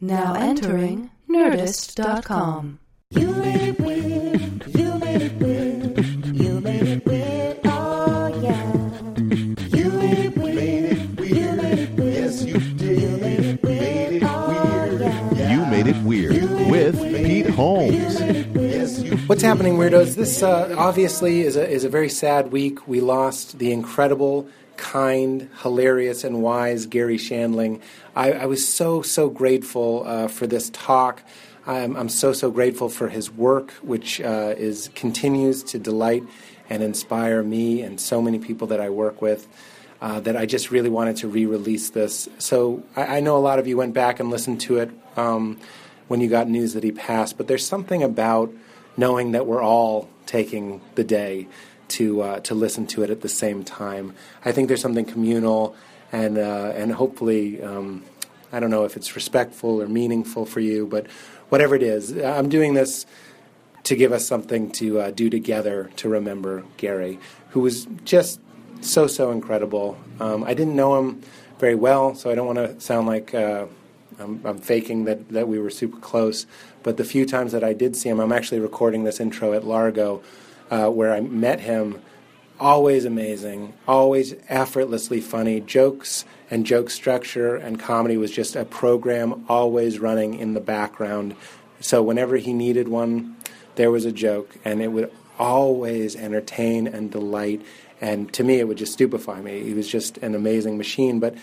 Now entering Nerdist.com. You made it weird. You made it weird. You made it weird. Oh yeah. You made it weird. You made it weird. Yes, you did. You made it weird. Oh yeah. You made it weird with Pete Holmes. What's happening, weirdos? This uh, obviously is a, is a very sad week. We lost the incredible, kind, hilarious, and wise Garry Shandling. I, I was so, so grateful uh, for this talk. I'm, I'm so, so grateful for his work, which uh, is continues to delight and inspire me and so many people that I work with. Uh, that I just really wanted to re-release this. So I, I know a lot of you went back and listened to it um, when you got news that he passed, but there's something about knowing that we're all taking the day to uh, to listen to it at the same time. I think there's something communal and uh, and hopefully um, I don't know if it's respectful or meaningful for you, but whatever it is, I'm doing this to give us something to uh, do together to remember Garry, who was just so so incredible. Um, I didn't know him very well, so I don't want to sound like uh, I'm, I'm faking that that we were super close. But the few times that I did see him, I'm actually recording this intro at Largo, uh, where I met him. Always amazing, always effortlessly funny. Jokes and joke structure and comedy was just a program always running in the background. So whenever he needed one, there was a joke, and it would always entertain and delight. And to me, it would just stupefy me. He was just an amazing machine. But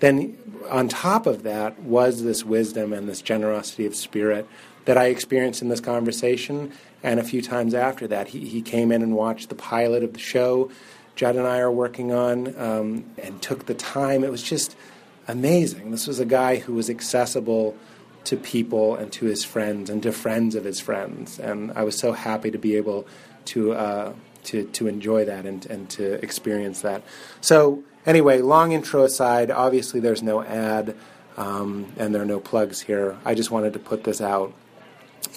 then, on top of that, was this wisdom and this generosity of spirit that I experienced in this conversation. And a few times after that, he, he came in and watched the pilot of the show Judd and I are working on um, and took the time. It was just amazing. This was a guy who was accessible to people and to his friends and to friends of his friends. And I was so happy to be able to uh, to, to enjoy that and, and to experience that. So anyway, long intro aside, obviously there's no ad um, and there are no plugs here. I just wanted to put this out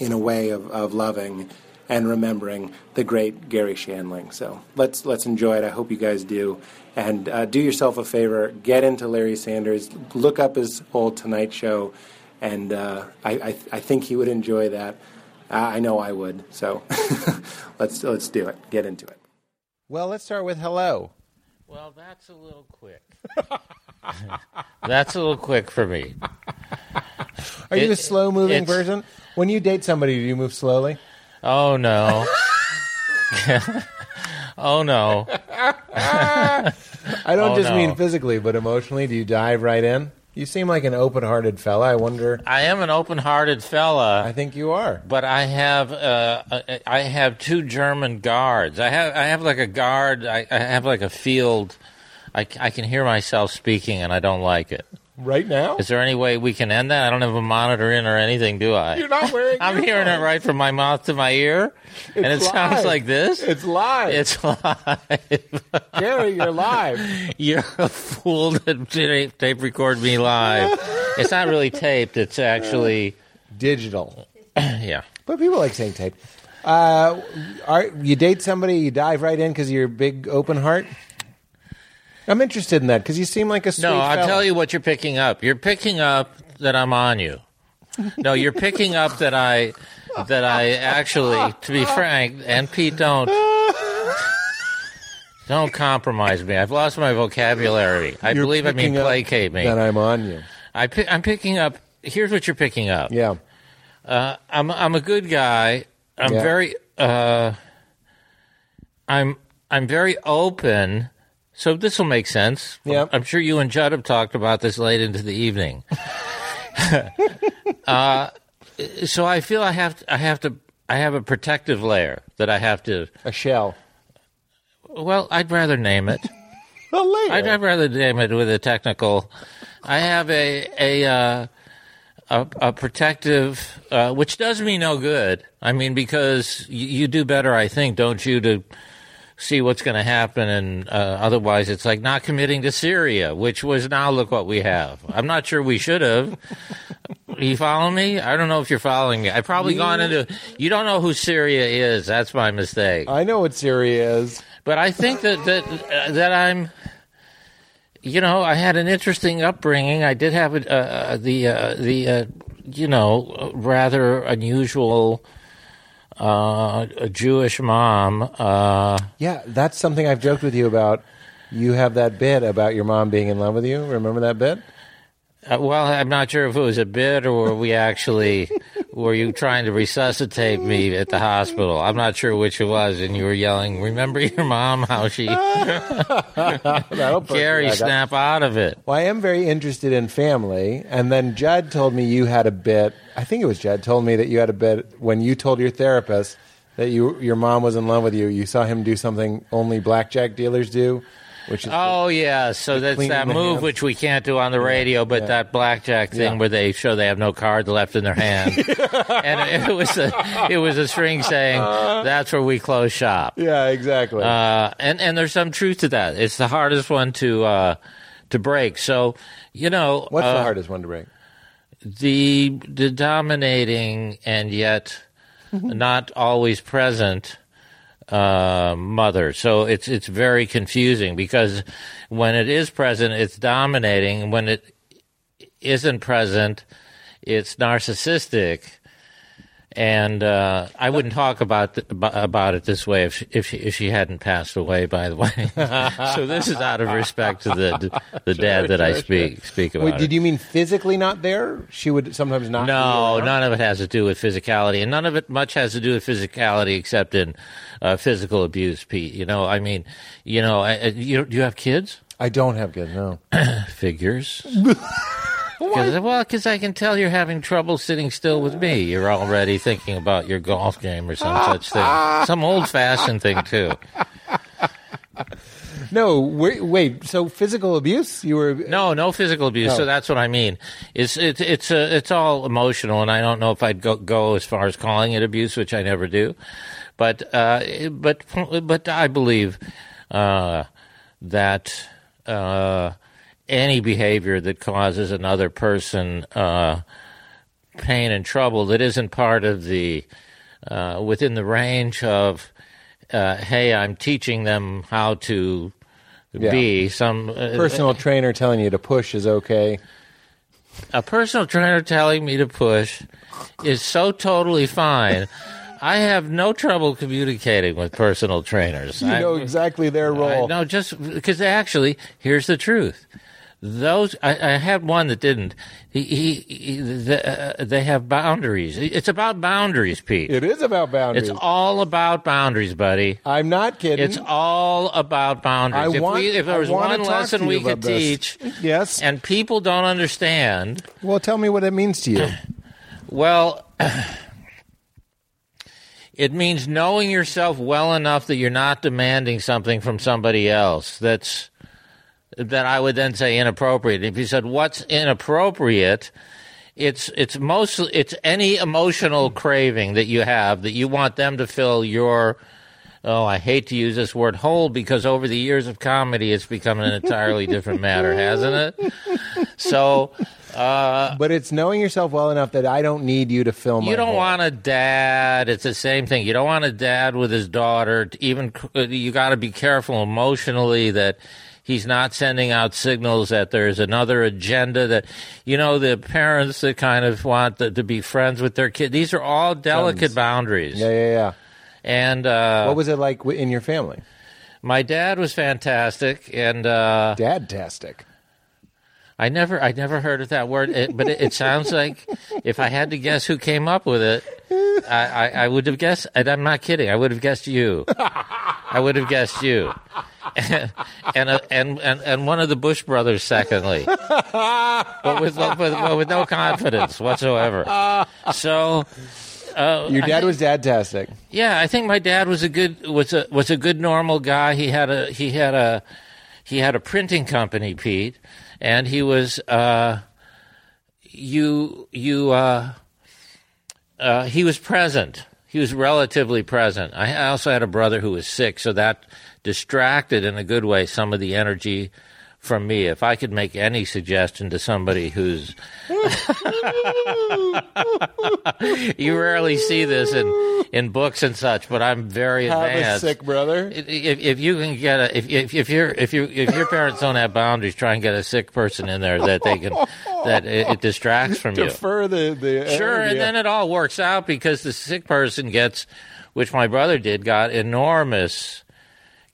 in a way of, of loving and remembering the great Garry Shandling. So let's let's enjoy it. I hope you guys do. And uh, do yourself a favor, get into Larry Sanders, look up his old Tonight Show, and uh, I, I, I think he would enjoy that. Uh, I know I would. So let's let's do it. Get into it. Well, let's start with hello. Well, that's a little quick. that's a little quick for me. Are you a slow moving person? When you date somebody, do you move slowly? Oh no. oh no. I don't Oh, just no. mean physically, but emotionally. Do you dive right in? You seem like an open hearted fella. I wonder. I am an open-hearted fella. I think you are. but I have uh, I have two German guards. I have I have like a guard. I, I have like a field. I, I can hear myself speaking, and I don't like it. Right now? Is there any way we can end that? I don't have a monitor in or anything, do I? You're not wearing I'm hearing it right from my mouth to my ear, and it It's sounds like this. It's live. It's live. Garry, you're live. You're a fool that tape, tape record me live. it's not really taped. It's actually, Digital. yeah. But people like saying tape. Uh, are, you date somebody, you dive right in because you're a big open heart? I'm interested in that because you seem like a sweet No, I'll fella. tell you what you're picking up. You're picking up that I'm on you. No, you're picking up that I that I actually, to be frank, and Pete, don't don't compromise me. I've lost my vocabulary. I You're believe I mean picking up placate me. That I'm on you. I pi- I'm picking up. Here's what you're picking up. Yeah. Uh, I'm I'm a good guy. I'm Yeah. very uh, I'm I'm very open. So this will make sense. I'm sure you and Judd have talked about this late into the evening. uh, so I feel I have to, I have to I have a protective layer that I have to. A shell. Well, I'd rather name it. A layer. I'd, I'd rather name it with a technical. I have a a uh, a, a protective, uh, which does me no good. I mean, because you, you do better, I think, don't you, to see what's going to happen, and uh, otherwise, it's like not committing to Syria, which was now look what we have. I'm not sure we should have. you follow me? I don't know if you're following me. I've probably gone into. You don't know who Syria is. That's my mistake. I know what Syria is. But I think that that uh, that I'm, you know, I had an interesting upbringing. I did have a, uh, the uh, the uh, you know, rather unusual uh, a Jewish mom. Uh, Yeah, that's something I've joked with you about. You have that bit about your mom being in love with you. Remember that bit? uh, well, I'm not sure if it was a bit or were we actually were you trying to resuscitate me at the hospital. I'm not sure which it was, and you were yelling, "Remember your mom? How she Gary you back up. snap out of it." Well, I am very interested in family. And then Judd told me you had a bit. I think it was Judd told me that you had a bit when you told your therapist that you your mom was in love with you. You saw him do something only blackjack dealers do, which is Oh yeah, so that's that move hands. which we can't do on the radio, but yeah. that blackjack thing Yeah. where they show they have no cards left in their hand, and it was a it was a string saying that's where we close shop. yeah, exactly. Uh, and and there's some truth to that. It's the hardest one to uh, to break. So you know What's uh, the hardest one to break? the the dominating and yet not always present uh, mother. So it's it's very confusing because when it is present, it's dominating. When it isn't present, it's narcissistic. And uh, I wouldn't talk about th- about it this way if she, if she, if she hadn't passed away. By the way, so this is out of respect to the the dad that I speak speak about. Wait, did you mean physically not there? She would sometimes not. No, none of it has to do with physicality, and none of it much has to do with physicality except in uh, physical abuse, Pete. You know, I mean, you know, I, you do you have kids? I don't have kids. No. Figures. 'Cause- well, because I can tell you're having trouble sitting still with me. You're already thinking about your golf game or some such thing, some old-fashioned thing too. No. Wait, wait. So physical abuse? You were No, no physical abuse. No. So that's what I mean. It's it's it's uh, it's all emotional, and I don't know if I'd go go as far as calling it abuse, which I never do. But uh, but but I believe uh, that uh, any behavior that causes another person uh, pain and trouble that isn't part of the uh, within the range of uh, hey, I'm teaching them how to Yeah. be some uh, personal trainer telling you to push is okay. a personal trainer telling me to push is so totally fine. I have no trouble communicating with personal trainers. You I- know exactly their I- role. no, just because actually, here's the truth. Those I, I had one that didn't. He, he, he the, uh, they have boundaries. It's about boundaries, Pete. It is about boundaries. It's all about boundaries, buddy. I'm not kidding. It's all about boundaries. I if, want- we, if there was one lesson we could this. teach, yes. and people don't understand, well, tell me what it means to you. Well, it means knowing yourself well enough that you're not demanding something from somebody else that's that I would then say inappropriate. If you said what's inappropriate, it's it's mostly it's any emotional craving that you have that you want them to fill your oh I hate to use this word hole because over the years of comedy it's become an entirely different matter, hasn't it? So but it's knowing yourself well enough that I don't need you to fill my You don't want a dad. It's the same thing. You don't want a dad with his daughter. to Even uh, you got to be careful emotionally that he's not sending out signals that there's another agenda. That you know the parents that kind of want to, to be friends with their kid. These are all delicate Sons. boundaries. Yeah, yeah, yeah. And uh, What was it like in your family? my dad was fantastic, and uh, Dad-tastic. I never, I never heard of that word, it, but it, it sounds like if I had to guess who came up with it, I, I, I would have guessed. And I'm not kidding. I would have guessed you. I would have guessed you, and and uh, and, and and one of the Bush brothers. Secondly, but with with, with, with no confidence whatsoever. So. Uh, Your dad think- was dad-tastic. yeah, I think my dad was a good was a was a good normal guy. He had a he had a he had a printing company, Pete, and he was uh, you you uh, uh, he was present. He was relatively present. I I also had a brother who was sick, so that distracted in a good way some of the energy from me. If I could make any suggestion to somebody who's you rarely see this in in books and such, but I'm very Have a advanced. sick brother. if, if you can get a if, if if your if you if your parents don't have boundaries, try and get a sick person in there that they can that it, it distracts from you. Defer the the Sure, energy. and then it all works out because the sick person gets, which my brother did, got enormous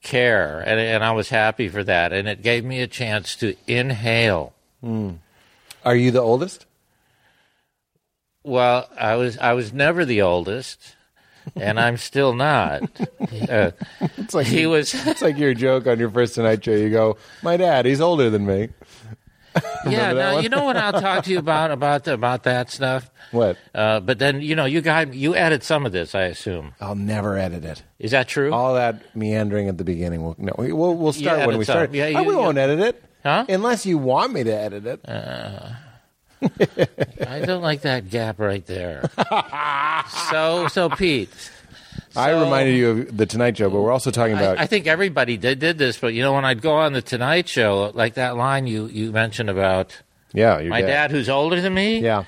care, and, and I was happy for that, and it gave me a chance to inhale. Are you the oldest? Well, I was I was never the oldest, and I'm still not. Uh, It's like he was. It's like your joke on your first Tonight Show. You go, "My dad, he's older than me." Yeah, that no, one? you know what I'll talk to you about about the, about that stuff. What? Uh, but then you know you got you edit some of this, I assume. I'll never edit it. Is that true? All that meandering at the beginning. We'll, no, we'll we'll start when we some. start. Yeah, Oh, we you- won't edit it, Huh? Unless you want me to edit it. I don't like that gap right there. so so Pete, I reminded you of the Tonight Show, but we're also talking about. I, I think everybody did did this, but you know when I'd go on the Tonight Show, like that line you you mentioned about yeah, my dad who's older than me. Yeah,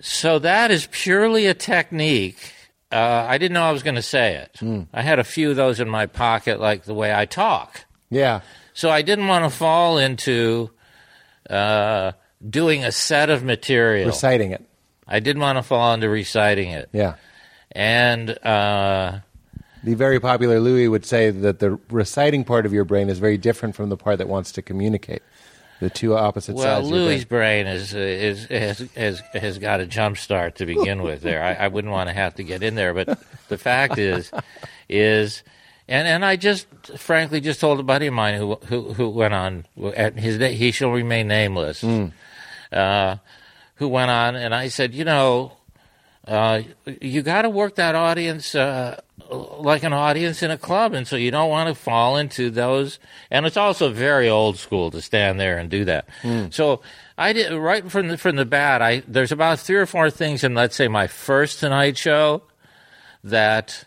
So that is purely a technique. Uh, I didn't know I was going to say it. Hmm. I had a few of those in my pocket, like the way I talk. yeah. So I didn't want to fall into uh, doing a set of material. Reciting it. I didn't want to fall into reciting it. Yeah. And uh, The very popular Louis would say that the reciting part of your brain is very different from the part that wants to communicate. The two opposite well, sides. of your Louis' brain. brain is, is has, has has got a jump start to begin with. There, I, I wouldn't want to have to get in there, but the fact is, is, and and I just frankly just told a buddy of mine who who who went on his he shall remain nameless, uh, who went on, and I said, you know, uh, you got to work that audience uh, like an audience in a club, and so you don't want to fall into those. And it's also very old school to stand there and do that. So I did right from the, from the bat. I there's about three or four things in let's say my first Tonight Show that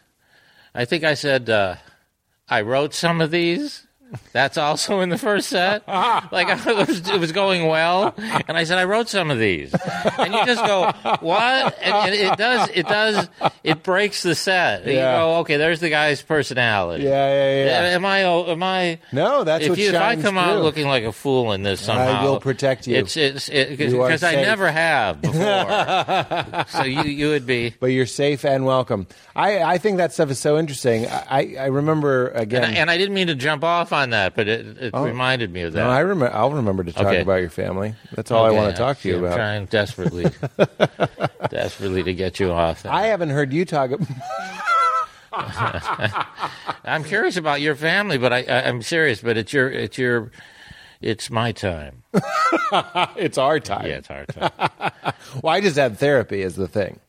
I think I said uh, I wrote some of these. That's also in the first set. Like I was, it was going well, and I said I wrote some of these, and you just go what? And, and it does, it does, it breaks the set. You Yeah. go okay, there's the guy's personality. Yeah, yeah, yeah. Am I? Am I? No, that's if, what you, if I come out looking like a fool in this somehow, I will protect you. It's it's You because I never have before. so you you would be. but you're safe and welcome. I, I think that stuff is so interesting. I, I, I remember again. And I, and I didn't mean to jump off on that, but it, it oh. reminded me of that. no, I remember. I'll remember to talk Okay. about your family. That's all I want to talk to you I'm about. trying desperately, desperately to get you off. I haven't heard you talk. I'm curious about your family, but I, I'm serious. But it's your, it's your, it's my time. it's our time. Yeah, it's our time. Well, I just had therapy is the thing.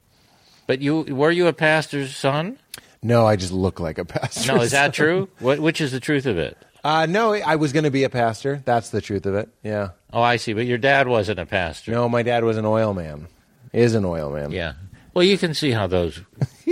but you were you a pastor's son? No, I just look like a pastor. No, is that true? What, which is the truth of it? Uh, no, I was going to be a pastor. That's the truth of it. Yeah. Oh, I see. But your dad wasn't a pastor. No, my dad was an oil man. Is an oil man. Yeah. Well, you can see how those.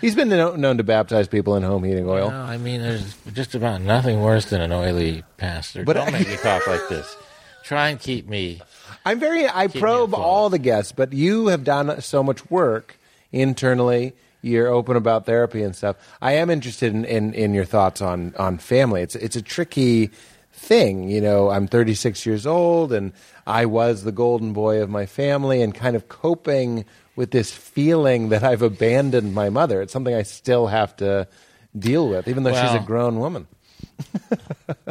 He's been known to baptize people in home heating oil. Well, I mean, there's just about nothing worse than an oily pastor. But Don't I- make me talk like this. Try and keep me. I'm very. I probe all the guests, but you have done so much work internally. You're open about therapy and stuff. I am interested in, in, in your thoughts on, on family. It's it's a tricky thing. You know, I'm 36 years old, and I was the golden boy of my family, and kind of coping with this feeling that I've abandoned my mother. It's something I still have to deal with, even though she's a grown woman.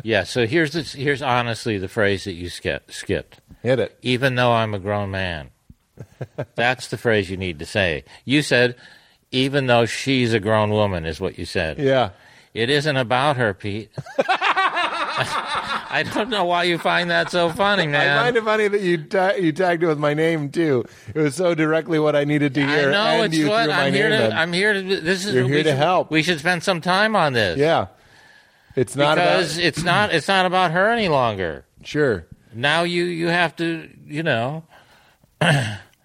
Yeah. So here's the, here's honestly the phrase that you skip, skipped. Hit it. Even though I'm a grown man. That's the phrase you need to say. You said, even though she's a grown woman, is what you said. Yeah. It isn't about her, Pete. I don't know why you find that so funny, man. I find it funny that you ta- you tagged it with my name too. It was so directly what I needed to hear. I know and it's what I'm here to. I'm here to. This is You're here to should- help. We should spend some time on this. yeah, it's not because about it's not. It's not about her any longer. sure. Now you you have to. You know.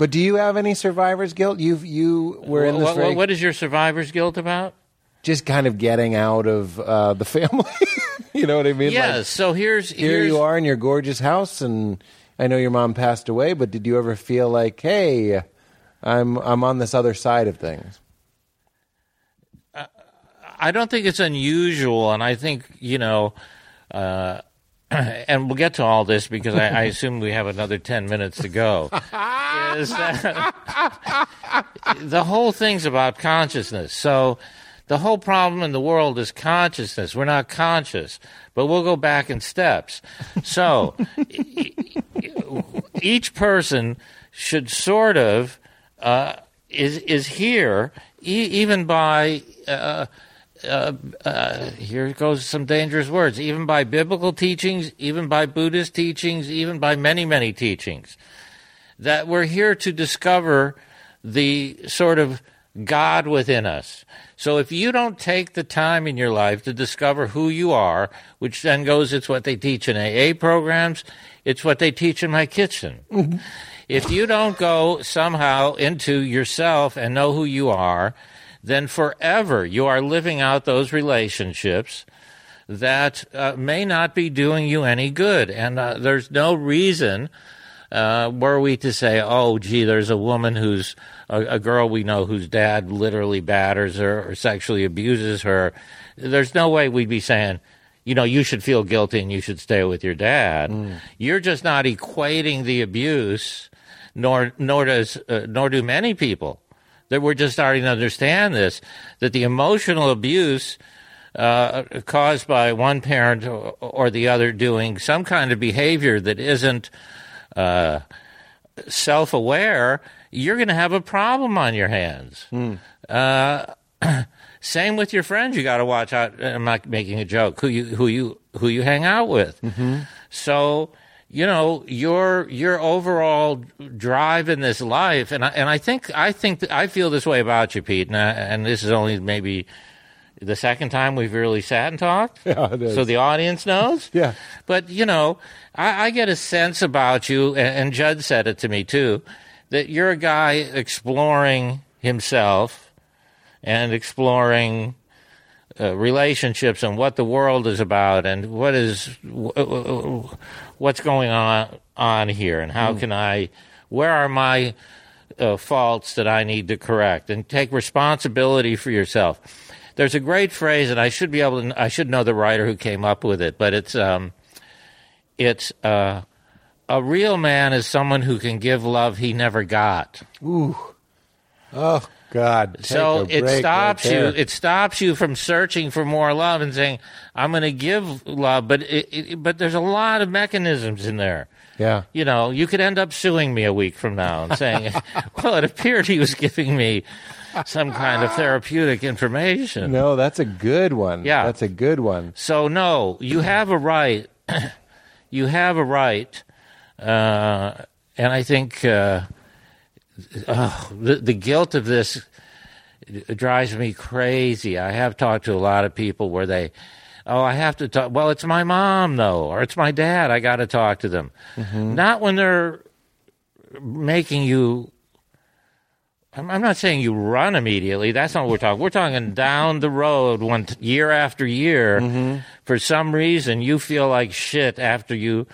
But do you have any survivor's guilt? You you were in this what, what, what is your survivor's guilt about? just kind of getting out of uh, the family. you know what I mean? Yes. Like, so here's here here's, you are in your gorgeous house, and I know your mom passed away. But did you ever feel like, hey, I'm I'm on this other side of things? I don't think it's unusual, and I think you know, uh, and we'll get to all this because I, I assume we have another 10 minutes to go, is that the whole thing's about consciousness. So the whole problem in the world is consciousness. We're not conscious, but we'll go back in steps. So each person should sort of uh, is is here e- even by uh, uh, uh, here goes some dangerous words even by biblical teachings even by buddhist teachings even by many many teachings that we're here to discover the sort of God within us. So if you don't take the time in your life to discover who you are, which then goes, it's what they teach in AA programs, it's what they teach in my kitchen. if you don't go somehow into yourself and know who you are, then forever you are living out those relationships that uh, may not be doing you any good. And uh, there's no reason uh, were we to say, oh, gee, there's a woman who's a, a girl we know whose dad literally batters her or sexually abuses her, there's no way we'd be saying, you know, you should feel guilty and you should stay with your dad. You're just not equating the abuse, nor nor does uh, nor do many people. That we're just starting to understand this that the emotional abuse uh, caused by one parent or, the other doing some kind of behavior that isn't uh, self aware, you're going to have a problem on your hands. Uh, same with your friends. You got to watch out. I'm not making a joke. Who you who you who you hang out with. So you know your your overall drive in this life, and I, and I think I think I feel this way about you, Pete. And, I, and this is only maybe the second time we've really sat and talked. Yeah. So the audience knows. Yeah. But you know, I, I get a sense about you, and, and Judd said it to me too, that you're a guy exploring himself and exploring uh, relationships and what the world is about and what is w- w- what's going on on here and how can I where are my uh, faults that I need to correct and take responsibility for yourself. There's a great phrase, and I should be able to I should know the writer who came up with it, but it's um, it's uh, a real man is someone who can give love he never got. Ooh, oh God! So it stops right you. It stops you from searching for more love and saying, "I'm going to give love," but it, it, but there's a lot of mechanisms in there. yeah. You know, you could end up suing me a week from now and saying, "Well, it appeared he was giving me some kind of therapeutic information." No, that's a good one. Yeah. that's a good one. So no, you have a right. you have a right, uh, and I think uh, oh, the the guilt of this drives me crazy. I have talked to a lot of people where they, oh, I have to talk. Well, it's my mom though, or it's my dad. I got to talk to them. Mm-hmm. Not when they're making you. I'm not saying you run immediately. That's not what we're talking. We're talking down the road, one t- year after year. Mm-hmm. For some reason, you feel like shit after you,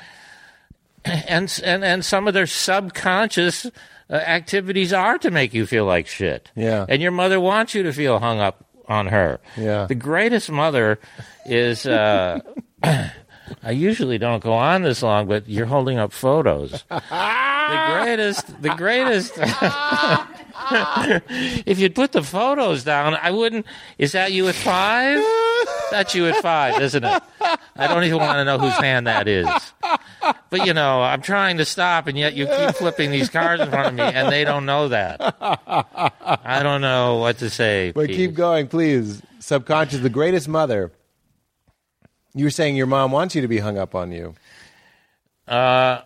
and and and some of their subconscious uh, activities are to make you feel like shit. Yeah. and your mother wants you to feel hung up on her. Yeah. the greatest mother is. Uh, I usually don't go on this long, but you're holding up photos. the greatest, the greatest. if you'd put the photos down, I wouldn't. Is that you at five? That's you at five, isn't it? I don't even want to know whose hand that is. But you know, I'm trying to stop, and yet you keep flipping these cards in front of me, and they don't know that. I don't know what to say. But Pete. keep going, please. Subconscious, the greatest mother. You were saying your mom wants you to be hung up on you. Uh,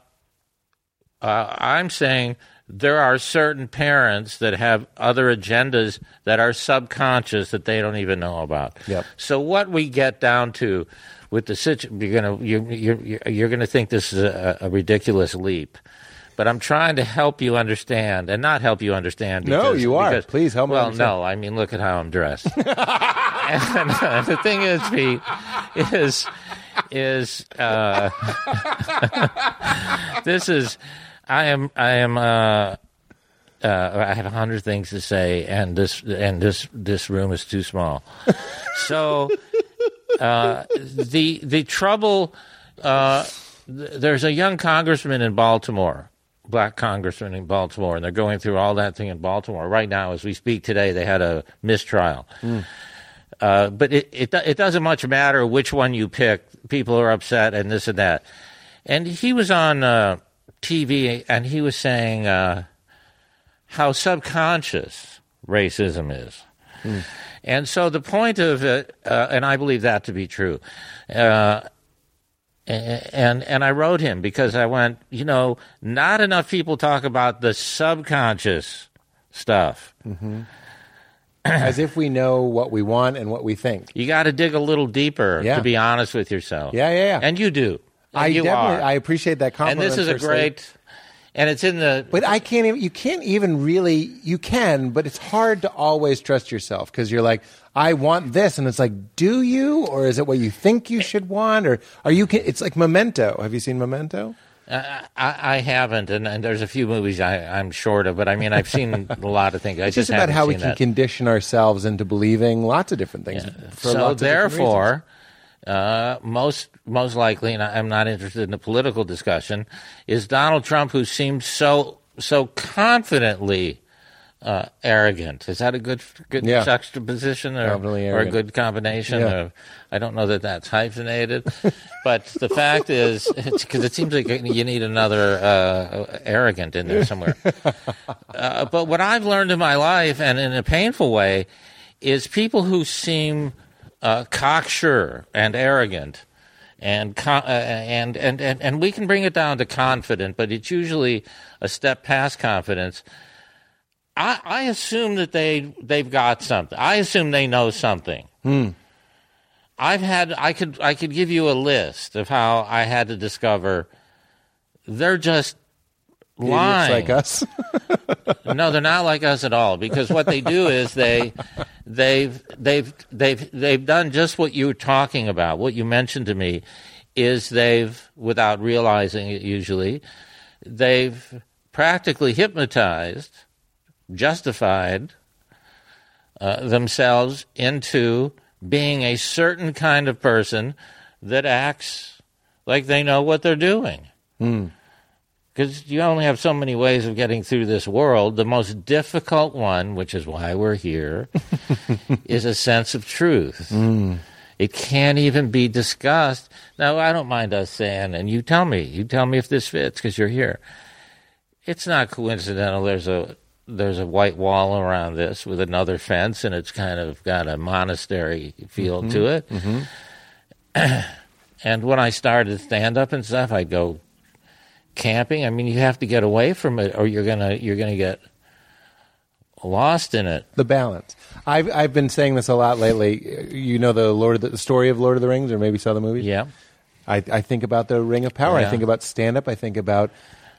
I'm saying there are certain parents that have other agendas that are subconscious that they don't even know about. Yep. So what we get down to with the situation, you're gonna you you're you're gonna think this is a, a ridiculous leap. But I'm trying to help you understand, and not help you understand. No, you are. because- Please help me Well, understand. no, I mean, look at how I'm dressed. and uh, the thing is, Pete, is is uh, this is I am I am uh, uh, I have a hundred things to say, and this and this this room is too small. so uh, the the trouble uh, th- there's a young congressman in Baltimore, black congressman in Baltimore, and they're going through all that thing in Baltimore right now as we speak today. They had a mistrial, uh, but it, it it doesn't much matter which one you pick. People are upset and this and that. And he was on uh, TV and he was saying uh, how subconscious racism is. And so the point of it, uh, and I believe that to be true, uh, and and I wrote him because I went, you know, not enough people talk about the subconscious stuff. As if we know what we want and what we think. You got to dig a little deeper Yeah. to be honest with yourself. Yeah, yeah, yeah. And you do. I definitely are. I appreciate that compliment. and this is a great, and it's in the. But I can't even. You can't even really. You can, but it's hard to always trust yourself because you're like, I want this, and it's like, do you, or is it what you think you should want, or are you? It's like Memento. Have you seen Memento? Uh, I, I haven't, and, and there's a few movies I, I'm short of, but I mean, I've seen a lot of things. I It's just about how we can that. condition ourselves into believing lots of different things. for so therefore, uh, most most likely, and I'm not interested in the political discussion, is Donald Trump, who seems so so confidently uh, arrogant. Is that a good good Yeah. juxtaposition or, or a good combination? Yeah. Of, I don't know that that's hyphenated, but the fact is, because it seems like you need another uh, arrogant in there somewhere. Uh, but what I've learned in my life, and in a painful way, is people who seem uh, cocksure and arrogant, and, uh, and and and and we can bring it down to confident, but it's usually a step past confidence. I, I assume that they they've got something. I assume they know something. I've had I could I could give you a list of how I had to discover they're just lying like us. no, they're not like us at all. Because what they do is they, they've, they've, they've, they've done just what you were talking about. What you mentioned to me is they've, without realizing it, usually, they've practically hypnotized, justified uh, themselves into being a certain kind of person that acts like they know what they're doing because you only have so many ways of getting through this world. The most difficult one, which is why we're here, is a sense of truth. Mm. It can't even be discussed. Now, I don't mind us saying, and you tell me, you tell me if this fits because you're here. It's not coincidental. There's a there's a white wall around this with another fence, and it's kind of got a monastery feel mm-hmm. to it. Mm-hmm. and when I started stand up and stuff, I'd go camping. I mean, you have to get away from it, or you're gonna you're gonna get lost in it. the balance. I've I've been saying this a lot lately. You know the Lord of the, the story of Lord of the Rings, or maybe saw the movie. Yeah, I, I think about the Ring of Power. I think about stand up. I think about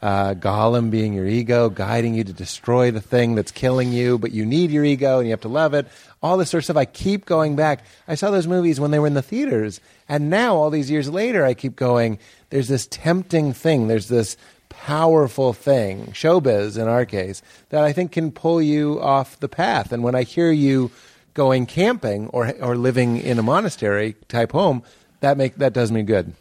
uh, Gollum being your ego, guiding you to destroy the thing that's killing you, but you need your ego and you have to love it. All this sort of stuff. I keep going back. I saw those movies when they were in the theaters, and now all these years later, I keep going. There's this tempting thing. There's this powerful thing, showbiz in our case, that I think can pull you off the path. And when I hear you going camping or or living in a monastery type home, that make that does me good.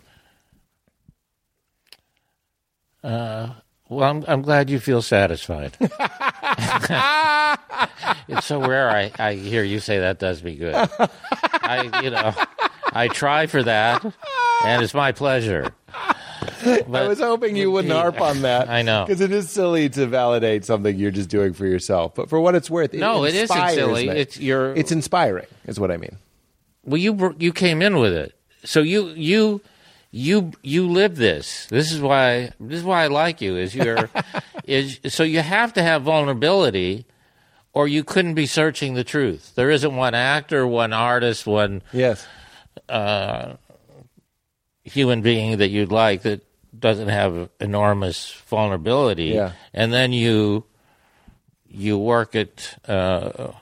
Uh, well, I'm, I'm glad you feel satisfied. it's so rare I, I hear you say that does me good. I you know I try for that, and it's my pleasure. I was hoping you wouldn't harp on that. I know. because it is silly to validate something you're just doing for yourself. But for what it's worth, it No, it isn't silly. me. It's your- It's inspiring, is what I mean. Well, you you came in with it, so you you you you live this. This is why this is why I like you. Is you're is so you have to have vulnerability, or you couldn't be searching the truth. There isn't one actor, one artist, one Yes, Uh, human being that you'd like that doesn't have enormous vulnerability. Yeah. and then you you work at uh,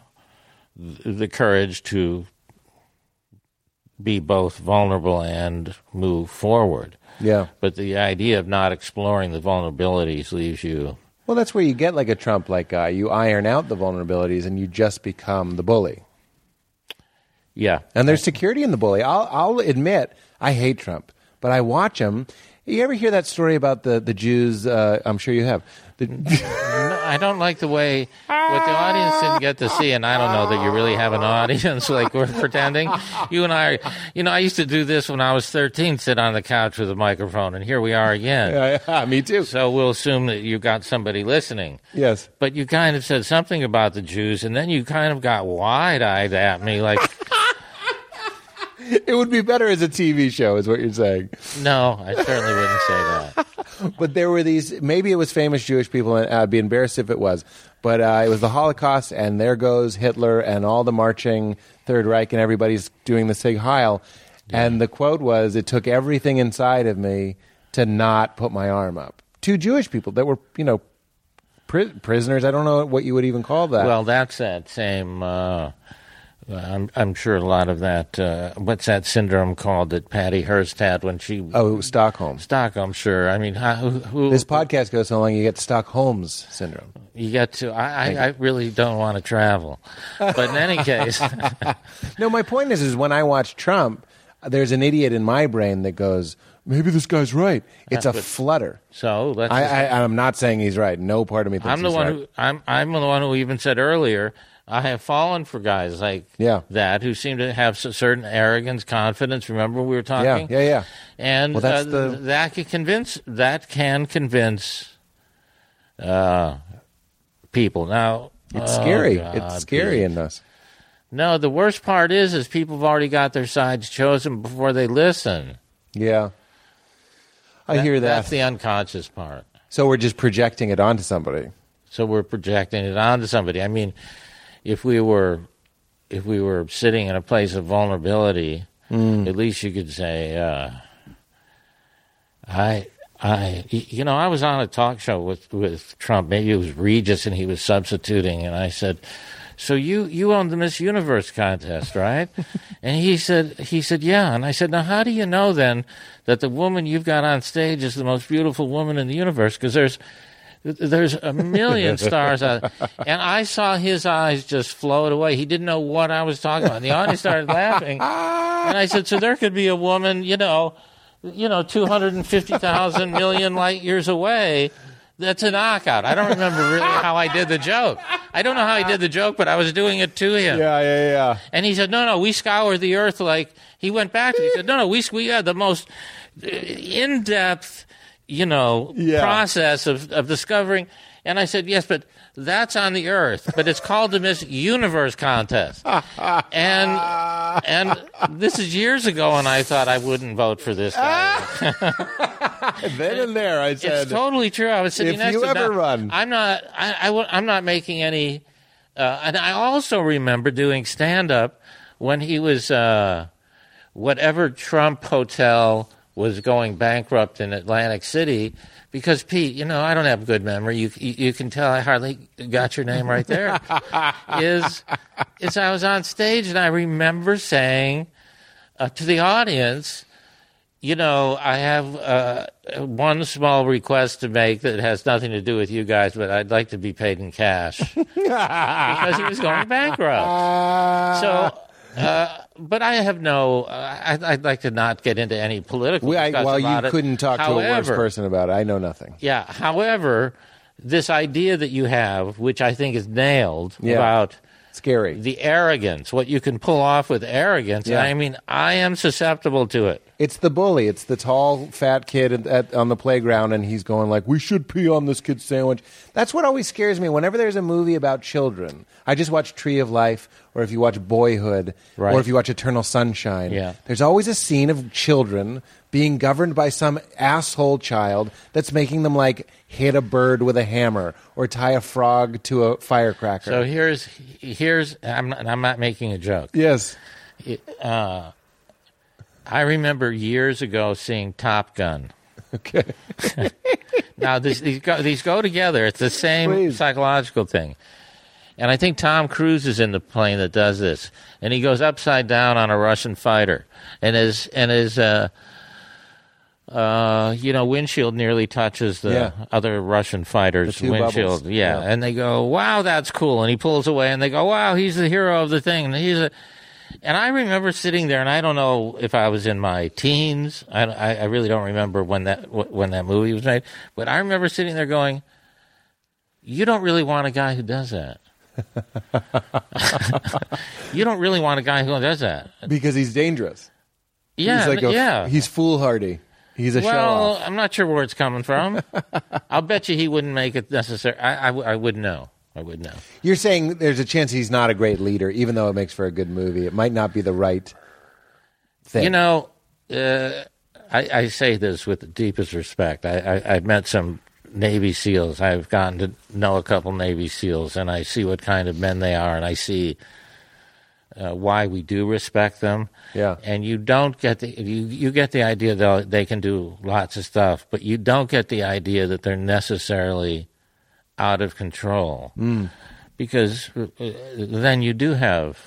the courage to be both vulnerable and move forward. Yeah. But the idea of not exploring the vulnerabilities leaves you. Well, that's where you get like a Trump-like guy. Uh, you iron out the vulnerabilities, and you just become the bully. Yeah, And there's security in the bully. I'll, I'll admit I hate Trump, but I watch them. You ever hear that story about the the Jews? Uh, I'm sure you have. The, No, I don't like the way what the audience didn't get to see, and I don't know that you really have an audience like we're pretending. You and I, are, you know, I used to do this when I was 13, sit on the couch with a microphone, and here we are again. Yeah, me too. So we'll assume that you got somebody listening. Yes. But you kind of said something about the Jews, and then you kind of got wide eyed at me, like, It would be better as a TV show, is what you're saying. no, I certainly wouldn't say that. But there were these. Maybe it was famous Jewish people, and I'd be embarrassed if it was. But uh, it was the Holocaust, and there goes Hitler and all the marching Third Reich, and everybody's doing the Sieg Heil. And the quote was, "It took everything inside of me to not put my arm up." Two Jewish people that were, you know, pri- prisoners. I don't know what you would even call that. Well, that's that same. Uh, I'm, I'm sure a lot of that. Uh, what's that syndrome called that Patty Hearst had when she oh, Stockholm. Stockholm? Sure. I mean, how, who, who This podcast goes so long, you get Stockholm's syndrome. you get to? I, I, I really don't want to travel, but in any case, No, my point is, is when I watch Trump, there's an idiot in my brain that goes, maybe this guy's right. It's a flutter. so let's. I, I, I'm not saying he's right. No part of me thinks I'm the he's one right. who I'm I'm the one who even said earlier I have fallen for guys like Yeah. that who seem to have certain arrogance, confidence. Remember we were talking, yeah, yeah. and Well, uh, the- that can convince that can convince uh, people. Now It's oh, scary. God, it's scary Pete. in us. No, the worst part is is people have already got their sides chosen before they listen. Yeah. I hear that. That's the unconscious part. so we're just projecting it onto somebody. So we're projecting it onto somebody. I mean, if we were if we were sitting in a place of vulnerability, at least you could say, uh, "I, I, you know, I was on a talk show with with Trump. Maybe it was Regis, and he was substituting, and I said." So you you own the Miss Universe contest, right? and he said he said yeah, and I said now how do you know then that the woman you've got on stage is the most beautiful woman in the universe? Because there's there's a million stars out. And I saw his eyes just float away. He didn't know what I was talking about. And the audience started laughing. And I said, so there could be a woman, you know, you know, 250,000 million light years away. That's a knockout. I don't remember really how I did the joke. I don't know how I did the joke, but I was doing it to him. Yeah, yeah, yeah. And he said, no, no, we scour the earth like, he went back to, he said, no, no, we, we had the most uh, in-depth, you know, Yeah. process of, of discovering. And I said, yes, but that's on the earth, but it's called the Miss Universe contest. and, and this is years ago, and I thought I wouldn't vote for this guy. Then and there, I said, It's totally true. I was sitting If next you to ever run. I'm not. I, I, am not making any. Uh, and I also remember doing stand up when he was uh, whatever Trump hotel was going bankrupt in Atlantic City. Because Pete, you know, I don't have good memory. You you, you can tell I hardly got your name right there. is is I was on stage and I remember saying uh, to the audience, you know, I have uh, one small request to make that has nothing to do with you guys, but I'd like to be paid in cash because he was going bankrupt. so, uh, but I have no. Uh, I'd, I'd like to not get into any political. we, I, well, you it. couldn't talk to a worse person about it. I know nothing. Yeah. However, this idea that you have, which I think is nailed, Yeah. about Scary. the arrogance, what you can pull off with arrogance. Yeah. I mean, I am susceptible to it. It's the bully. It's the tall, fat kid at, at, on the playground, and he's going like, "We should pee on this kid's sandwich." That's what always scares me. Whenever there's a movie about children, I just watch Tree of Life, or if you watch Boyhood, Right. or if you watch Eternal Sunshine. Yeah. There's always a scene of children being governed by some asshole child that's making them like hit a bird with a hammer or tie a frog to a firecracker. So here's here's I'm not, I'm not making a joke. yes, Uh, I remember years ago seeing Top Gun. okay, Now this, these go, these go together. It's the same Please. psychological thing. And I think Tom Cruise is in the plane that does this, and he goes upside down on a Russian fighter, and his and his uh, uh, you know windshield nearly touches the Yeah. other Russian fighter's windshield. Yeah. Yeah. and they go, "Wow, that's cool," and he pulls away, and they go, "Wow, he's the hero of the thing." And he's a, And I remember sitting there, and I don't know if I was in my teens. I, I, I really don't remember when that when that movie was made, but I remember sitting there going, "You don't really want a guy who does that. you don't really want a guy who does that." because he's dangerous. Yeah, he's like a, yeah. He's foolhardy. He's a show well, off. I'm not sure where it's coming from. I'll bet you he wouldn't make it necessary. I would know. I would know. You're saying there's a chance he's not a great leader, even though it makes for a good movie. It might not be the right thing. You know, uh, I, I say this with the deepest respect. I, I, I've met some Navy SEALs. I've gotten to know a couple Navy SEALs, and I see what kind of men they are, and I see uh, why we do respect them. Yeah. And you don't get the you, you get the idea that they can do lots of stuff, but you don't get the idea that they're necessarily out of control. Because uh, then you do have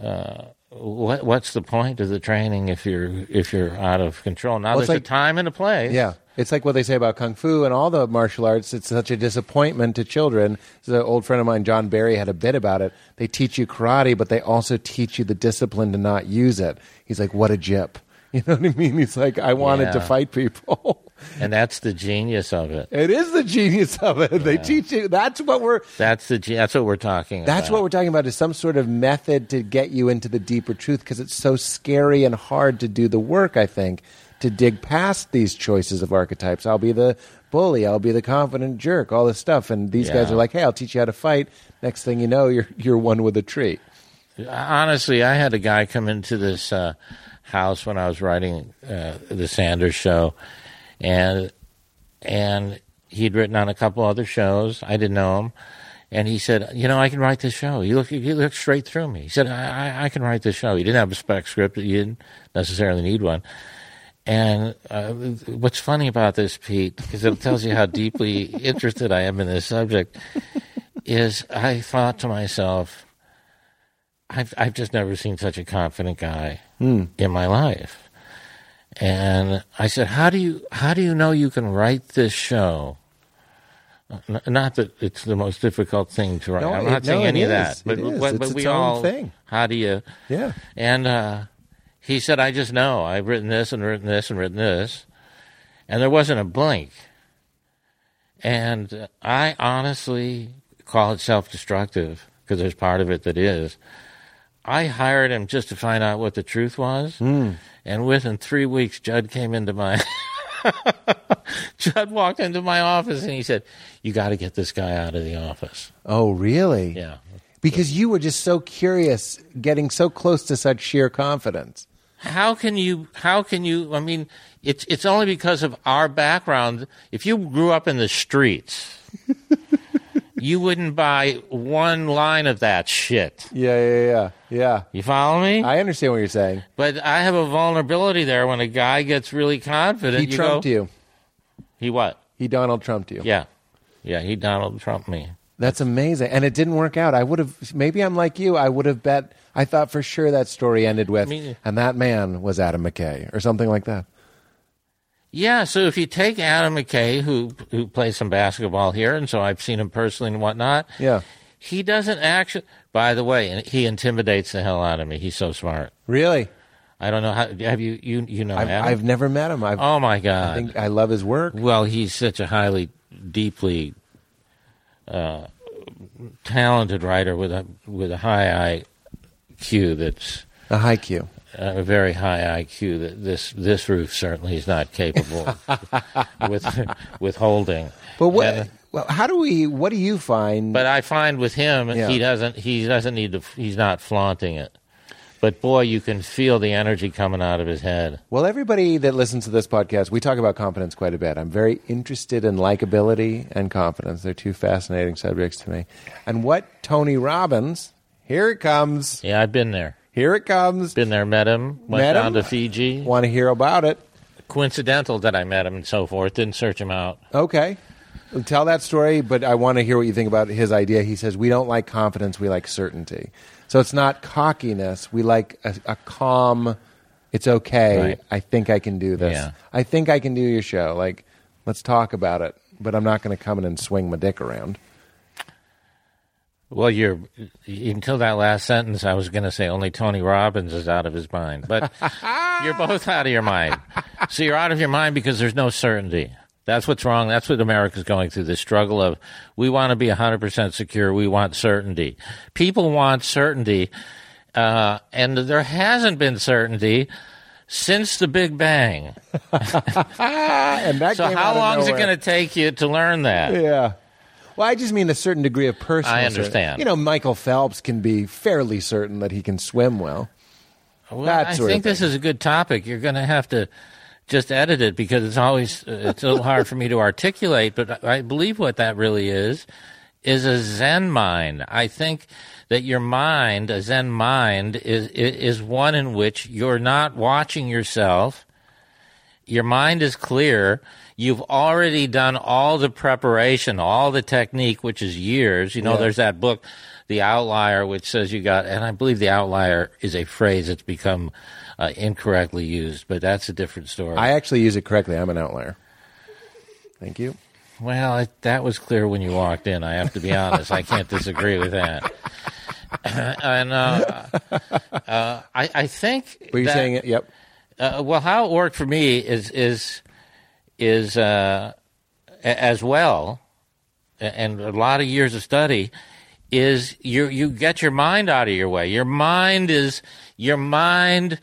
uh, what what's the point of the training if you're if you're out of control? Now Well, there's like- a time and a place. Yeah. It's like what they say about Kung Fu and all the martial arts. It's such a disappointment to children. There's an old friend of mine, John Barry, had a bit about it. They teach you karate, but they also teach you the discipline to not use it. He's like, what a jip. You know what I mean? He's like, I wanted to fight people. and that's the genius of it. it is the genius of it. They teach you. That's what we're. That's the that's what we're talking That's about. what we're talking about is some sort of method to get you into the deeper truth because it's so scary and hard to do the work, I think, to dig past these choices of archetypes. I'll be the bully, I'll be the confident jerk, all this stuff. And these guys are like, hey, I'll teach you how to fight. Next thing you know, you're, you're one with a tree. Honestly, I had a guy come into this uh, house when I was writing uh, the Sanders show, and and he'd written on a couple other shows. I didn't know him, and he said, "You know, I can write this show." He looked he looked straight through me. He said, "I, I, I can write this show." He didn't have a spec script. You didn't necessarily need one. And uh, what's funny about this, Pete, because it tells you how deeply interested I am in this subject, is I thought to myself, I've I've just never seen such a confident guy in my life. And I said, "How do you how do you know you can write this show?" N- Not that it's the most difficult thing to write. No, I'm it- not saying no, it any of that, but It but, It's but we all thing. How do you? Yeah. And uh, he said, I just know. I've written this and written this and written this. And there wasn't a blink. And I honestly call it self destructive because there's part of it that is. I hired him just to find out what the truth was. Hmm. And within three weeks, Judd came into my. Judd walked into my office and he said, You got to get this guy out of the office. Oh, really? Yeah. Because you were just so curious, getting so close to such sheer confidence. How can you how can you i mean it's it's only because of our background if you grew up in the streets you wouldn't buy one line of that shit Yeah, yeah, yeah. Yeah. you follow me I understand what you're saying. but i have a vulnerability there when a guy gets really confident He you trumped go, you. he what He Donald Trumped you. yeah yeah he donald trumped me That's amazing. And it didn't work out. I would have, maybe I'm like you. I would have bet, I thought for sure that story ended with, Me- and that man was Adam McKay or something like that. Yeah, so if you take Adam McKay, who who plays some basketball here, and so I've seen him personally and whatnot, Yeah. he doesn't actually. By the way, he intimidates the hell out of me. He's so smart. Really? I don't know how. Have you you you know I've, Adam? I've never met him. I've, oh my god! I think I love his work. well, he's such a highly, deeply uh, talented writer with a with a high IQ. That's A high Q. a very high IQ that this this roof certainly is not capable of with withholding. But what, And- well, how do we, what do you find? But I find with him, Yeah. he doesn't he doesn't need to. He's not flaunting it. But boy, you can feel the energy coming out of his head. Well, everybody that listens to this podcast, we talk about confidence quite a bit. I'm very interested in likability and confidence. They're two fascinating subjects to me. And what Tony Robbins, here it comes, Yeah, I've been there. here it comes. Been there, met him, went Met down him? to Fiji. Want to hear about it? Coincidental that I met him and so forth. Didn't search him out. Okay. Tell that story, but I want to hear what you think about his idea. He says, We don't like confidence, we like certainty. So it's not cockiness. We like a, a calm, it's okay. Right. I think I can do this. Yeah. I think I can do your show. Like, let's talk about it. But I'm not going to come in and swing my dick around. Well, you're until that last sentence. I was going to say only Tony Robbins is out of his mind, but you're both out of your mind. So you're out of your mind because there's no certainty. That's what's wrong. That's what America's going through. The struggle of we want to be 100% secure. We want certainty. People want certainty, uh, and there hasn't been certainty since the Big Bang. and that So how long is it going to take you to learn that? Yeah. Well, I just mean a certain degree of personal. I understand. You know, Michael Phelps can be fairly certain that he can swim well. Well, That I think this is a good topic. You're going to have to just edit it because it's always it's a little hard for me to articulate. But I believe what that really is is a Zen mind. I think that your mind, a Zen mind, is is one in which you're not watching yourself. Your mind is clear. You've already done all the preparation, all the technique, which is years. You know, Yeah. there's that book, The Outlier, which says you got, and I believe the outlier is a phrase that's become uh, incorrectly used, but that's a different story. I actually use it correctly. I'm an outlier. Thank you. well, it, that was clear when you walked in. I have to be honest. I can't disagree with that. and uh, uh, I, I think. Were you that- saying it? Yep. Uh, well, how it worked for me is is is uh, as well, and a lot of years of study is you you get your mind out of your way. Your mind is your mind.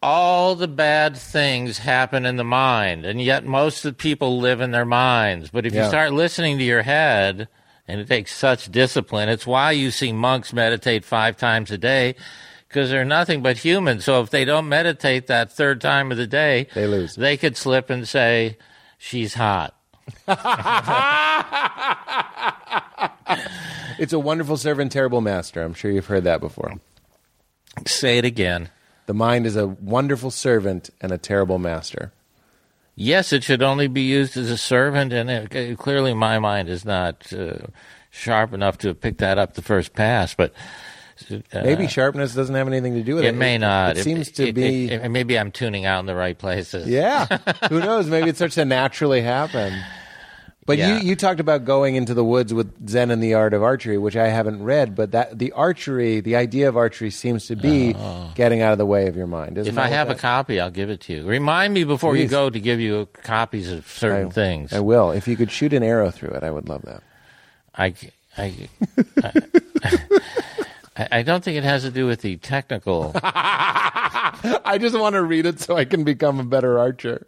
All the bad things happen in the mind, and yet most of the people live in their minds. But if you start listening to your head, and it takes such discipline, it's why you see monks meditate five times a day, because they're nothing but humans. So if they don't meditate that third time of the day, They lose. They could slip and say, "She's hot." It's a wonderful servant, terrible master. I'm sure you've heard that before. Say it again. The mind is a wonderful servant and a terrible master. Yes, it should only be used as a servant, and it, clearly my mind is not uh, sharp enough to pick that up the first pass. But uh, Maybe sharpness doesn't have anything to do with it. it may not. It, seems to it- be. it- it- maybe I'm tuning out in the right places. yeah. Who knows? Maybe it starts to naturally happen. But Yeah. you, you talked about going into the woods with Zen and the Art of Archery, which I haven't read. But that the archery, the idea of archery, seems to be getting out of the way of your mind. Isn't If I have a copy, I'll give it to you. Remind me before you go to give you copies of certain I- things. I will. If you could shoot an arrow through it, I would love that. I, I, I, I don't think it has to do with the technical. I just want to read it so I can become a better archer.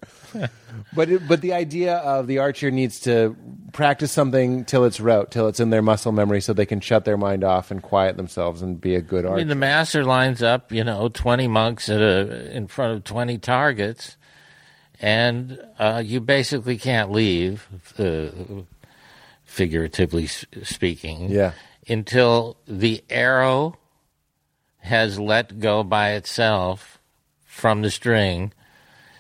but it, but the idea of the archer needs to practice something till it's rote, till it's in their muscle memory, so they can shut their mind off and quiet themselves and be a good I archer. mean, the master lines up, you know, twenty monks at a, in front of twenty targets, and uh, you basically can't leave, uh, figuratively speaking, Yeah. Until the arrow has let go by itself from the string,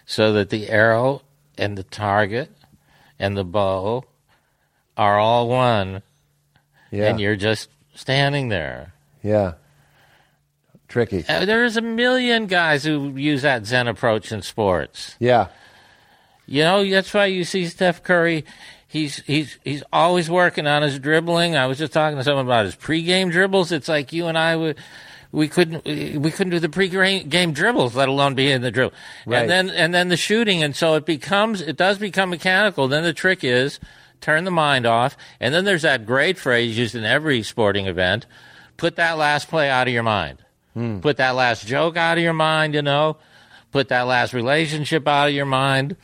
so that the arrow and the target and the bow are all one, yeah, and you're just standing there. yeah, tricky. Uh, There's a million guys who use that Zen approach in sports. Yeah, You know, that's why you see Steph Curry. He's he's he's always working on his dribbling. I was just talking to someone about his pregame dribbles. It's like you and I would. We couldn't we couldn't do the pre-game dribbles, let alone be in the dribble. Right. And then and then the shooting, and so it becomes it does become mechanical. Then the trick is turn the mind off, and then there's that great phrase used in every sporting event: put that last play out of your mind, hmm. put that last joke out of your mind. You know, put that last relationship out of your mind.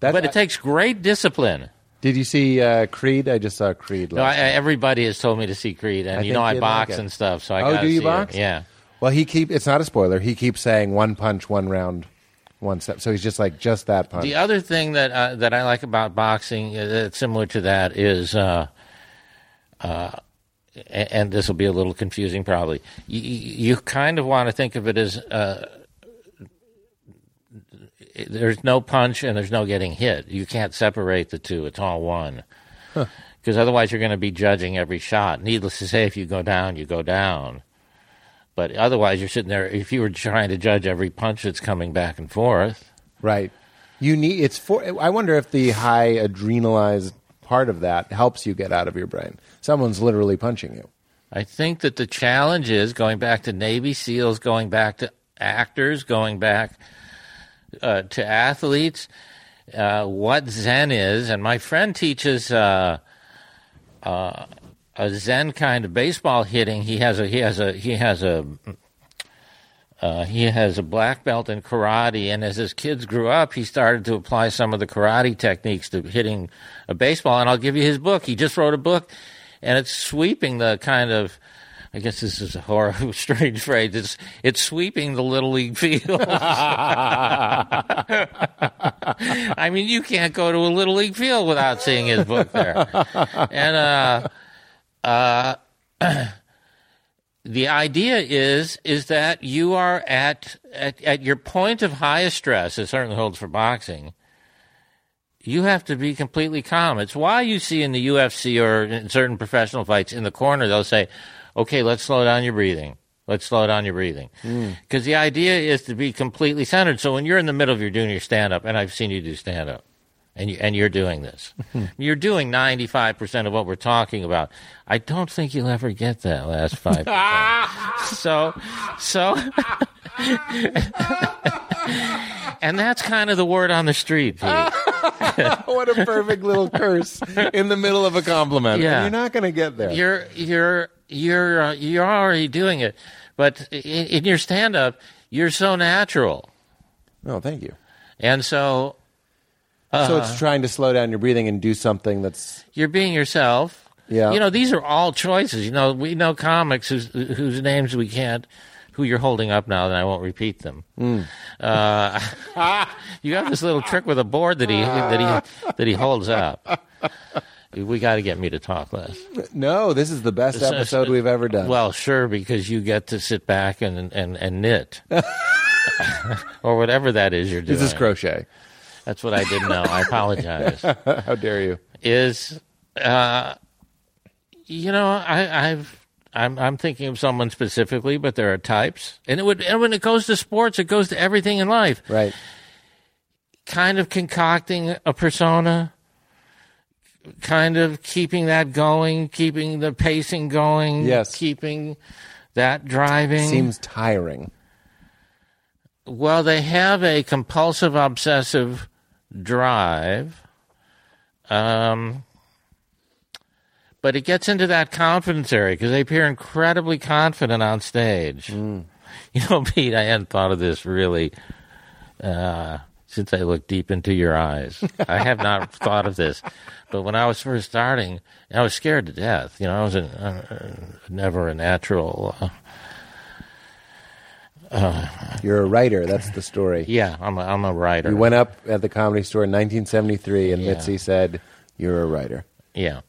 That's, But it takes great discipline. Did you see uh, Creed? I just saw Creed. No, I, everybody has told me to see Creed, and I you know I you'd like box and stuff. So I Oh, gotta do you see box? It. Yeah, well, he keep. It's not a spoiler. He keeps saying one punch, one round, one step. So he's just like just that punch. The other thing that uh, that I like about boxing, uh, that's similar to that, is, uh, uh, and this will be a little confusing, probably. You, you kind of want to think of it as uh, there's no punch and there's no getting hit. You can't separate the two. It's all one. Because otherwise, you're going to be judging every shot. Needless to say, if you go down, you go down. But otherwise, you're sitting there. If you were trying to judge every punch that's coming back and forth, Right. You need it's for. I wonder if the high adrenalized part of that helps you get out of your brain. Someone's literally punching you. I think that the challenge is going back to Navy SEALs, going back to actors, going back uh, to athletes, uh, what Zen is. And my friend teaches uh, uh, a Zen kind of baseball hitting. He has a he has a he has a uh, he has a black belt in karate, and as his kids grew up, he started to apply some of the karate techniques to hitting a baseball. And I'll give you his book. He just wrote a book, and it's sweeping the kind of I guess this is a horrible, strange phrase. It's it's sweeping the little league field. I mean, you can't go to a little league field without seeing his book there. And uh, uh, the idea is is that you are at, at at your point of highest stress. It certainly holds for boxing. You have to be completely calm. It's why you see in the UFC or in certain professional fights in the corner they'll say, "Okay, let's slow down your breathing." Let's slow down your breathing. Hmm. Because the idea is to be completely centered. So when you're in the middle of your doing your stand up, and I've seen you do stand up, and you, and you're doing this. Hmm. you're doing 95% of what we're talking about. I don't think you'll ever get that last 5%. so so And that's kind of the word on the street, Pete. what a perfect little curse in the middle of a compliment. Yeah. You're not going to get there. You're you're you're uh, you're already doing it. But in, in your stand up, you're so natural. no, thank you. And so so it's trying to slow down your breathing and do something that's you're being yourself. Yeah. You know, these are all choices. You know, we know comics whose whose names we can't who you're holding up now, and I won't repeat them. Uh, you have this little trick with a board that he that he that he holds up. We got to get me to talk less. no. This is the best This episode we've ever done. Well, sure, because you get to sit back and and, and knit, or whatever that is you're doing. this is crochet. That's what I didn't know. I apologize. How dare you? is uh, you know I, I've I'm I'm thinking of someone specifically, but there are types, and it would and when it goes to sports, it goes to everything in life. Right. Kind of concocting a persona, kind of keeping that going, keeping the pacing going, Yes. keeping that driving. Seems tiring. Well, they have a compulsive obsessive drive. Um, but it gets into that confidence area because they appear incredibly confident on stage. You know, Pete, I hadn't thought of this really uh, since I looked deep into your eyes. I have not thought of this. But when I was first starting, I was scared to death. You know, I was a, uh, never a natural. Uh, You're a writer. That's the story. yeah, I'm a, I'm a writer. You went up at the comedy store in 1973, and Yeah. Mitzi said, "You're a writer," Yeah.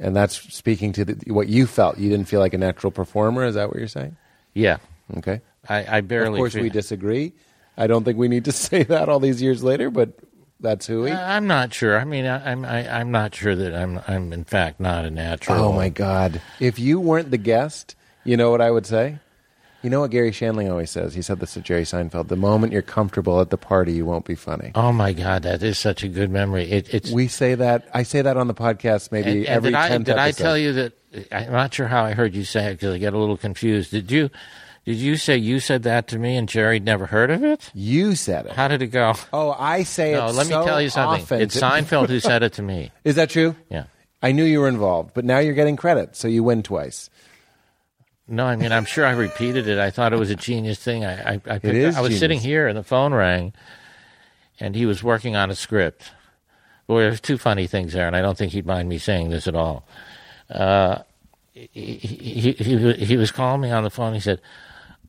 And that's speaking to the, what you felt. You didn't feel like a natural performer. Is that what you're saying? Yeah. Okay. I, I barely. Of course, feel- we disagree. I don't think we need to say that all these years later, but that's who we. Uh, I'm not sure. I mean, I, I'm I, I'm not sure that I'm I'm in fact not a natural. Oh my God! If you weren't the guest, you know what I would say. You know what Garry Shandling always says. He said this to Jerry Seinfeld. The moment you're comfortable at the party, you won't be funny. Oh my God, that is such a good memory. It, it's We say that. I say that on the podcast maybe and, and every did I 10th did I tell you that? I'm not sure how I heard you say it because I get a little confused. Did you? Did you say you said that to me and Jerry'd never heard of it? You said it. How did it go? Oh, I say No, it. let me so tell you something. often It's Seinfeld who said it to me. Is that true? Yeah. I knew you were involved, but now you're getting credit, so you win twice. No, I mean I'm sure I repeated it. I thought it was a genius thing. I I, I, picked, is I was genius. sitting here and the phone rang, and he was working on a script. Well, there's two funny things there, and I don't think he'd mind me saying this at all. Uh, he, he, he, he was calling me on the phone. He said,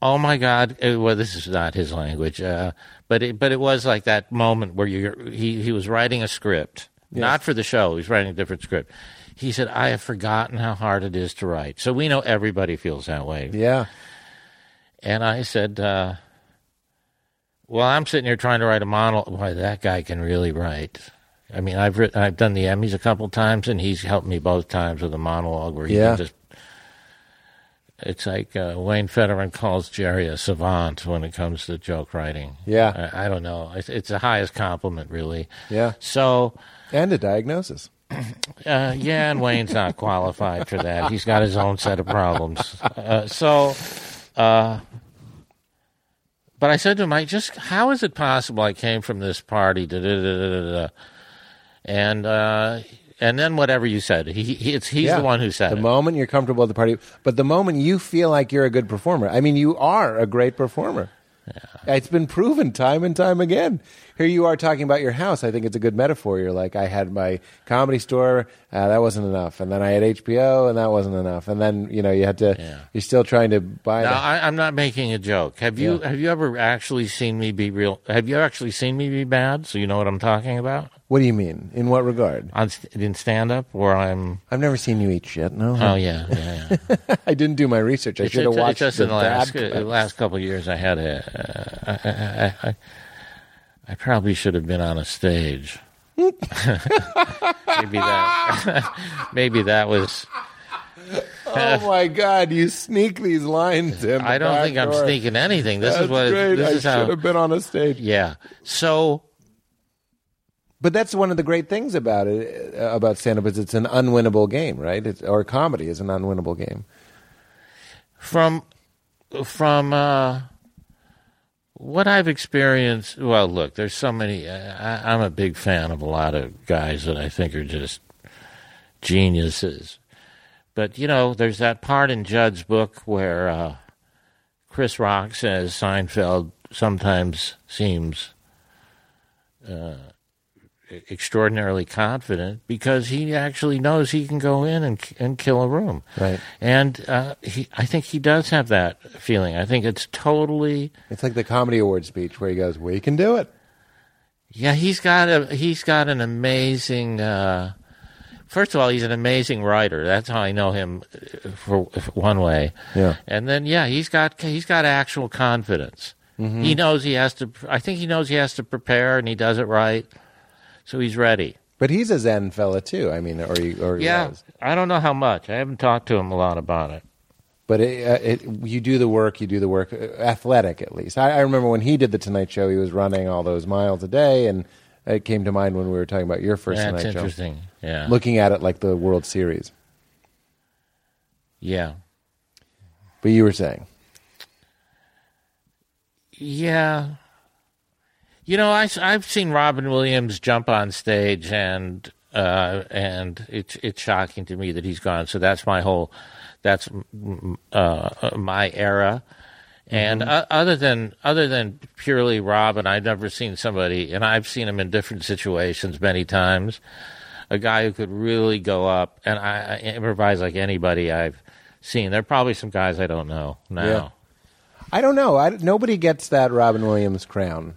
"Oh my God!" uh, Well, this is not his language, uh, but it, but it was like that moment where you he he was writing a script, not for the show. He was writing a different script. He said, "I have forgotten how hard it is to write." So we know everybody feels that way. Yeah. And I said, uh, "Well, I'm sitting here trying to write a monologue. Why that guy can really write." I mean, I've written, I've done the Emmys a couple times, and he's helped me both times with a monologue where he Yeah. can just. It's like uh, Wayne Federman calls Jerry a savant when it comes to joke writing. Yeah. I, I don't know. It's, it's the highest compliment, really. Yeah. So, And a diagnosis. Uh, yeah, and Wayne's not qualified for that. He's got his own set of problems. Uh, so, uh, but I said to him, I just, how is it possible I came from this party? Da, da, da. And, uh, and then whatever you said, he, he, it's, he's Yeah. the one who said the it. moment you're comfortable at the party, but the moment you feel like you're a good performer, I mean, you are a great performer. It's been proven time and time again. Here you are talking about your house. I think it's a good metaphor. You're like, I had my comedy store, uh, that wasn't enough, and then I had HBO, and that wasn't enough, and then you know you had to. Yeah. You're still trying to buy. Now, the, I, I'm not making a joke. Have you Yeah. have you ever actually seen me be real? Have you actually seen me be bad? So you know what I'm talking about what do you mean? In what regard? on st- in stand up, where I'm. I've never seen you eat shit. No, Oh yeah, yeah. yeah. I didn't do my research. I should have watched it's just the in the last last couple of years. I had a. Uh, I, I, I, I probably should have been on a stage. maybe that. maybe that was. Oh my God! You sneak these lines in. I don't back think I'm sneaking anything. This That's is what. great. This I is how. should have been on a stage. Yeah. So But that's one of the great things about it, uh, about stand-up, is it's an unwinnable game, right? It's, or comedy is an unwinnable game. from from uh, what I've experienced, well, look, there's so many. I, I'm a big fan of a lot of guys that I think are just geniuses. But you know, there's that part in Judd's book where uh, Chris Rock says Seinfeld sometimes seems uh, extraordinarily confident because he actually knows he can go in and and kill a room. Right. And uh, he, I think he does have that feeling. I think it's totally. It's like the comedy award speech where he goes, "We can do it." Yeah, he's got a he's got an amazing. Uh, first of all, he's an amazing writer. That's how I know him, uh, for, for one way. Yeah. And then yeah, he's got he's got actual confidence. He knows he has to. I think he knows he has to prepare, and he does it right. So he's ready. But he's a Zen fella too. I mean, or he, or he Yeah, was. I don't know how much. I haven't talked to him a lot about it. But it, uh, it, you do the work. You do the work. uh, Athletic, at least. I, I remember when he did the Tonight Show, he was running all those miles a day, and it came to mind when we were talking about your first That's Tonight Show. interesting. Yeah. Looking at it like the World Series. Yeah. But you were saying, Yeah. You know, I, have seen Robin Williams jump on stage, and uh, and it's it's shocking to me that he's gone. So that's my whole, that's uh, my era. And uh, other than other than purely Robin, I've never seen somebody, and I've seen him in different situations many times. A guy who could really go up and I, I improvise like anybody I've seen. There are probably some guys I don't know now. Yeah. I don't know. I, nobody gets that Robin Williams crown.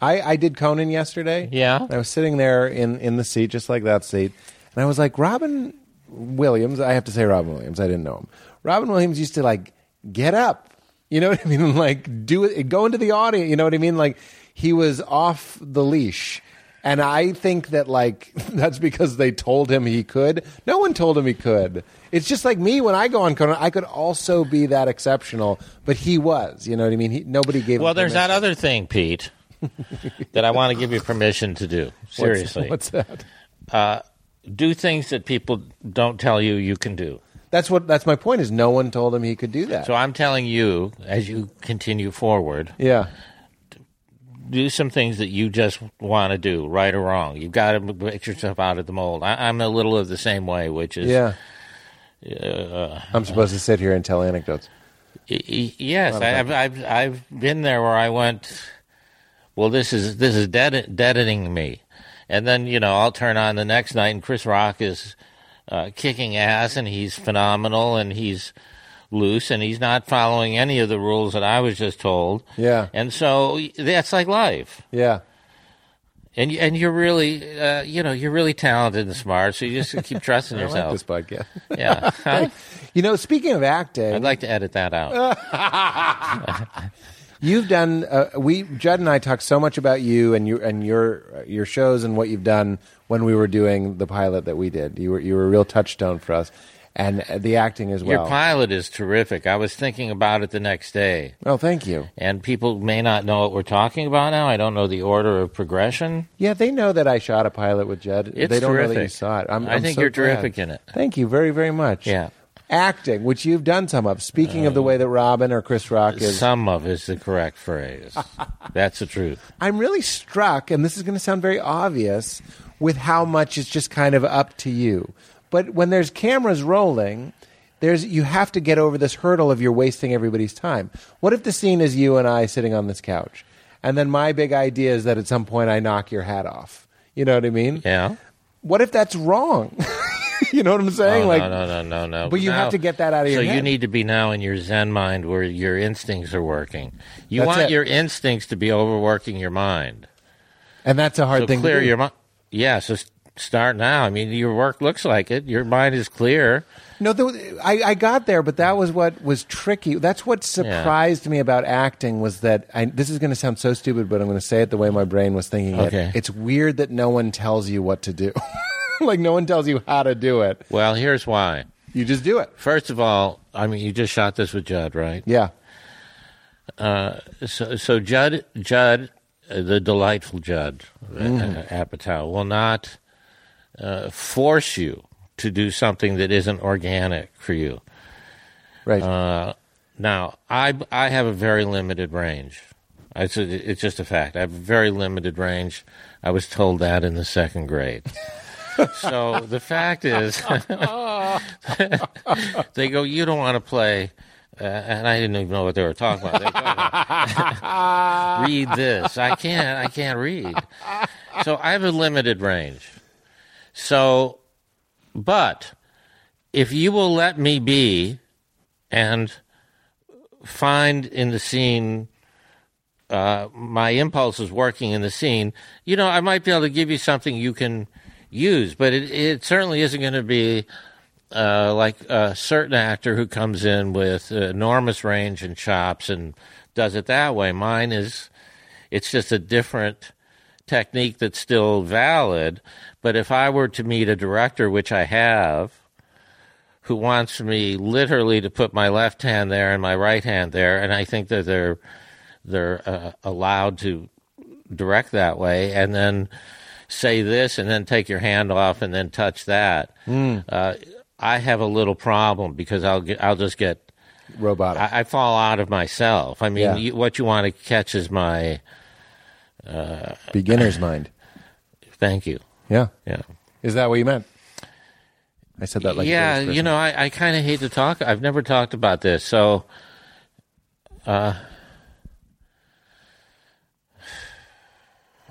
I, I did Conan yesterday. Yeah. I was sitting there in, in the seat, just like that seat, and I was like, Robin Williams. I have to say Robin Williams. I didn't know him. Robin Williams used to like get up. You know what I mean? Like do it. Go into the audience. You know what I mean? Like he was off the leash. And I think that like that's because they told him he could. No one told him he could. It's just like me when I go on Conan. I could also be that exceptional, but he was. You know what I mean? He, nobody gave. Well, there's that other thing, Pete, that I want to give you permission to do. Seriously, what's that? do things that people don't tell you you can do. That's what. That's my point. Is no one told him he could do that. So I'm telling you, as you continue forward, yeah. do some things that you just want to do, right or wrong. You've got to make yourself out of the mold. I, I'm a little of the same way, which is Yeah. uh, I'm supposed to sit here and tell anecdotes. Y- y- Yes, I've, I've I've been there where I went. Well, this is this is dead, deadening me, and then you know I'll turn on the next night and Chris Rock is uh, kicking ass and he's phenomenal and he's loose and he's not following any of the rules that I was just told. Yeah. and so that's like life, Yeah. and and you're really uh, you know you're really talented and smart, so you just keep trusting I like yourself. this podcast. yeah, Huh? you know, speaking of acting, I'd like to edit that out. You've done. Uh, we Judd and I talked so much about you and you and your your shows and what you've done when we were doing the pilot that we did. You were you were a real touchstone for us. and uh, the acting as well. Your pilot is terrific. I was thinking about it the next day, oh, thank you. and people may not know what we're talking about now. I don't know the order of progression. Yeah, they know that I shot a pilot with Judd. It's they don't know that you terrific. saw it. I'm, I I'm think so you're glad. terrific in it. Thank you very, very much. Yeah. Acting, which you've done some of. Speaking of the way that Robin or Chris Rock is, Some of is the correct phrase. That's the truth. I'm really struck, and this is going to sound very obvious, with how much it's just kind of up to you. But when there's cameras rolling, there's you have to get over this hurdle of you're wasting everybody's time. What if the scene is you and I sitting on this couch, and then my big idea is that at some point I knock your hat off? You know what I mean? Yeah. What if that's wrong? you know what I'm saying? Oh, like, no, no, no, no, no. But you have to get that out of your So you need to be now in your Zen mind where your instincts are working. You That's want it. your instincts to be overworking your mind. and that's a hard So thing clear your mind. Yeah. So start now. I mean, your work looks like it. Your mind is clear. No, the, I, I got there, but that was what was tricky. That's what surprised me about acting was that I, this is going to sound so stupid, but I'm going to say it the way my brain was thinking Okay. it. It's weird that no one tells you what to do. like no one tells you how to do it. Well, here's why. You just do it. First of all, I mean, you just shot this with Judd, right? Yeah. So, so Judd, Judd, uh, the delightful Judd uh, Apatow, will not uh, force you to do something that isn't organic for you. Right. Uh, now, I I have a very limited range. It's, a, it's just a fact. I have a very limited range. I was told that in the second grade. so the fact is, they go, "You don't want to play," uh, and I didn't even know what they were talking about. Read this. I can't. I can't read. So I have a limited range. So, but if you will let me be, and find in the scene uh, my impulses working in the scene, you know, I might be able to give you something you can use, but it, it certainly isn't going to be uh, like a certain actor who comes in with enormous range and chops and does it that way. Mine is, it's just a different technique that's still valid. But if I were to meet a director, which I have, who wants me literally to put my left hand there and my right hand there, and I think that they're they're uh, allowed to direct that way, and then say this, and then take your hand off, and then touch that. Uh, I have a little problem because I'll get, I'll just get Robotic. I, I fall out of myself. I mean, Yeah. you, what you want to catch is my Beginner's mind. thank you. Yeah. Yeah. Is that what you meant? I said that like yeah, you know, I, I kind of hate to talk. I've never talked about this, so uh,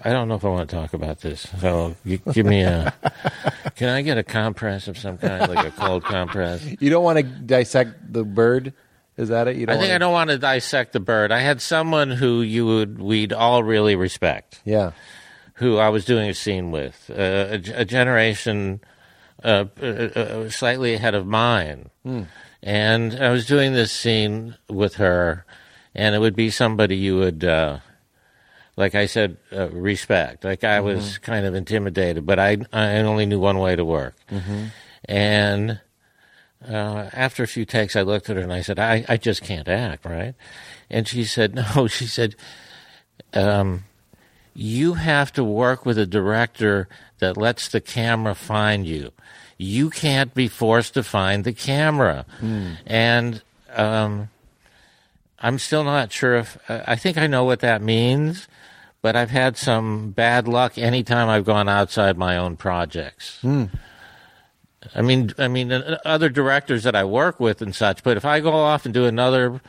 I don't know if I want to talk about this. So give me a. can I get a compress of some kind, like a cold compress? You don't want to dissect the bird? Is that it? You don't I think wanna- I don't want to dissect the bird. I had someone who you would we'd all really respect. Yeah. who I was doing a scene with, uh, a, a generation uh, uh, uh, slightly ahead of mine. And I was doing this scene with her, and it would be somebody you would, uh, like I said, uh, respect. Like I was kind of intimidated, but I, I only knew one way to work. And uh, after a few takes, I looked at her and I said, I, I just can't act, right? And she said, No, she said, um, you have to work with a director that lets the camera find you. You can't be forced to find the camera. And um, I'm still not sure if uh, I think I know what that means, but I've had some bad luck anytime I've gone outside my own projects. I mean, I mean, uh, other directors that I work with and such. But if I go off and do another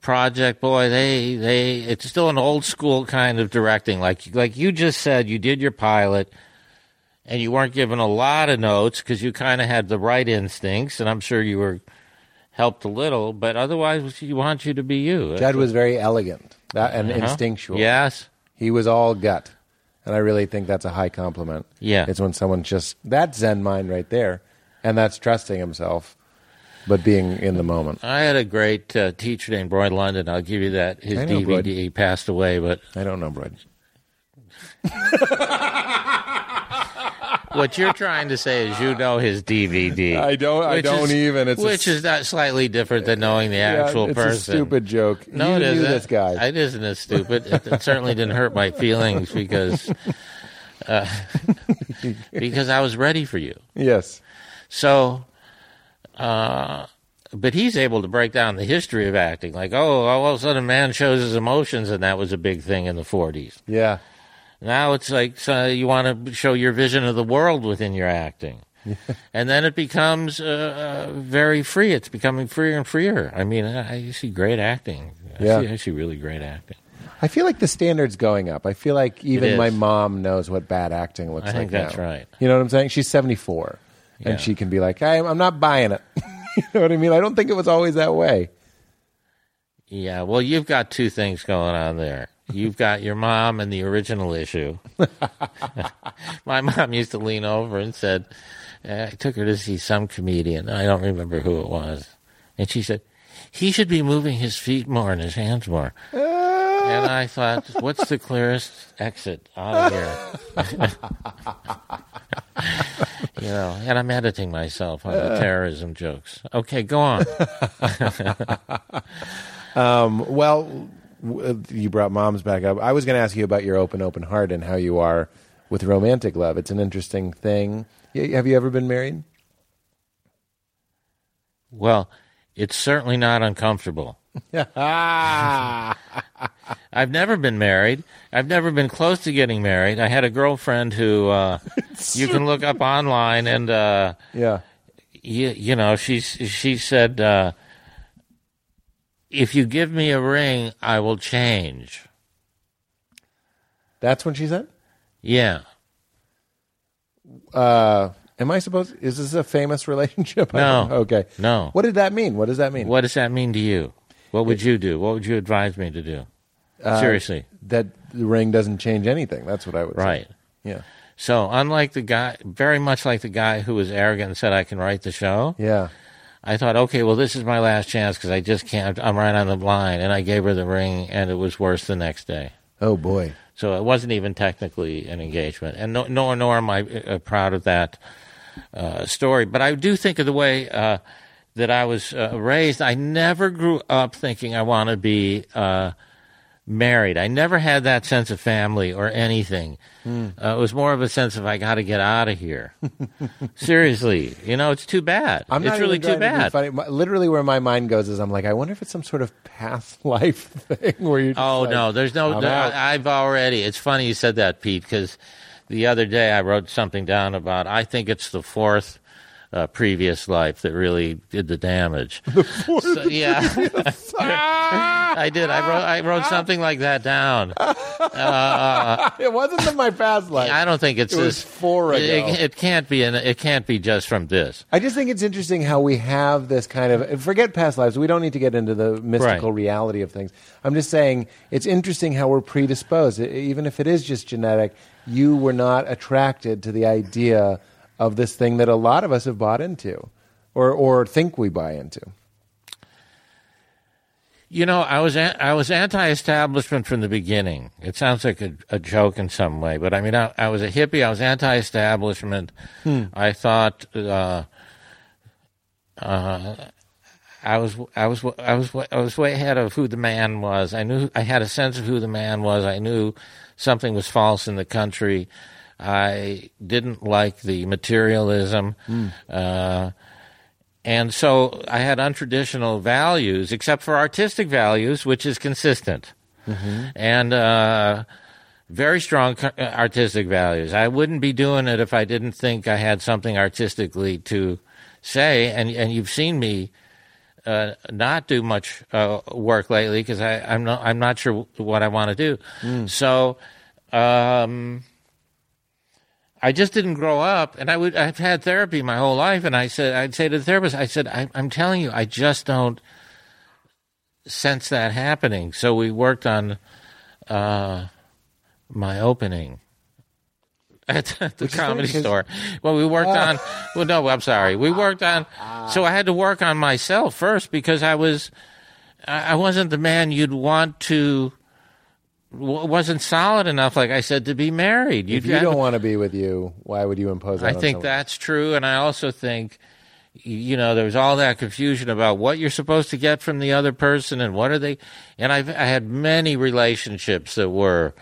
project, boy, they they it's still an old school kind of directing. Like like you just said, you did your pilot, and you weren't given a lot of notes because you kind of had the right instincts, and I'm sure you were helped a little. But otherwise, you want you to be you. Judd was very elegant that, and Uh-huh. instinctual. Yes. He was all gut. And I really think that's a high compliment. Yeah. It's when someone just, that's Zen mind right there. And that's trusting himself, but being in the moment. I had a great uh, teacher named Roy London. I'll give you that. His know DVD Roy. he passed away, but I don't know, Brad. what you're trying to say is you know his DVD. I don't- I don't is- even. It's a which s- is not slightly different than knowing the Yeah, actual it's person. a stupid joke. No, you it isn't. this guy. It isn't as stupid. It, it certainly didn't hurt my feelings because uh, because I was ready for you. yes. So, uh, but he's able to break down the history of acting. Like, oh, all of a sudden, a man shows his emotions, and that was a big thing in the '40s. Yeah. Now it's like so you want to show your vision of the world within your acting. and then it becomes uh, uh, very free. It's becoming freer and freer. I mean, I, I see great acting. I, Yeah. see, I see really great acting. I feel like the standard's going up. I feel like even my mom knows what bad acting looks I like. think that's now. right. You know what I'm saying? She's 74, Yeah. and she can be like, I, "I'm not buying it." you know what I mean? I don't think it was always that way. Yeah, well, you've got two things going on there. You've got your mom and the original issue. My mom used to lean over and said, uh, I took her to see some comedian. I don't remember who it was. And she said, he should be moving his feet more and his hands more. And I thought, what's the clearest exit out of here? you know, and I'm editing myself on the terrorism jokes. Okay, go on. Well, w- uh, you brought moms back up. I was going to ask you about your open, open heart and how you are with romantic love. It's an interesting thing. Have you ever been married? Well, it's certainly not uncomfortable. I've never been married. I've never been close to getting married. I had a girlfriend who uh, you can look up online, and uh, yeah. you, you know, she she said, uh, "If you give me a ring, I will change." That's what she said. Yeah. Uh, am I supposed? Is this a famous relationship? No. Okay. No. What did that mean? What does that mean? What does that mean to you? What would you do? What would you advise me to do? Uh, Seriously, That the ring doesn't change anything. That's what I would say. right? Yeah. So, unlike the guy, very much like the guy who was arrogant and said, "I can write the show." Yeah. I thought, okay, well, this is my last chance because I just can't. I'm right on the line, and I gave her the ring, and it was worse the next day. Oh boy. So it wasn't even technically an engagement, and no, nor nor am I uh, proud of that uh, story. But I do think of the way uh, that I was uh, raised. I never grew up thinking I want to be uh, married. I never had that sense of family or anything. Uh, it was more of a sense of I got to get out of here. Seriously, you know, it's too bad. I'm it's not really too to bad. funny. Literally, where my mind goes is, I'm like, I wonder if it's some sort of past life thing where you. Oh no, there's no. There- I've already. It's funny you said that, Pete, because the other day I wrote something down about. I think it's the fourth uh, previous life that really did the damage. The. So, yeah, I did. I wrote. I wrote something like that down. it wasn't in my past life. I don't think it's It was this. four it, ago. it, it can't be. An, it can't be just from this. I just think it's interesting how we have this kind of forget past lives. We don't need to get into the mystical Right. reality of things. I'm just saying it's interesting how we're predisposed, even if it is just genetic. You were not attracted to the idea of this thing that a lot of us have bought into, or or think we buy into. You know, I was I was anti-establishment from the beginning. It sounds like a, a joke in some way, but I mean, I, I was a hippie. I was anti-establishment. I thought uh, uh, I was I was I was I was way ahead of who the man was. I knew I had a sense of who the man was. I knew something was false in the country. I didn't like the materialism. Uh, and so I had untraditional values, except for artistic values, which is consistent. And uh, very strong uh, artistic values. I wouldn't be doing it if I didn't think I had something artistically to say. And, and you've seen me uh, not do much uh, work lately because I'm not, I'm not sure what I want to do. So. Um, I just didn't grow up, and I would. I've had therapy my whole life, and I said, I'd say to the therapist, I said, I, I'm telling you, I just don't sense that happening. So we worked on uh, my opening at the comedy store. Well, we worked on. Well, no, I'm sorry. We worked on. So I had to work on myself first because I was, I I wasn't the man you'd want to w- wasn't solid enough, like I said, to be married. If You'd you have- don't want to be with you, why would you impose that I think that's true, and I also think, you know, there was all that confusion about what you're supposed to get from the other person and what are they. And I've I had many relationships that were.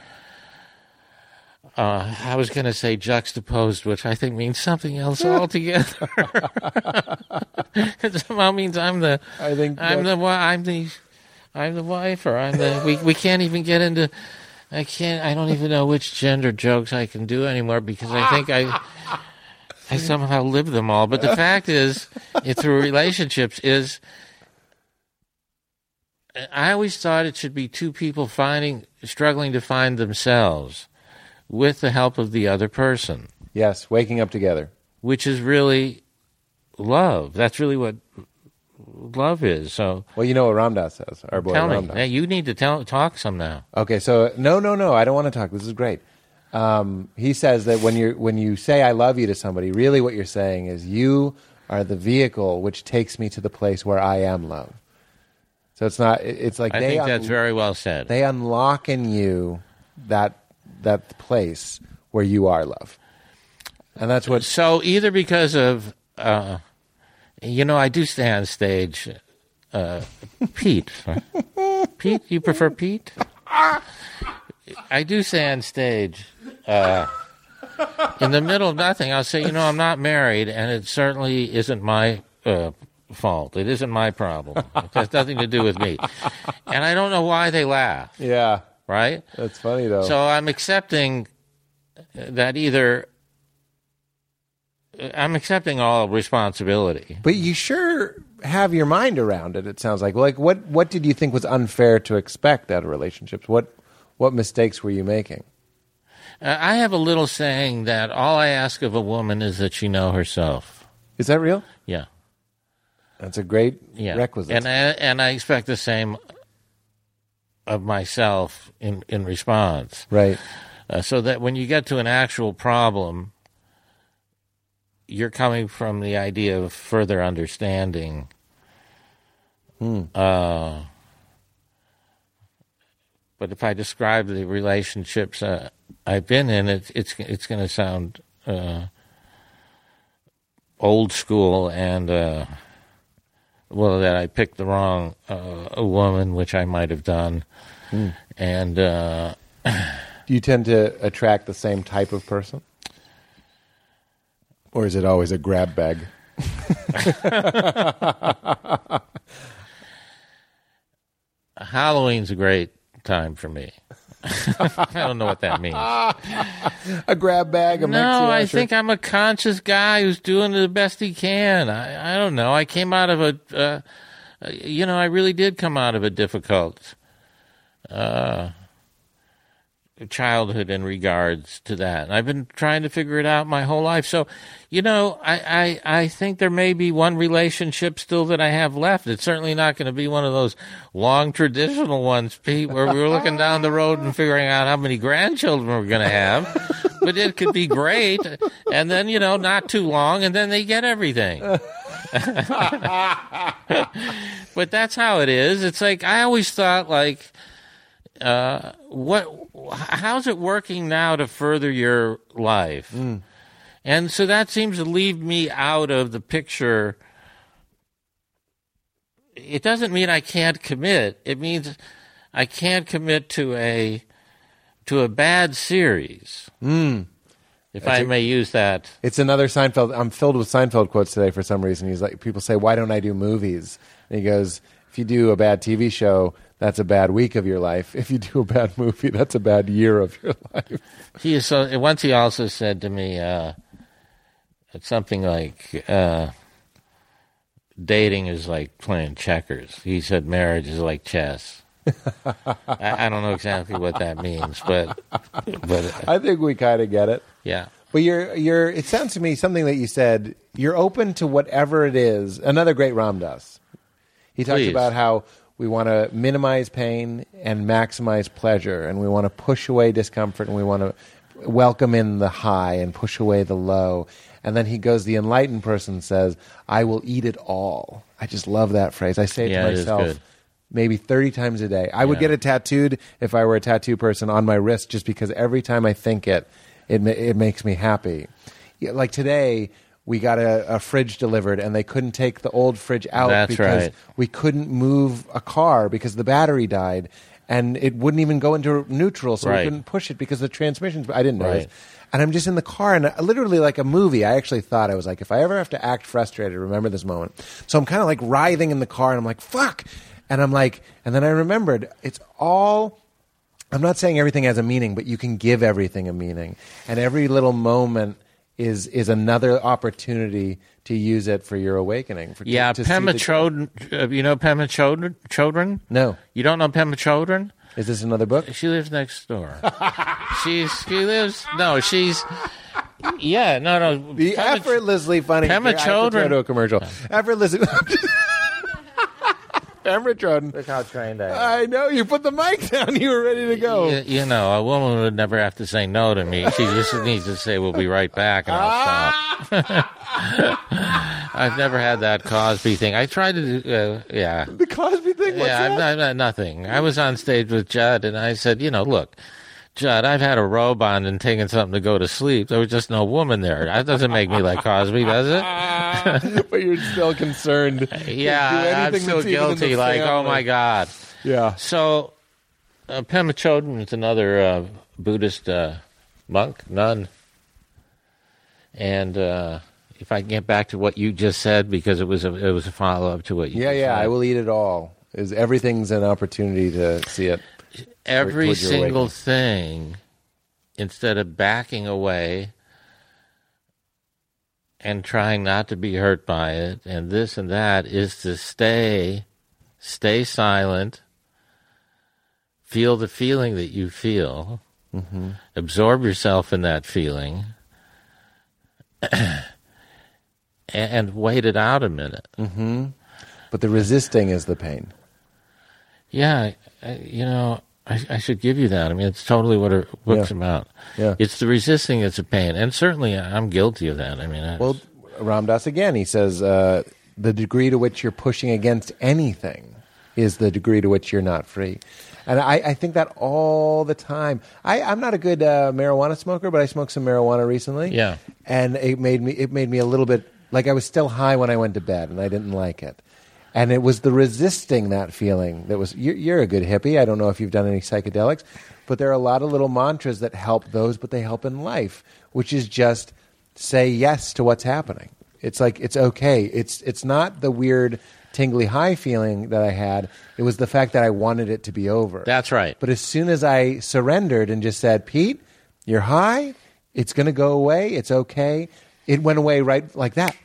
Uh, I was going to say juxtaposed, which I think means something else altogether. it somehow means I'm the I think I'm the I'm the I'm the wife, or I'm the we we can't even get into. I can't. I don't even know which gender jokes I can do anymore because I think I I somehow live them all. But the fact is, it, through relationships, is I always thought it should be two people finding struggling to find themselves with the help of the other person, yes, waking up together. which is really love. That's really what love is. So Well, you know what Ram Dass says, our boy tell me, Ram Dass. You need to tell talk some now. Okay, so no, no, no. I don't want to talk. This is great. Um, he says that when you when you say "I love you" to somebody, really what you're saying is you are the vehicle which takes me to the place where I am love. So it's not. It's like I they think un- that's very well said. they unlock in you that that place where you are love, and that's what. So either because of, uh, you know, I do stay on stage. Uh, Pete. Pete, you prefer Pete? I do stay on stage. Uh, in the middle of nothing, I'll say, you know, I'm not married, and it certainly isn't my uh, fault. It isn't my problem. It has nothing to do with me. And I don't know why they laugh, Yeah, right? that's funny though. So I'm accepting that either I'm accepting all responsibility. But you sure have your mind around it. It sounds like. Like what? What did you think was unfair to expect out of relationships? What? What mistakes were you making? Uh, I have a little saying that all I ask of a woman is that she know herself. Is that real? Yeah, That's a great yeah. requisite. And I, and I expect the same of myself in in response. right. Uh, so that when you get to an actual problem, you're coming from the idea of further understanding. Uh, but if I describe the relationships uh, I've been in, it, it's it's going to sound uh, old school and uh, well that I picked the wrong uh, a woman, which I might have done, and. Uh, Do you tend to attract the same type of person, or is it always a grab bag? Halloween's a great time for me. I don't know what that means. A grab bag? A no, I think I'm a conscious guy who's doing the best he can. I, I don't know. I came out of a, uh, uh, you know, I really did come out of a difficult uh, childhood in regards to that. And I've been trying to figure it out my whole life. So, you know, I, I, I think there may be one relationship still that I have left. It's certainly not going to be one of those long traditional ones, Pete, where we were looking down the road and figuring out how many grandchildren we're going to have. But it could be great. And then, you know, not too long, and then they get everything. but that's how it is. It's like, I always thought, like, uh, what how's it working now to further your life and so that seems to leave me out of the picture it doesn't mean i can't commit it means i can't commit to a to a bad series if i may use that It's another Seinfeld. I'm filled with Seinfeld quotes today for some reason. He's like, people say, "Why don't I do movies?" And he goes, "If you do a bad TV show, that's a bad week of your life. If you do a bad movie, that's a bad year of your life." He so. Once he also said to me, uh, it's something like, uh, "Dating is like playing checkers." He said, "Marriage is like chess." I, I don't know exactly what that means, but but uh, I think we kind of get it. yeah, But you're you're. It sounds to me something that you said. You're open to whatever it is. Another great Ram Dass. He talks Please. about how we want to minimize pain and maximize pleasure, and we want to push away discomfort, and we want to welcome in the high and push away the low. And then he goes, the enlightened person says, "I will eat it all." I just love that phrase. I say it Yeah, to myself good. maybe 30 times a day. I would get it tattooed if I were a tattoo person on my wrist just because every time I think it, it, it makes me happy. Like today, we got a, a fridge delivered and they couldn't take the old fridge out That's because right. we couldn't move a car because the battery died and it wouldn't even go into neutral, so Right. we couldn't push it because the transmissions. I didn't know Right. And I'm just in the car, and uh, literally like a movie. I actually thought I was like, if I ever have to act frustrated, remember this moment. So I'm kind of like writhing in the car, and I'm like, fuck. And I'm like, and then I remembered it's all. I'm not saying everything has a meaning, but you can give everything a meaning, and every little moment is is another opportunity to use it for your awakening. For, to- Yeah, to see Pema the- Chodron. Uh, you know Pema Chodron? Chodron? No, You don't know Pema Chodron? is this another book? She lives next door. she's she lives no, she's yeah, no, no. The Pema- effortlessly funny. Pema I have to to a commercial. Effortlessly. Pema Chodron. Look how trained I am. I know you put the mic down. You were ready to go. You, you know, a woman would never have to say no to me. She just needs to say, "We'll be right back," and I'll stop. I've never had that Cosby thing. I tried to, uh, yeah, The Cosby thing. What's yeah, I'm I'm nothing. I was on stage with Judd, and I said, you know, look, Judd, I've had a robe on and taken something to go to sleep. There was just no woman there. That doesn't make me like Cosby, does it? but you're still concerned. Yeah, I'm anything still that's even in the guilty. Like, oh my god. Yeah. So, uh, Pema Chodron is another uh, Buddhist uh, monk, nun. And uh, if I can get back to what you just said, because it was a, it was a follow up to what you said. Yeah, just yeah. said. I will eat it all. Is everything's an opportunity to see it. Every towards single thing, instead of backing away and trying not to be hurt by it, and this and that, is to stay, stay silent, feel the feeling that you feel, Mm-hmm. absorb yourself in that feeling, and, and wait it out a minute. But the resisting is the pain. Yeah, I, you know, I, I should give you that. I mean, it's totally what a book's Yeah. about. Yeah. It's the resisting that's a pain, and certainly I'm guilty of that. I mean, I, Well, Ram Dass again, he says uh, the degree to which you're pushing against anything is the degree to which you're not free. And I, I think that all the time. I, I'm not a good uh, marijuana smoker, but I smoked some marijuana recently. Yeah. and it made me it made me a little bit like I was still high when I went to bed, and I didn't like it. And it was the resisting that feeling that was. You're, you're a good hippie. I don't know if you've done any psychedelics, but there are a lot of little mantras that help those, but they help in life, which is just say yes to what's happening. It's like it's okay. It's it's not the weird tingly high feeling that I had. It was the fact that I wanted it to be over. That's right. But as soon as I surrendered and just said, Pete, you're high. It's going to go away. It's okay. It went away right like that,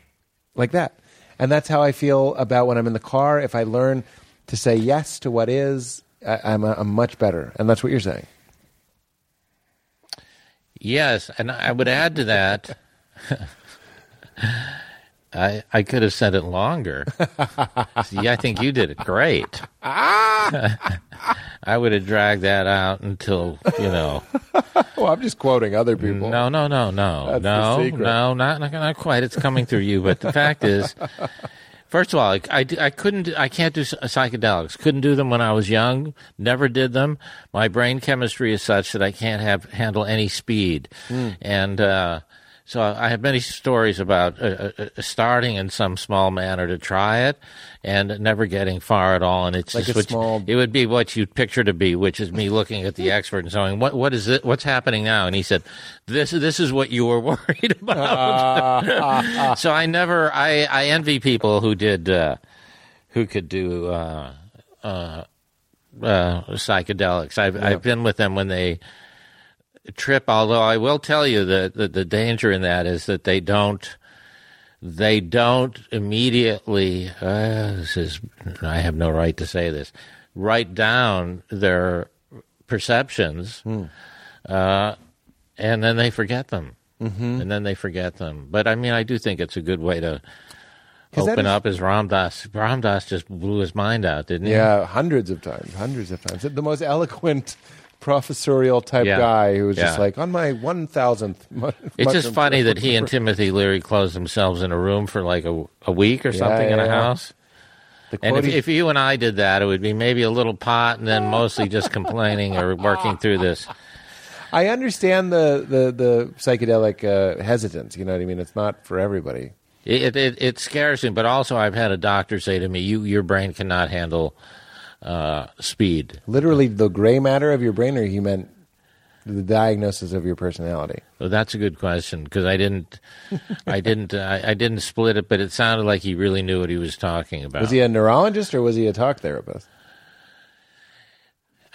like that. And that's how I feel about when I'm in the car. If I learn to say yes to what is, I, I'm, I'm much better. And that's what you're saying. yes, and I would add to that. I I could have said it longer. See, I think you did it great. I would have dragged that out until you know. well, I'm just quoting other people. No, no, no, no, That's no, no, not, not not quite. It's coming through you, but the fact is, first of all, I, I, I couldn't, I can't do psychedelics. Couldn't do them when I was young. Never did them. My brain chemistry is such that I can't have handle any speed, Hmm. and uh, so I have many stories about uh, uh, uh, starting in some small manner to try it and never getting far at all. And it's Like just a what you- small- it would be what you'd picture to be, which is me looking at the expert and saying, "What what is it? What's happening now?" And he said, "This this is what you were worried about." so I never I I envy people who did uh, who could do uh, uh, uh, psychedelics. I've I've been with them when they trip. Although I will tell you that the, the danger in that is that they don't they don't immediately uh, this is I have no right to say this write down their perceptions uh, and then they forget them mm-hmm. and then they forget them but I mean I do think it's a good way to open is- up as Ram Dass Ram Dass just blew his mind out didn't he Yeah, hundreds of times, hundreds of times. The most eloquent professorial type Yeah. guy who was just like on my one thousandth. It's just funny that he and Timothy Leary closed themselves in a room for like a, a week or something in a yeah. house. And if, if you and I did that, it would be maybe a little pot and then mostly just complaining or working through this. I understand the the the psychedelic uh, hesitance. You know what I mean? It's not for everybody. It, it it scares me, but also I've had a doctor say to me, "You your brain cannot handle uh, speed." Literally, the gray matter of your brain, or you meant the diagnosis of your personality. Well, that's a good question because I didn't, I didn't, uh, I, I didn't split it, but it sounded like he really knew what he was talking about. Was he a neurologist or was he a talk therapist?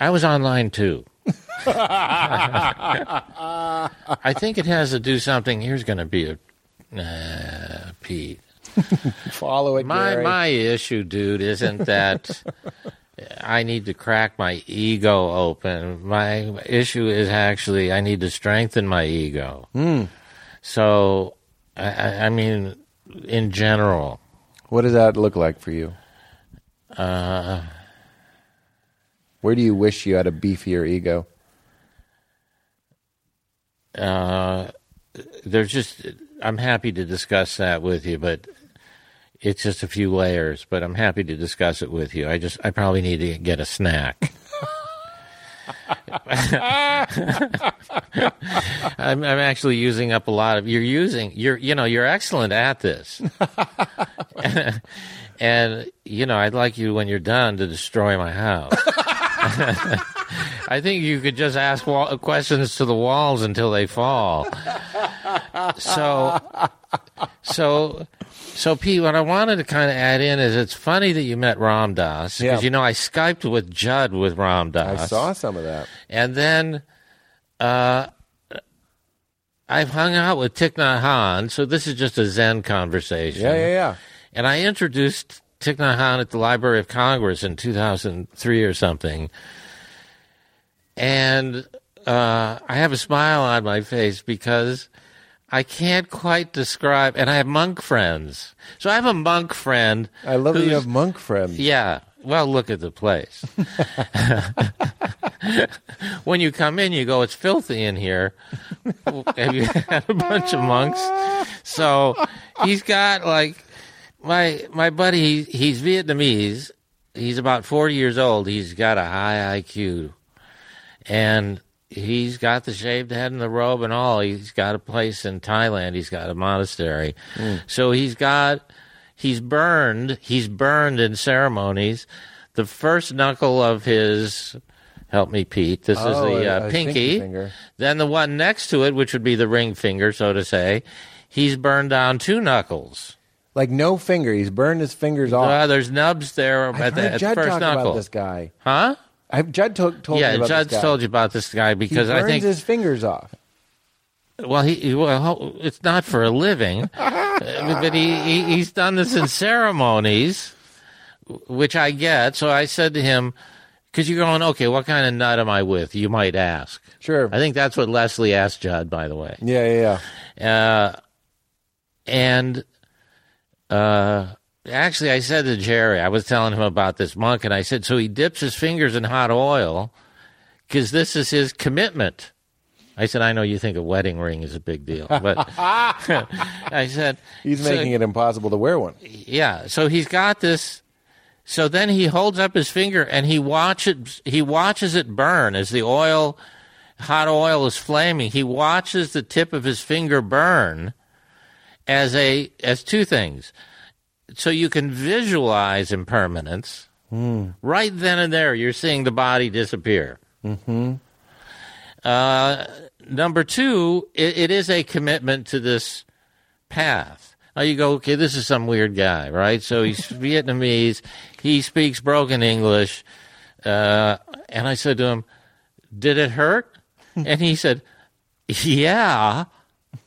I was online too. I think it has to do something. Here's going to be a uh, Pete. Follow it, My Garry. my issue, dude, isn't that I need to crack my ego open. My issue is actually I need to strengthen my ego. Hmm. So, I, I, I mean, in general, What does that look like for you? uh, Where do you wish you had a beefier ego? uh, there's just I'm happy to discuss that with you, but it's just a few layers. But I'm happy to discuss it with you. I just I probably need to get a snack. I'm, I'm actually using up a lot of. You're using. You're you know you're excellent at this. and you know I'd like you when you're done to destroy my house. I think you could just ask wall- questions to the walls until they fall. So, so, so, Pete, what I wanted to kind of add in is it's funny that you met Ram Dass because Yeah. you know I skyped with Judd with Ram Dass. I saw some of that. and then uh, I've hung out with Thich Nhat Hanh. So this is just a Zen conversation. Yeah, yeah, yeah. And I introduced Thich Nhat Hanh at the Library of Congress in 2003 or something. And uh, I have a smile on my face because I can't quite describe, and I have monk friends. So I have a monk friend. I love that you have monk friends. Yeah. Well, look at the place. when you come in, you go, it's filthy in here. Have you had a bunch of monks? So he's got like my my buddy. He's Vietnamese. He's about forty years old. He's got a high IQ, and he's got the shaved head and the robe and all. He's got a place in Thailand. He's got a monastery. So he's got he's burned. He's burned in ceremonies. The first knuckle of his help me, Pete. This is Oh, the uh, a pinky. pinky. Then the one next to it, which would be the ring finger, so to say. He's burned down two knuckles. Like no finger. He's burned his fingers off. Uh, there's nubs there I've at the, at first talk knuckle. about this guy. Huh? I've Judd to- told yeah, me about Judd's this guy. Yeah, Judd's told you about this guy because I think his fingers off. well he well it's not for a living, but he, he he's done this in ceremonies, which I get. So I said to him, because you're going okay, what kind of nut am I with? You might ask. Sure. I think that's what Leslie asked Judd, by the way. yeah, yeah, yeah. Uh, and uh, actually, I said to Jerry, I was telling him about this monk, and I said, so he dips his fingers in hot oil because this is his commitment. I said, I know you think a wedding ring is a big deal, but I said, He's so- making it impossible to wear one. yeah. So he's got this. So then he holds up his finger and he watches he watches it burn as the oil, hot oil is flaming. He watches the tip of his finger burn as a as two things. So you can visualize impermanence right then and there. You're seeing the body disappear. Mm-hmm. Uh, number two, it, it is a commitment to this path. Now you go, okay, this is some weird guy, right? So he's Vietnamese. He speaks broken English. Uh, and I said to him, did it hurt? And he said, yeah.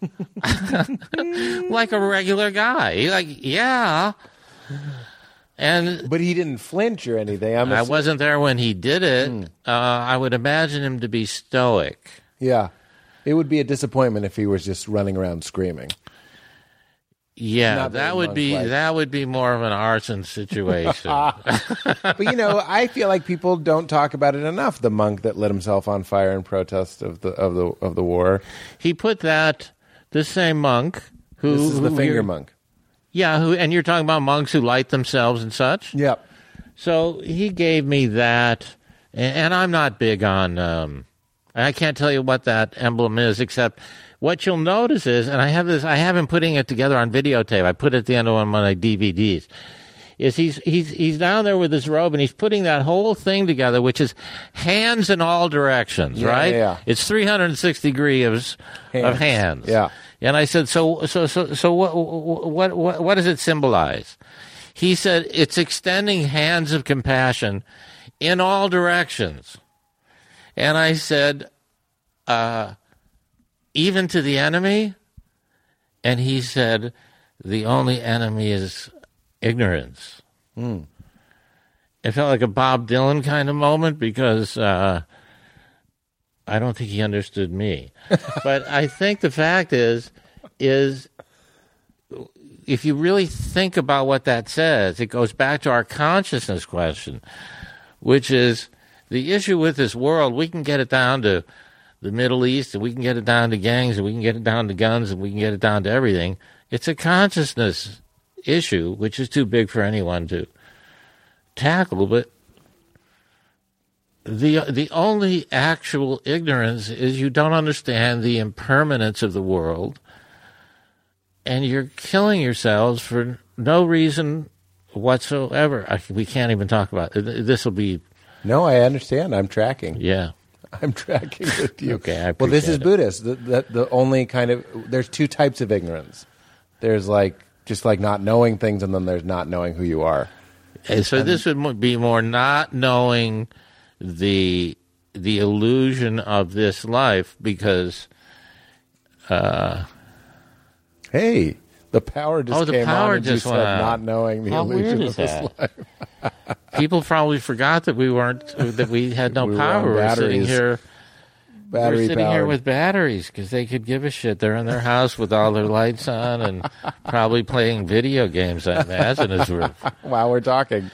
like a regular guy. Like, yeah. And But he didn't flinch or anything. I'm I wasn't there when he did it. Uh, I would imagine him to be stoic. Yeah. It would be a disappointment if he was just running around screaming. Yeah, that would be monk-like. that would be more of an arson situation. But you know, I feel like people don't talk about it enough. The monk that lit himself on fire in protest of the of the of the war. he put that the same monk who This is the finger monk. Yeah, who, and you're talking about monks who light themselves and such. Yep. So he gave me that, and, and I'm not big on. Um, I can't tell you what that emblem is, except what you'll notice is, and I have this. I have him putting it together on videotape. I put it at the end of one of my DVDs. Is he's he's he's down there with his robe and he's putting that whole thing together, which is hands in all directions, Yeah, right? yeah, yeah. It's 360 degrees of hands. Yeah. And I said, so so so so what what what what does it symbolize? He said it's extending hands of compassion in all directions. And I said, uh, even to the enemy? And he said, the only enemy is ignorance. It felt like a Bob Dylan kind of moment because uh, I don't think he understood me. but I think the fact is, is if you really think about what that says, it goes back to our consciousness question, which is the issue with this world. We can get it down to the Middle East, and we can get it down to gangs, and we can get it down to guns, and we can get it down to everything. It's a consciousness issue, which is too big for anyone to tackle. But the the only actual ignorance is you don't understand the impermanence of the world, and you're killing yourselves for no reason whatsoever. I, we can't even talk about this. Will be No, I understand. I'm tracking. yeah. I'm tracking with you. Okay, well, this is it. Buddhist. The, the, the only kind of there's two types of ignorance. There's like just like not knowing things, and then there's not knowing who you are. And so this would be more not knowing the the illusion of this life because uh, Hey, the power just Oh, the came power on, just went out. not knowing the How illusion of this that? life. people probably forgot that we weren't that we had no We power. were sitting here. Battery we're sitting here with batteries because they could give a shit. They're in their house with all their lights on and probably playing video games. I imagine as we're While we're talking,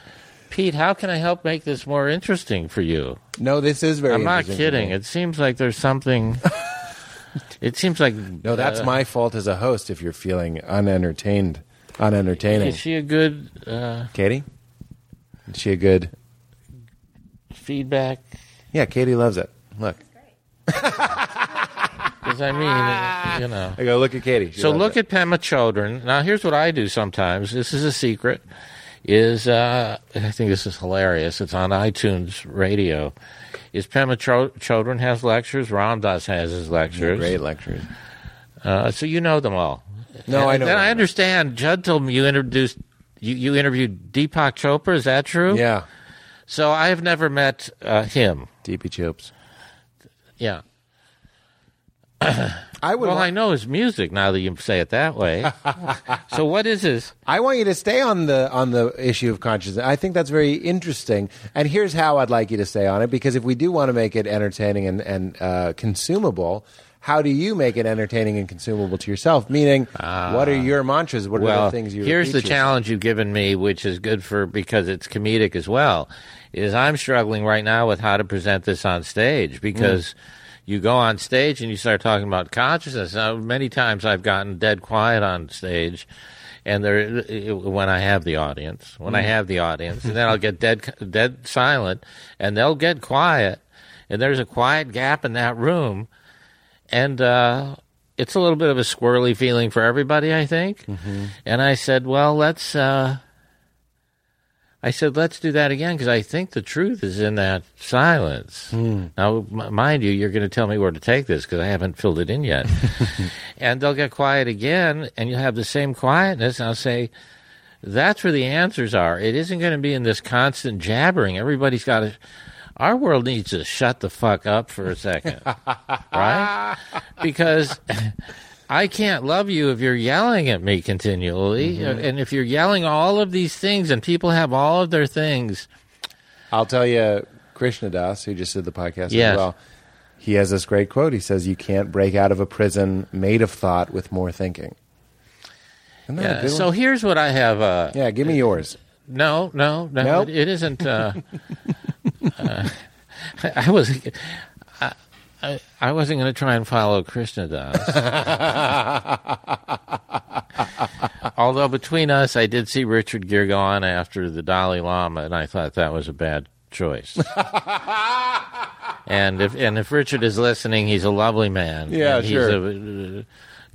Pete. How can I help make this more interesting for you? no, this is very. I'm not kidding. It seems like there's something. it seems like No, that's uh, my fault as a host if you're feeling unentertained, unentertaining. Is she a good uh, Katie, is she a good? feedback? Yeah, Katie loves it. Look, Because I mean, you know. I go look at Katie. She So look it. at Pema Chodron. Now, here's what I do sometimes. This is a secret. Is uh, I think this is hilarious. It's on iTunes Radio. Is Pema Cho- Chodron has lectures? Ram Dass has his lectures. great lectures. Uh, so you know them all. No, I know. Then I understand. Judd told me you introduced you, you interviewed Deepak Chopra. Is that true? Yeah, So I have never met uh, him. DP Chops. Yeah. I would. Well, I know his music now that you say it that way. so what is his? I want you to stay on the on the issue of consciousness. I think that's very interesting. And here's how I'd like you to stay on it because if we do want to make it entertaining and and uh, consumable, how do you make it entertaining and consumable to yourself? Meaning, what are your mantras? What are the things you? here's the yourself? challenge you've given me, which is good for because it's comedic as well. Is I'm struggling right now with how to present this on stage because Mm. You go on stage and you start talking about consciousness. Now, many times I've gotten dead quiet on stage. And there, when I have the audience, when I Mm. have the audience, and then I'll get dead, dead silent, and they'll get quiet, and there's a quiet gap in that room, and uh, it's a little bit of a squirrely feeling for everybody, I think. And I said, well, let's. Uh, I said, let's do that again because I think the truth is in that silence. Hmm. Now, m- mind you, you're going to tell me where to take this because I haven't filled it in yet. and they'll get quiet again, and you'll have the same quietness. And I'll say, that's where the answers are. It isn't going to be in this constant jabbering. Everybody's got to. Our world needs to shut the fuck up for a second, right? Because I can't love you if you're yelling at me continually, and if you're yelling all of these things, and people have all of their things. I'll tell you, Krishna Das, who just did the podcast Yes. as well. He has this great quote. He says, "You can't break out of a prison made of thought with more thinking." Isn't that a Yeah, so one? here's what I have. Uh, yeah, give me yours. No, no, no. Nope. It, it isn't. Uh, uh, I was. I, I, wasn't going to try and follow Krishna Das. Although between us, I did see Richard Gere go on after the Dalai Lama, and I thought that was a bad choice. and if and if Richard is listening, he's a lovely man. Yeah, sure. He's a uh,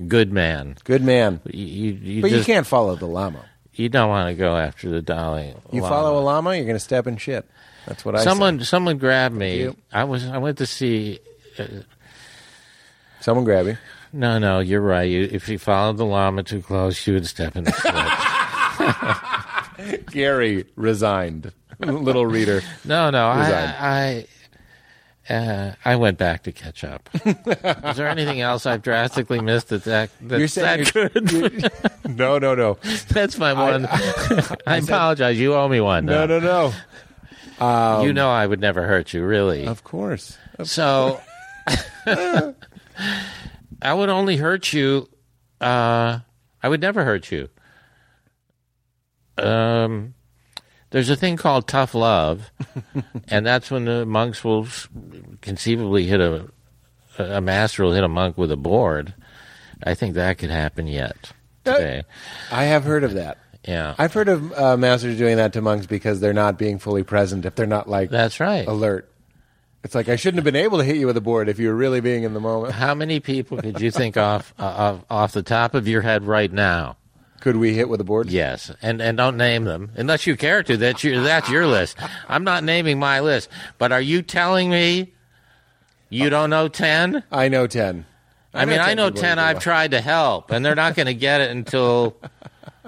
good man. Good man. You, you, you But you can't follow the Lama. You don't want to go after the Dalai. You follow a Lama, you're going to step in shit. That's what I Someone, say. someone grabbed me. I was. I went to see. Someone grab you. No, no, you're right. You, if you followed the llama too close, you would step in the shit. Garry resigned. Little reader. No, no, Resigned. I, I, uh, I went back to catch up. Is there anything else I've drastically missed that that that's You're saying that good? No, no, no. that's my one. I, apologize. You owe me one. No, now. no, no. you know I would never hurt you, really. Of course. So I would only hurt you. Uh, I would never hurt you. Um, there's a thing called tough love, and that's when the monks will conceivably hit a a master will hit a monk with a board. I think that could happen yet today. I have heard of that. Yeah, I've heard of uh, masters doing that to monks because they're not being fully present if they're not like that's right. alert. It's like I shouldn't have been able to hit you with a board if you were really being in the moment. How many people could you think off uh, off off the top of your head right now? Could we hit with a board? Yes, and and don't name them unless you care to. That's your that's your list. I'm not naming my list. But are you telling me you don't know ten? I know ten. I mean, I know ten. I've tried to help, and they're not going to get it until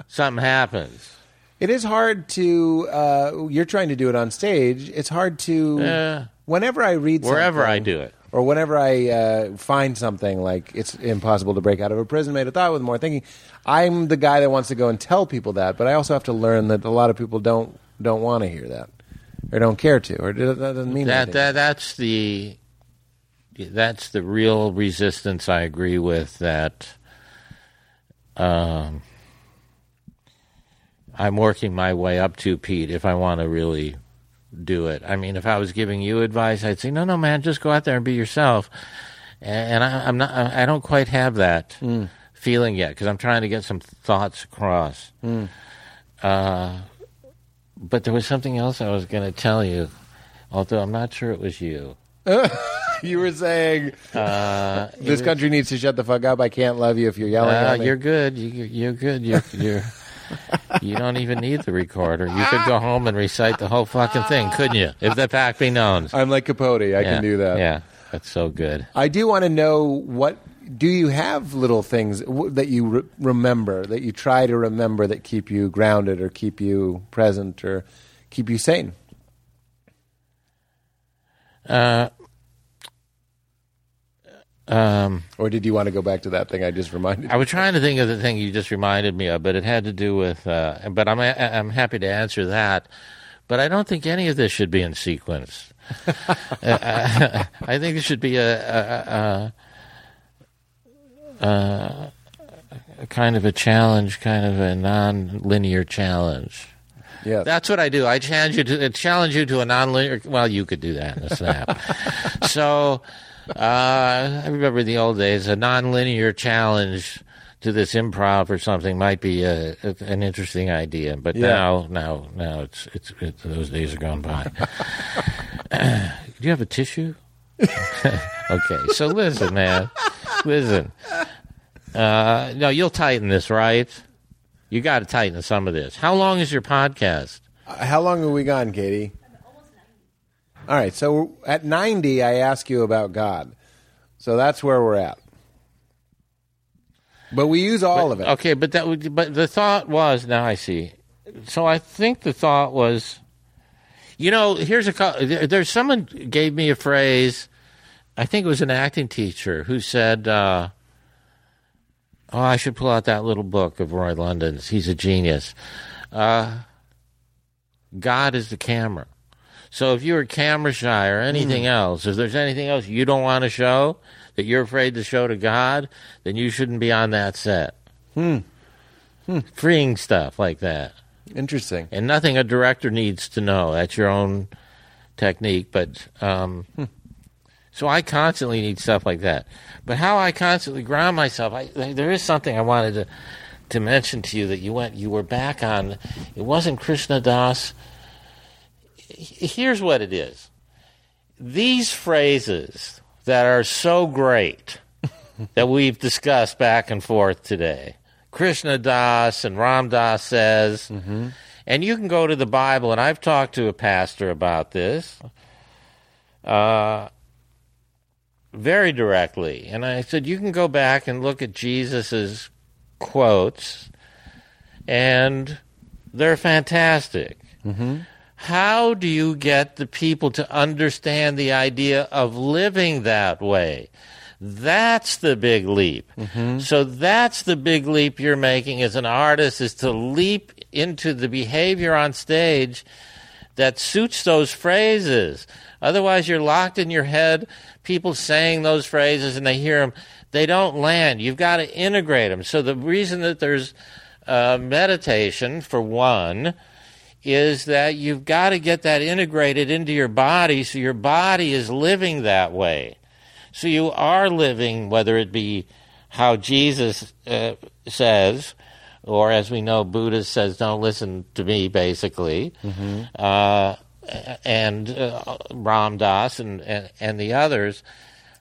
something happens. It is hard to. Uh, you're trying to do it on stage. It's hard to. Yeah. Whenever I read, Wherever I do it. or whenever I uh, find something like it's impossible to break out of a prison made of thought with more thinking, I'm the guy that wants to go and tell people that. But I also have to learn that a lot of people don't don't want to hear that, or don't care to, or that doesn't mean That that that's the that's the real resistance. I agree with that. Um, I'm working my way up to Pete if I want to really do it. I mean, if I was giving you advice, I'd say, no, no, man, just go out there and be yourself. And I, I'm not. I don't quite have that feeling yet because I'm trying to get some thoughts across. Uh, but there was something else I was going to tell you, although I'm not sure it was you. you were saying Uh, this country needs to shut the fuck up. I can't love you if you're yelling Uh, at me. you're good. You, you're good. You're, you're, you don't even need the recorder. You could go home and recite the whole fucking thing, couldn't you? If the fact be known. I'm like Capote. I yeah, can do that. Yeah, that's so good. I do want to know what do you have little things w- that you re- remember that you try to remember that keep you grounded or keep you present or keep you sane. Uh, um, Or did you want to go back to that thing I just reminded? I was trying to think of the thing you just reminded me of, but it had to do with. Uh, but I'm I'm happy to answer that. But I don't think any of this should be in sequence. uh, I think it should be a, a, a, a, a kind of a challenge, kind of a non-linear challenge. Yes. That's what I do. I challenge you to challenge you to a non-linear. Well, you could do that in a snap. so uh, I remember the old days. A non-linear challenge to this improv or something might be a, a, an interesting idea. But Yeah. now, now, now, it's, it's it's those days are gone by. do you have a tissue? okay, so listen, man, listen. Uh, no, you'll tighten this, right? You got to tighten some of this. How long is your podcast? Uh, How long have we gone, Katie? All right. So at 90, I ask you about God. So that's where we're at. But we use all of it. Okay, but that would, but the thought was now I see. So I think the thought was, you know, here's a there's someone gave me a phrase. I think it was an acting teacher who said, uh, "Oh, I should pull out that little book of Roy London's. He's a genius. Uh, God is the camera." So if you're camera shy or anything else, if there's anything else you don't want to show that you're afraid to show to God, then you shouldn't be on that set. Hmm. Freeing stuff like that. Interesting. And nothing a director needs to know. That's your own technique. But um, so I constantly need stuff like that. But how I constantly ground myself, I, there is something I wanted to to mention to you that you went, you were back on. It wasn't Krishna Das. Here's what it is. These phrases that are so great that we've discussed back and forth today. Krishna Das and Ram Dass says, and you can go to the Bible, and I've talked to a pastor about this uh, very directly. And I said, you can go back and look at Jesus's quotes, and they're fantastic. How do you get the people to understand the idea of living that way? That's the big leap. So that's the big leap you're making as an artist is to leap into the behavior on stage that suits those phrases. Otherwise, you're locked in your head. People saying those phrases and they hear them, they don't land. You've got to integrate them. So the reason that there's uh, meditation, for one, is that you've got to get that integrated into your body so your body is living that way. So you are living, whether it be how Jesus uh, says, or as we know, Buddha says, don't listen to me, basically, uh, and uh, Ram Dass and, and, and the others.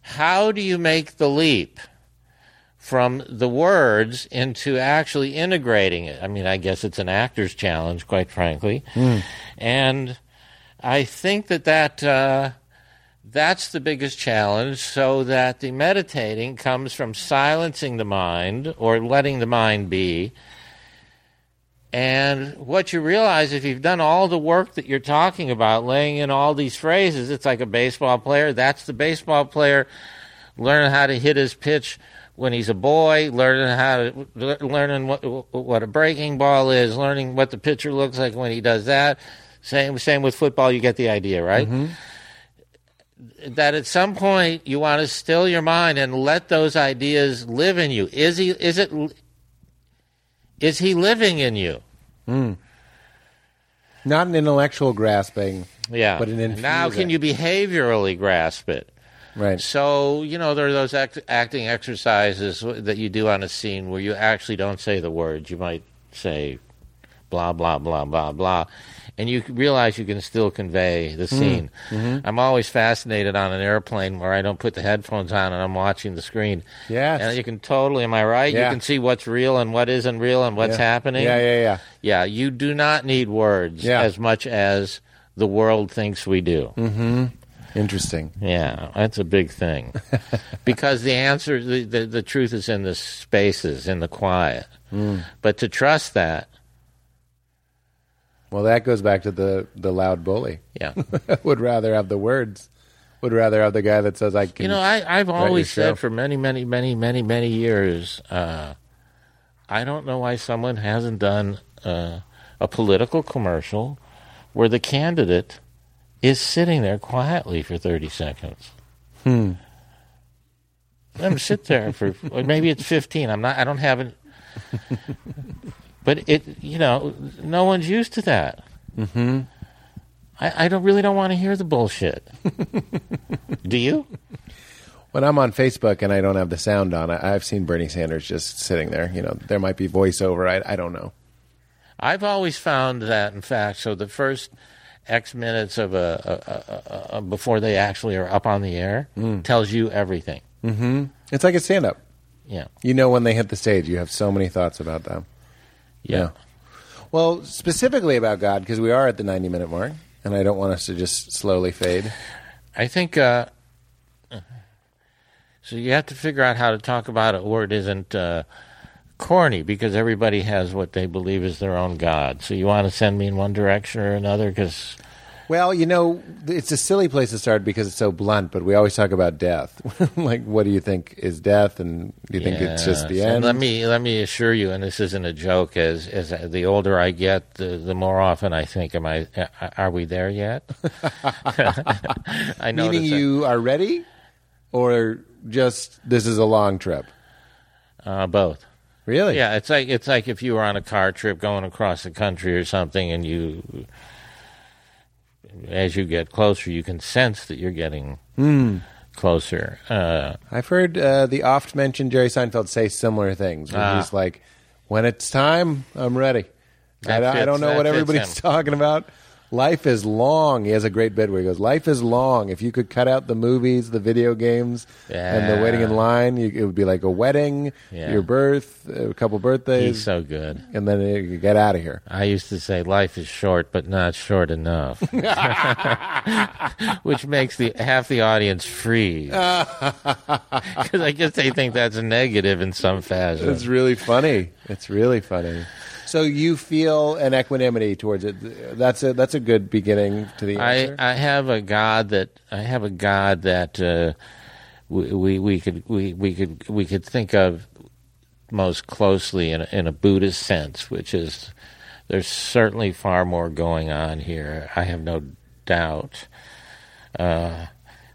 How do you make the leap from the words into actually integrating it? I mean, I guess it's an actor's challenge, quite frankly. And I think that that. Uh, that's the biggest challenge so that the meditating comes from silencing the mind or letting the mind be and what you realize if you've done all the work that you're talking about laying in all these phrases it's like a baseball player that's the baseball player learning how to hit his pitch when he's a boy learning how to learning what what a breaking ball is learning what the pitcher looks like when he does that same same with football you get the idea right mm-hmm. that at some point you want to still your mind and let those ideas live in you. Is he? Is it? Is he living in you? Hmm. Not an intellectual grasping, Yeah. but an now, infusing. can you behaviorally grasp it? Right? So you know there are those act- acting exercises that you do on a scene where you actually don't say the words. You might say blah blah blah blah blah, and you realize you can still convey the mm-hmm. scene. Mm-hmm. I'm always fascinated on an airplane where I don't put the headphones on and I'm watching the screen. Yes. and you can totally. Am I right? Yeah. You can see what's real and what isn't real and what's Yeah. happening. Yeah, yeah, yeah. Yeah, you do not need words Yeah. as much as the world thinks we do. Mm-hmm. Interesting. Yeah, that's a big thing. because the answer, the, the, the truth is in the spaces, in the quiet. But to trust that, Well, that goes back to the the loud bully. yeah. Would rather have the words. Would rather have the guy that says I can. you know, I, I've always said for many, many, many, many, many years, uh, I don't know why someone hasn't done uh, a political commercial where the candidate is sitting there quietly for 30 seconds. Hmm. Let him sit there for maybe it's 15. I'm not, I don't have it. but it, you know, no one's used to that. Mm-hmm. I, I don't really don't want to hear the bullshit. Do you? when I'm on Facebook and I don't have the sound on, I, I've seen Bernie Sanders just sitting there. You know, there might be voiceover. I, I don't know. I've always found that, in fact, so the first X minutes of a, a, a, a before they actually are up on the air tells you everything. It's like a stand up. Yeah, You know, when they hit the stage, you have so many thoughts about them. yeah. Well, specifically about God, because we are at the 90 minute mark, and I don't want us to just slowly fade. I think uh, so. You have to figure out how to talk about it where it isn't uh, corny, because everybody has what they believe is their own God. So you want to send me in one direction or another, because Well, you know, it's a silly place to start because it's so blunt, but we always talk about death. like, what do you think is death, and do you think it's just the and end? Let me let me assure you, and this isn't a joke. As as the older I get, the, the more often I think, "Am I? Are we there yet?" I know. Meaning you are ready, or just this is a long trip? uh, both. Really? Yeah, it's like it's like if you were on a car trip going across the country or something, and you, as you get closer, you can sense that you're getting closer. Uh, I've heard uh, the oft mentioned Jerry Seinfeld say similar things. Where Ah. he's like, when it's time, I'm ready. I, I don't know what everybody's talking about. Life is long. He has a great bit where he goes, "Life is long. If you could cut out the movies, the video games, and the waiting in line, you, it would be like a wedding, Yeah. your birth, a couple birthdays, He's so good. and then you get out of here." I used to say life is short, but not short enough, which makes the half the audience freeze because I guess they think that's a negative in some fashion. It's really funny. It's really funny. So you feel an equanimity towards it. That's a that's a good beginning to the I, answer. I have a God that I have a God that uh, we, we we could we, we could we could think of most closely in a, in a Buddhist sense, which is there's certainly far more going on here. I have no doubt. Uh,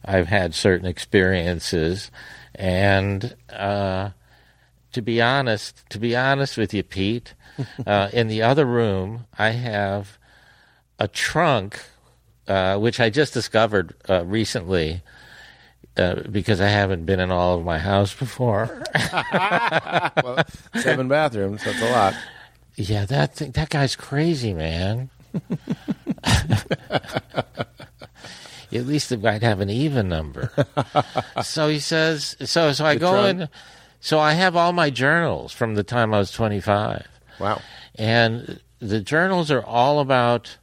I've had certain experiences, and uh, to be honest, to be honest with you, Pete, uh, in the other room, I have a trunk, uh, which I just discovered uh, recently. Uh, because I haven't been in all of my house before. Seven bathrooms. That's a lot. yeah, that thing, that guy's crazy, man. At least it might have an even number. so he says. So so I The go trunk. in. So I have all my journals from the time I was twenty five. Wow. And the journals are all about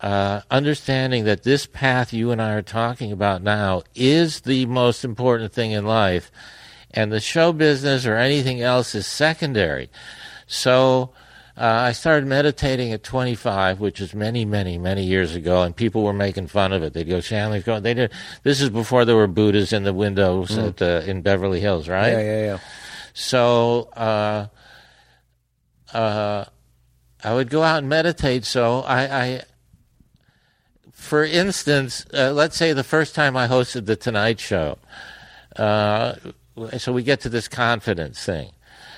uh, understanding that this path you and I are talking about now is the most important thing in life, and the show business or anything else is secondary. So uh, I started meditating at 25, which is many, many, many years ago, and people were making fun of it. They'd go, "Shanley's going." They did. This is before there were Buddhas in the windows at, uh, in Beverly Hills, right? Yeah, yeah, yeah. So uh, I would go out and meditate. So I, I for instance, uh, let's say the first time I hosted the Tonight Show. Uh, so we get to this confidence thing.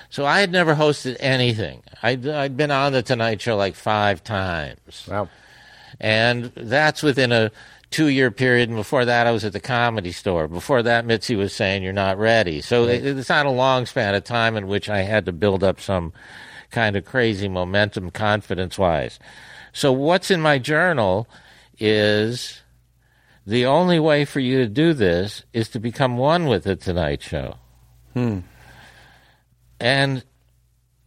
So I had never hosted anything. I'd, I'd been on the Tonight Show like five times. Wow. And that's within a two year period. And before that, I was at the comedy store. Before that, Mitzi was saying, You're not ready. So it, it's not a long span of time in which I had to build up some kind of crazy momentum, confidence wise. So, what's in my journal is the only way for you to do this is to become one with the Tonight Show. Hmm. And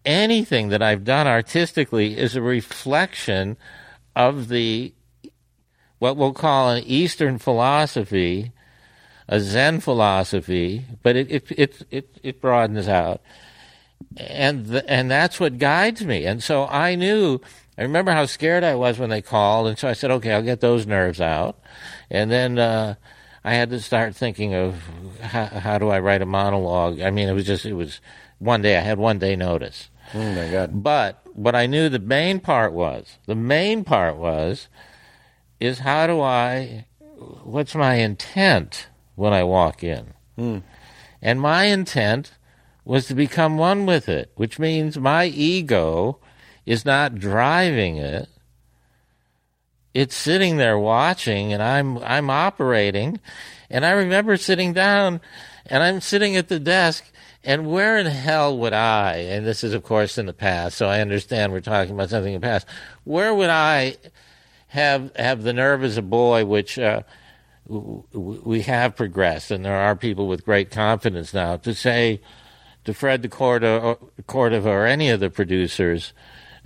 anything that I've done artistically is a reflection of the what we'll call an Eastern philosophy, a Zen philosophy, but it it it it, it broadens out, and the, and that's what guides me. And so I knew. I remember how scared I was when they called, and so I said, "Okay, I'll get those nerves out," and then. Uh, I had to start thinking of how, how do I write a monologue. I mean, it was just it was one day. I had one day notice. Oh my God. But what I knew the main part was the main part was is how do I what's my intent when I walk in? And my intent was to become one with it, which means my ego is not driving it. It's sitting there watching and I'm I'm operating. And I remember sitting down and I'm sitting at the desk and where in hell would I, and this is of course in the past, so I understand we're talking about something in the past, where would I have have the nerve as a boy, which uh, we have progressed, and there are people with great confidence now to say to Fred de Cordova, uh, Cordova or any of the producers,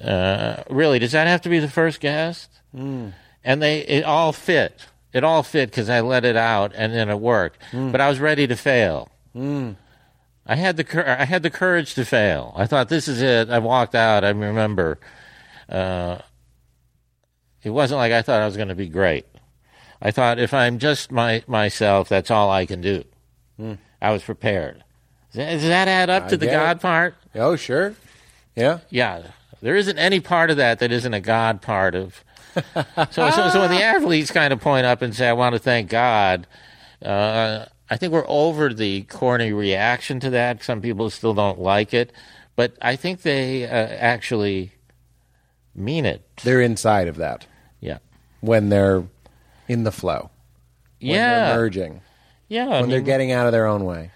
uh, really, does that have to be the first guest? Hmm. And they it all fit. It all fit because I let it out, and then it worked. Hmm. But I was ready to fail. Hmm. I had the I had the courage to fail. I thought this is it. I walked out. I remember. Uh, it wasn't like I thought I was going to be great. I thought if I'm just my myself, that's all I can do. I was prepared. Does that, does that add up I to the get it. God part? Oh, sure. Yeah. Yeah, there isn't any part of that that isn't a God part of. So, so, so when the athletes kind of point up and say, "I want to thank God," uh, I think we're over the corny reaction to that. Some people still don't like it, but I think they uh, actually mean it. They're inside of that Yeah, when they're in the flow. When yeah, They're merging. yeah. I When they're getting out of their own way.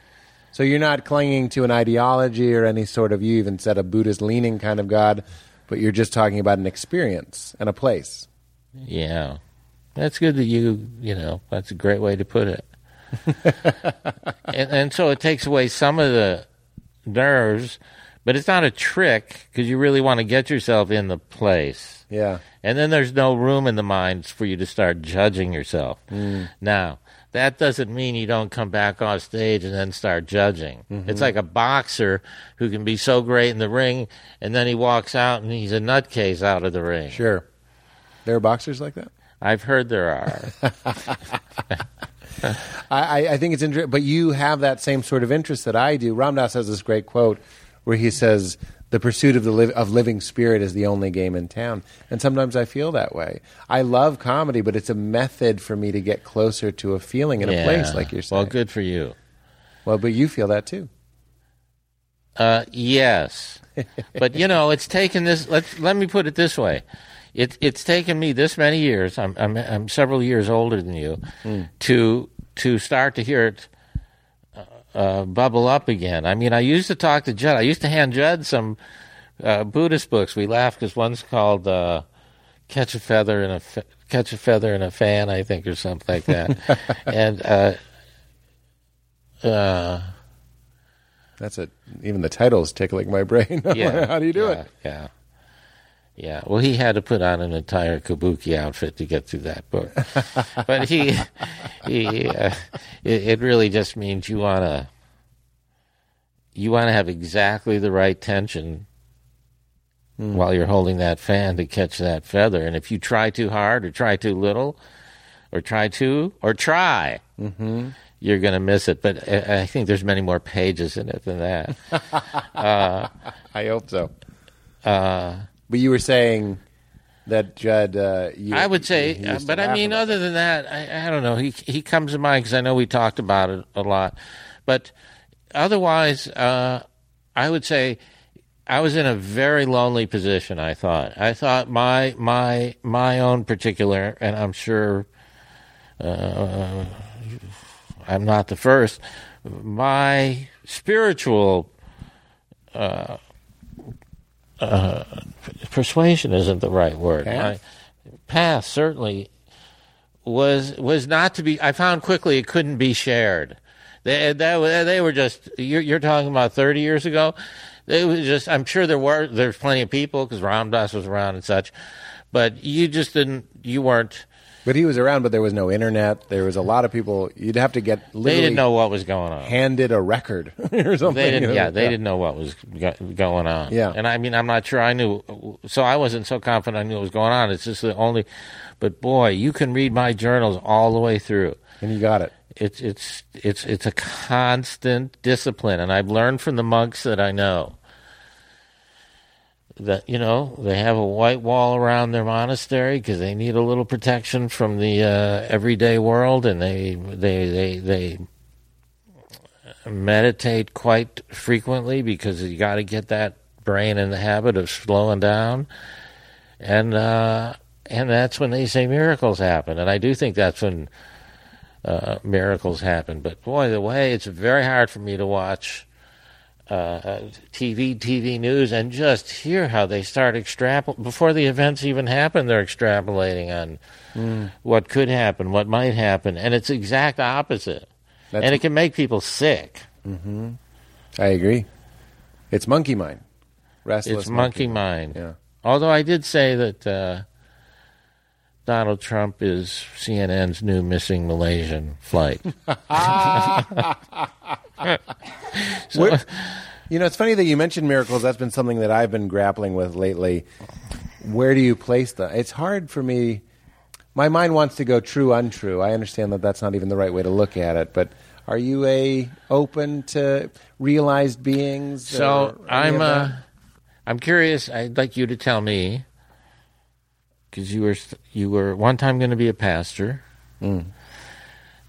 So you're not clinging to an ideology or any sort of, you even said a Buddhist leaning kind of God, but you're just talking about an experience and a place. Yeah. That's good that you, you know, that's a great way to put it. and, and so it takes away some of the nerves, but it's not a trick because you really want to get yourself in the place. Yeah. And then there's no room in the mind for you to start judging yourself. Mm. Now, that doesn't mean you don't come back on stage and then start judging. Mm-hmm. It's like a boxer who can be so great in the ring and then he walks out and he's a nutcase out of the ring. Sure. There are boxers like that? I've heard there are. I, I, I think it's interesting, but you have that same sort of interest that I do. Ram Dass has this great quote where he says, "The pursuit of the li- of living spirit is the only game in town." And sometimes I feel that way. I love comedy, but it's a method for me to get closer to a feeling in a place, like you're saying. Well, good for you. Well, but you feel that too. Uh, yes, but you know, it's taken this. Let let me put it this way: it, it's taken me this many years. I'm I'm, I'm several years older than you to to start to hear it uh, bubble up again. I mean, I used to talk to Judd. I used to hand Judd some uh, Buddhist books. We laugh because one's called uh, "Catch a Feather in a Fa- Catch a Feather in a Fan," I think, or something like that, and. Uh, uh, That's it. Even the title is tickling my brain. Yeah. How do you do yeah, it? Yeah. Yeah. Well, he had to put on an entire kabuki outfit to get through that book. but he, he, uh, it, it really just means you want to, you want to have exactly the right tension while you're holding that fan to catch that feather. And if you try too hard or try too little or try too, or try, you're going to miss it. But I, I think there's many more pages in it than that. I hope so. Uh, But you were saying that Judd. Uh, you, I would say, uh, but I mean, other than that, I, I don't know. He he comes to mind because I know we talked about it a lot. But otherwise, uh, I would say I was in a very lonely position. I thought. I thought my my my own particular, and I'm sure uh, I'm not the first. My spiritual Uh, persuasion isn't the right word. Path? Path certainly was was not to be. I found quickly it couldn't be shared. They that, they were just. You're, you're talking about thirty years ago. It was just. I'm sure there were there's plenty of people because Ram Dass was around and such, but you just didn't. You weren't. But he was around, but there was no internet. There was a lot of people. You'd have to get They didn't know what was going on. handed a record or something. They you didn't. know? Yeah, they didn't know what was go- going on. Yeah. and I mean, I'm not sure I knew. So I wasn't so confident I knew what was going on. It's just the only. But boy, you can read my journals all the way through. And you got it. It's it's it's it's a constant discipline, and I've learned from the monks that I know that you know they have a white wall around their monastery because they need a little protection from the uh, everyday world, and they they they they meditate quite frequently because you got to get that brain in the habit of slowing down, and uh, and that's when they say miracles happen, and I do think that's when uh, miracles happen. But boy, the way it's very hard for me to watch uh, TV, TV news, and just hear how they start extrapolating before the events even happen. They're extrapolating on what could happen, what might happen, and it's exact opposite. That's- and it can make people sick. I agree. It's monkey mind. Restless it's monkey mind. Yeah. Although I did say that uh, Donald Trump is CNN's new missing Malaysian flight. so, You know, it's funny that you mentioned miracles. That's been something that I've been grappling with lately. Where do you place them? It's hard for me. My mind wants to go true, untrue. I understand that that's not even the right way to look at it. But are you a open to realized beings? so I'm uh? I'm curious. I'd like you to tell me because you were you were one time going to be a pastor.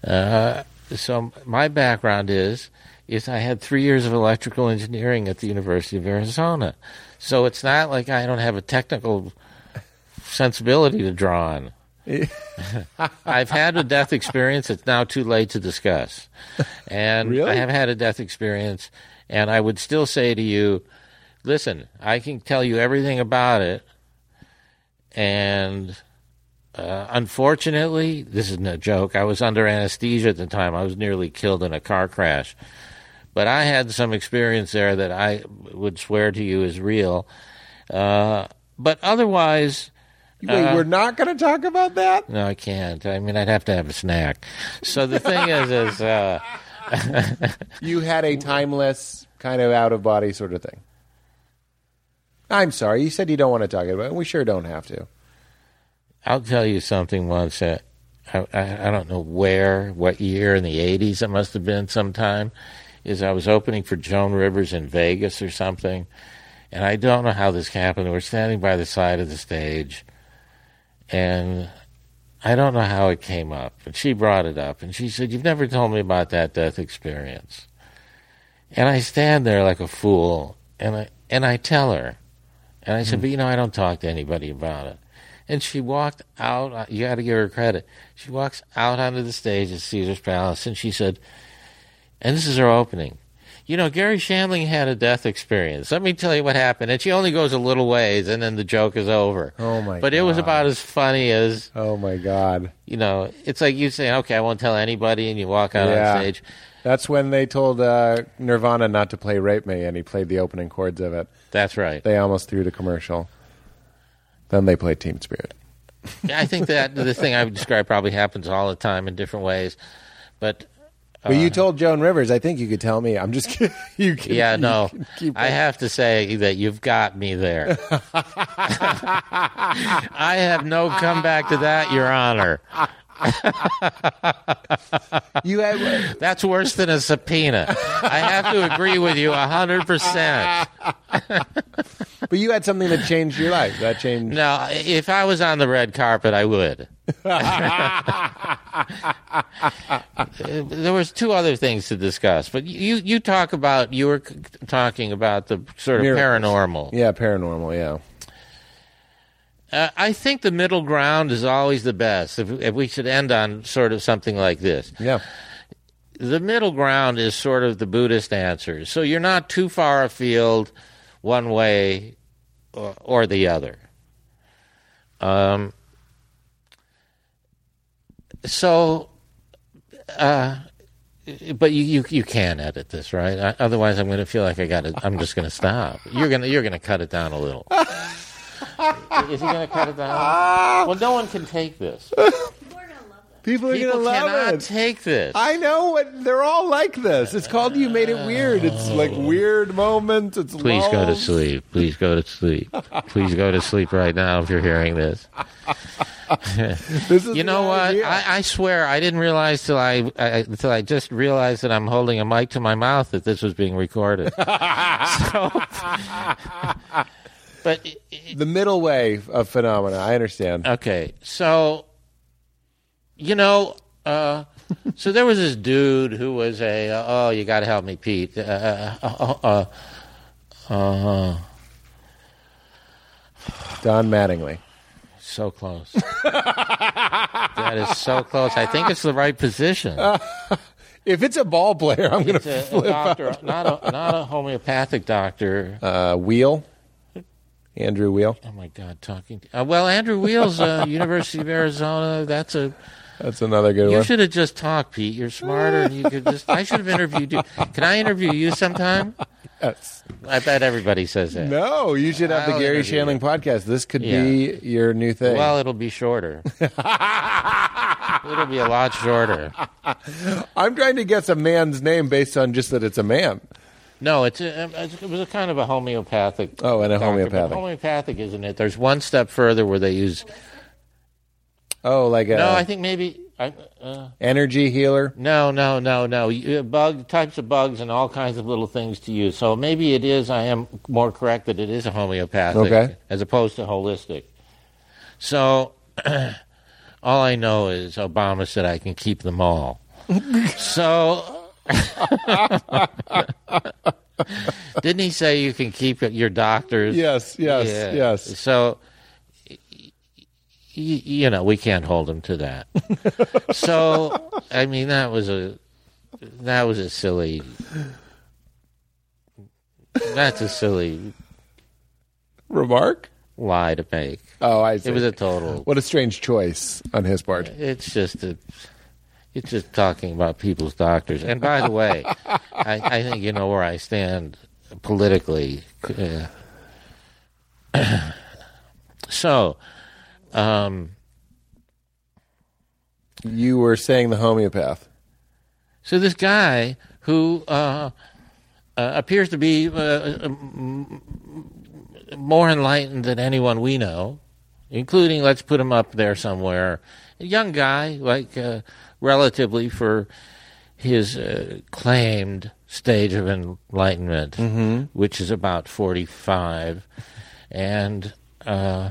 Uh, so my background is is I had three years of electrical engineering at the University of Arizona. So it's not like I don't have a technical sensibility to draw on. I've had a death experience. It's now too late to discuss. And Really? I have had a death experience, and I would still say to you, listen, I can tell you everything about it. And uh, unfortunately, this is no joke. I was under anesthesia at the time. I was nearly killed in a car crash. But I had some experience there that I would swear to you is real. Uh, but otherwise, Wait, Uh, we're not going to talk about that? no, I can't. I mean, I'd have to have a snack. So the thing is, is uh, You had a timeless, kind of out of body sort of thing. I'm sorry. You said you don't want to talk about it. We sure don't have to. I'll tell you something once. Uh, I, I, I don't know where, what year in the 80s it must have been sometime, is I was opening for Joan Rivers in Vegas or something. And I don't know how this happened. We're standing by the side of the stage. And I don't know how it came up. But she brought it up. And she said, You've never told me about that death experience. And I stand there like a fool. And I, and I tell her. And I said, But you know, I don't talk to anybody about it. And she walked out. You got to give her credit. She walks out onto the stage at Caesar's Palace, and she said, "And this is her opening. You know, Garry Shandling had a death experience. Let me tell you what happened." And she only goes a little ways, and then the joke is over. Oh, my But it was God. about as funny as Oh, my God. you know. It's like you saying, "Okay, I won't tell anybody," and you walk out Yeah. on stage. That's when they told uh, Nirvana not to play Rape Me, and he played the opening chords of it. That's right. They almost threw the commercial. Then they play Teen Spirit. yeah, I think that the thing I would describe probably happens all the time in different ways. But But you uh, told Joan Rivers. I think you could tell me. I'm just kidding. You can, Yeah, you no. I have to say that you've got me there. I have no comeback to that, Your Honor. You had, That's worse than a subpoena. I have to agree with you 100%. but you had something that changed your life. That changed. Now, if I was on the red carpet, I would. there was two other things to discuss, but you you talk about you were talking about the sort of Miracles. paranormal. Yeah, paranormal. Yeah. Uh, I think the middle ground is always the best. If, if we should end on sort of something like this, Yeah. the middle ground is sort of the Buddhist answer. So you're not too far afield one way or, or the other. Um, so, uh, but you, you you can edit this, right? I, otherwise, I'm going to feel like I got to. I'm just going to stop. You're going to you're going to cut it down a little. Is he going to cut it down? Ah. Well, no one can take this. People are gonna love it. People cannot it. take this. I know what they're all like this. It's called "You Made It Weird." It's oh. like weird moments. It's Please go to lulls. sleep. Please go to sleep. Please go to sleep right now if you're hearing this. This is You know what? idea. I, I swear I didn't realize till I, I until I just realized that I'm holding a mic to my mouth that this was being recorded. so, but the middle way of phenomena. I understand. okay, so you know, uh, so there was this dude who was a uh, oh, you got to help me, Pete. Uh, uh, uh, uh, uh, Don Mattingly. So close. that is so close. I think it's the right position. If it's a ball player, I'm going to a, a flip doctor, not a not a homeopathic doctor. Uh, Weil. Andrew Weil. Oh my God, talking. Uh, well, Andrew Weil's, uh, University of Arizona. That's a. That's another good You one. You should have just talked, Pete. You're smarter, and you could just. I should have interviewed you. Can I interview you sometime? Yes. I bet everybody says that. No, you should have the I'll Garry interview Shandling podcast. This could Yeah. be your new thing. Well, it'll be shorter. it'll be a lot shorter. I'm trying to guess a man's name based on just that it's a man. No, it's a, it was a kind of a homeopathic. Oh, and a doctor, homeopathic. Homeopathic, isn't it? There's one step further where they use. Oh, like a No, I think maybe. I, uh, energy healer. no, no, no, no. You- uh, Bug types of bugs and all kinds of little things to use. So maybe it is. I am more correct that it is a homeopathic, Okay. as opposed to holistic. So all I know is Obama said I can keep them all. so. Didn't he say you can keep your doctors? Yes, yes, Yeah. yes. So, you know, we can't hold him to that. so, I mean, that was a that was a silly. That's a silly Remark? lie to make. Oh, I see. It was a total. what a strange choice on his part. It's just a. It's just talking about people's doctors. And by the way, I, I think you know where I stand politically. Uh, so, um, You were saying the homeopath. So this guy who uh, uh, appears to be uh, m- more enlightened than anyone we know, including let's put him up there somewhere, a young guy, like uh, relatively for his uh, claimed stage of enlightenment, which is about forty-five, and. Uh,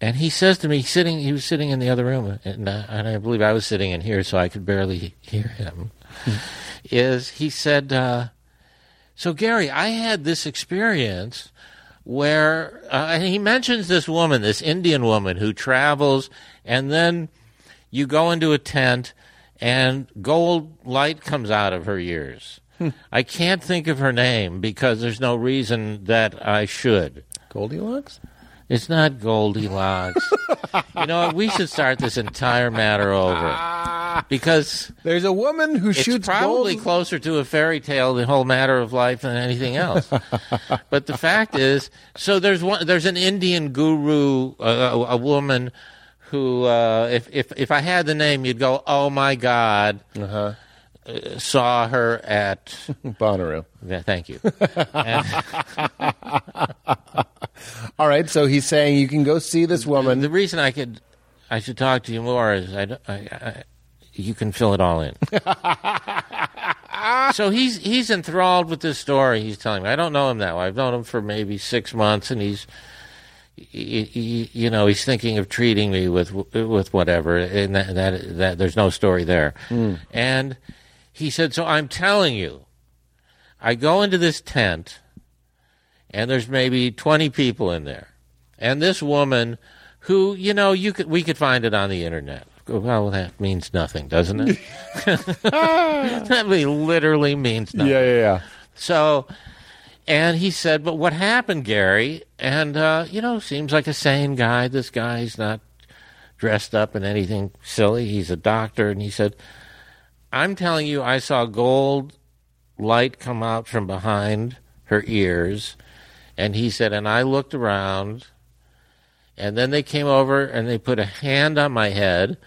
and he says to me, sitting, he was sitting in the other room, and, uh, and I believe I was sitting in here, so I could barely hear him. is he said, uh, "So Garry, I had this experience where," uh, and he mentions this woman, this Indian woman who travels, and then you go into a tent, and gold light comes out of her ears. I can't think of her name because there's no reason that I should. Goldilocks? It's not Goldilocks. you know what? We should start this entire matter over because There's a woman who it's shoots probably gold. closer to a fairy tale, the whole matter of life, than anything else. but the fact is, so there's one. There's an Indian guru, uh, a, a woman who, uh, if if if I had the name, you'd go, "Oh my God!" Uh, saw her at. Bonnaroo. Yeah, thank you. All right, so he's saying you can go see this woman. The reason I could, I should talk to you more is I, I, I you can fill it all in. so he's he's enthralled with this story. He's telling me. I don't know him that way. I've known him for maybe six months, and he's, he, he, you know, he's thinking of treating me with with whatever, and that that, that there's no story there. Hmm. And he said, so I'm telling you, I go into this tent and there's maybe 20 people in there. And this woman who, you know, you could we could find it on the internet. Well, that means nothing, doesn't it? that literally means nothing. yeah, yeah, yeah. So, and he said, "But what happened, Garry?" And uh, you know, seems like a sane guy. This guy's not dressed up in anything silly. He's a doctor, and he said, "I'm telling you, I saw gold light come out from behind her ears." And he said, and I looked around, and then they came over and they put a hand on my head,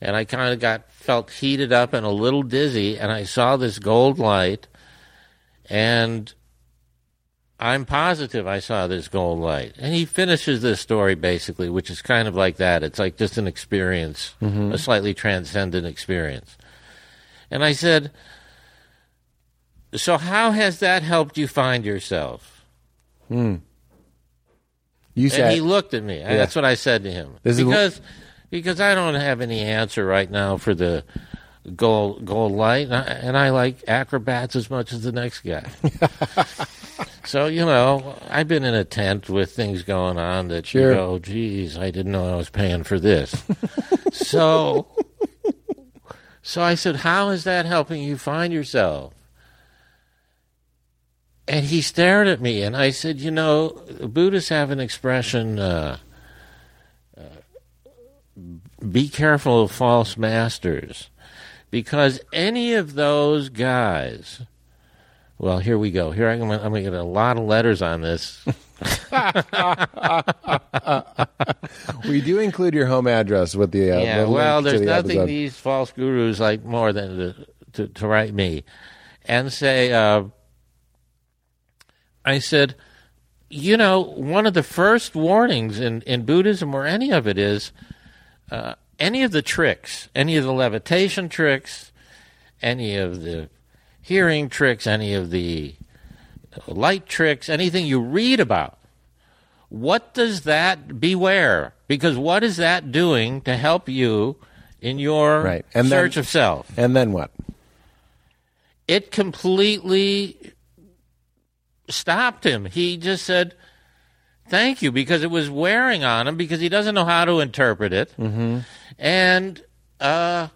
and I kind of got felt heated up and a little dizzy, and I saw this gold light, and I'm positive I saw this gold light. And he finishes this story basically, which is kind of like that. It's like just an experience, mm-hmm. a slightly transcendent experience. And I said, So, how has that helped you find yourself? Hmm. You And said he looked at me. That's what I said to him. This is- because because I don't have any answer right now for the gold gold light, and I, and I like acrobats as much as the next guy. so you know, I've been in a tent with things going on that Sure. you go, "Geez, I didn't know I was paying for this." so, so I said, "How is that helping you find yourself?" And he stared at me, and I said, "You know, Buddhists have an expression: uh, uh, be careful of false masters, because any of those guys." Well, here we go. Here I'm going to get a lot of letters on this. we do include your home address with the uh, yeah, well, there's the nothing episode. these false gurus like more than to, to, to write me and say, uh, I said, you know, one of the first warnings in, in Buddhism or any of it is uh, any of the tricks, any of the levitation tricks, any of the hearing tricks, any of the light tricks, anything you read about. What does that beware? Because what is that doing to help you in your Right. And then- search of self? And then what? It completely stopped him. He just said, Thank you, because it was wearing on him because he doesn't know how to interpret it. Mm-hmm. And, uh,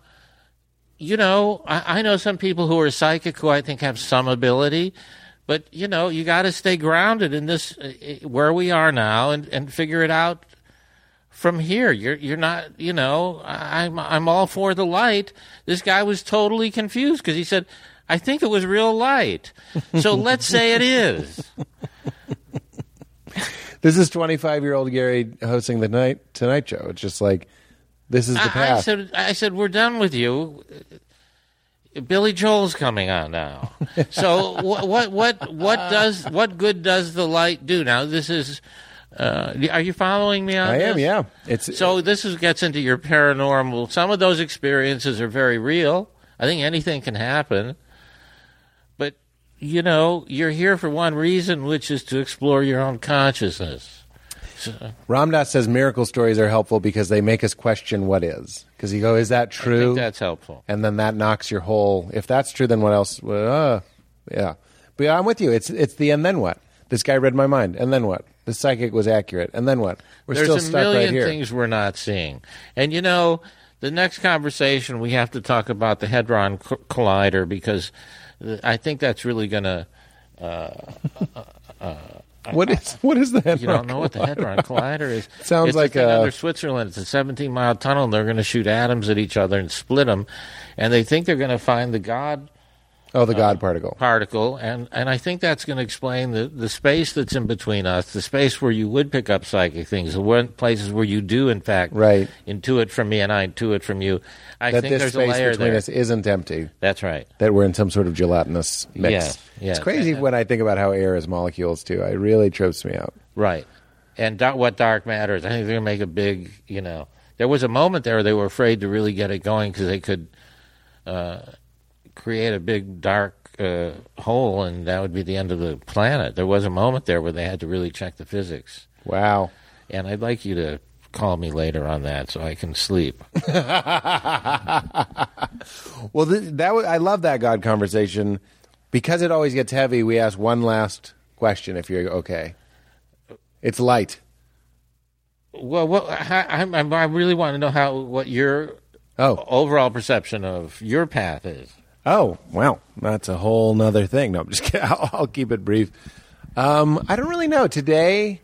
you know, I, I know some people who are psychic who I think have some ability, but, you know, you got to stay grounded in this, uh, uh, where we are now and, and figure it out from here. You're, you're not, you know, I- I'm, I'm all for the light. This guy was totally confused because he said, I think it was real light. So let's say it is. This is 25 year old Garry hosting the night Tonight Show. It's just like this is the I, I said, I said, we're done with you. Billy Joel's coming on now. So what, what, what, what does, what good does the light do? Now this is, uh, are you following me on I am, this? yeah. It's So this is, gets into your paranormal. Some of those experiences are very real. I think anything can happen. But, you know, you're here for one reason, which is to explore your own consciousness. Ram Dass says miracle stories are helpful because they make us question what is. Because you go, is that I true? think that's helpful. and then that knocks your whole. If that's true, then what else? Uh, yeah, but yeah, I'm with you. It's it's the and then what? This guy read my mind, and then what? The psychic was accurate, and then what? We're There's still a stuck million right here. things we're not seeing. And you know, the next conversation we have to talk about the Hadron C- Collider because uh, I think that's really going uh, to. Uh, What is what is the You don't know what the Hadron Collider is? Sounds it's like a- under Switzerland. It's a 17 mile tunnel, and they're going to shoot atoms at each other and split them. And they think they're going to find the God Oh, the God particle. particle, and, and I think that's going to explain the, the space that's in between us, the space where you would pick up psychic things, the one places where you do, in fact, Right. intuit from me and I intuit from you. I That think there's a space layer between there. us isn't empty. That's right. That we're in some sort of gelatinous mix. Yes, yes. It's crazy when I think about how air is molecules too. It really trips me out. Right. And da- what dark matter is, I think they're going to make a big, you know. There was a moment there they were afraid to really get it going because they could uh, create a big dark uh, hole and that would be the end of the planet. There was a moment there where they had to really check the physics. Wow. And I'd like you to call me later on that so I can sleep. Well, th- that was, I love that God conversation because it always gets heavy. We ask one last question if you're okay. It's light. well, what, I, I, I really want to know how what your Oh, overall perception of your path is. Oh, well, that's a whole nother thing. No, I'm just kidding. I'll, I'll keep it brief. Um, I don't really know today.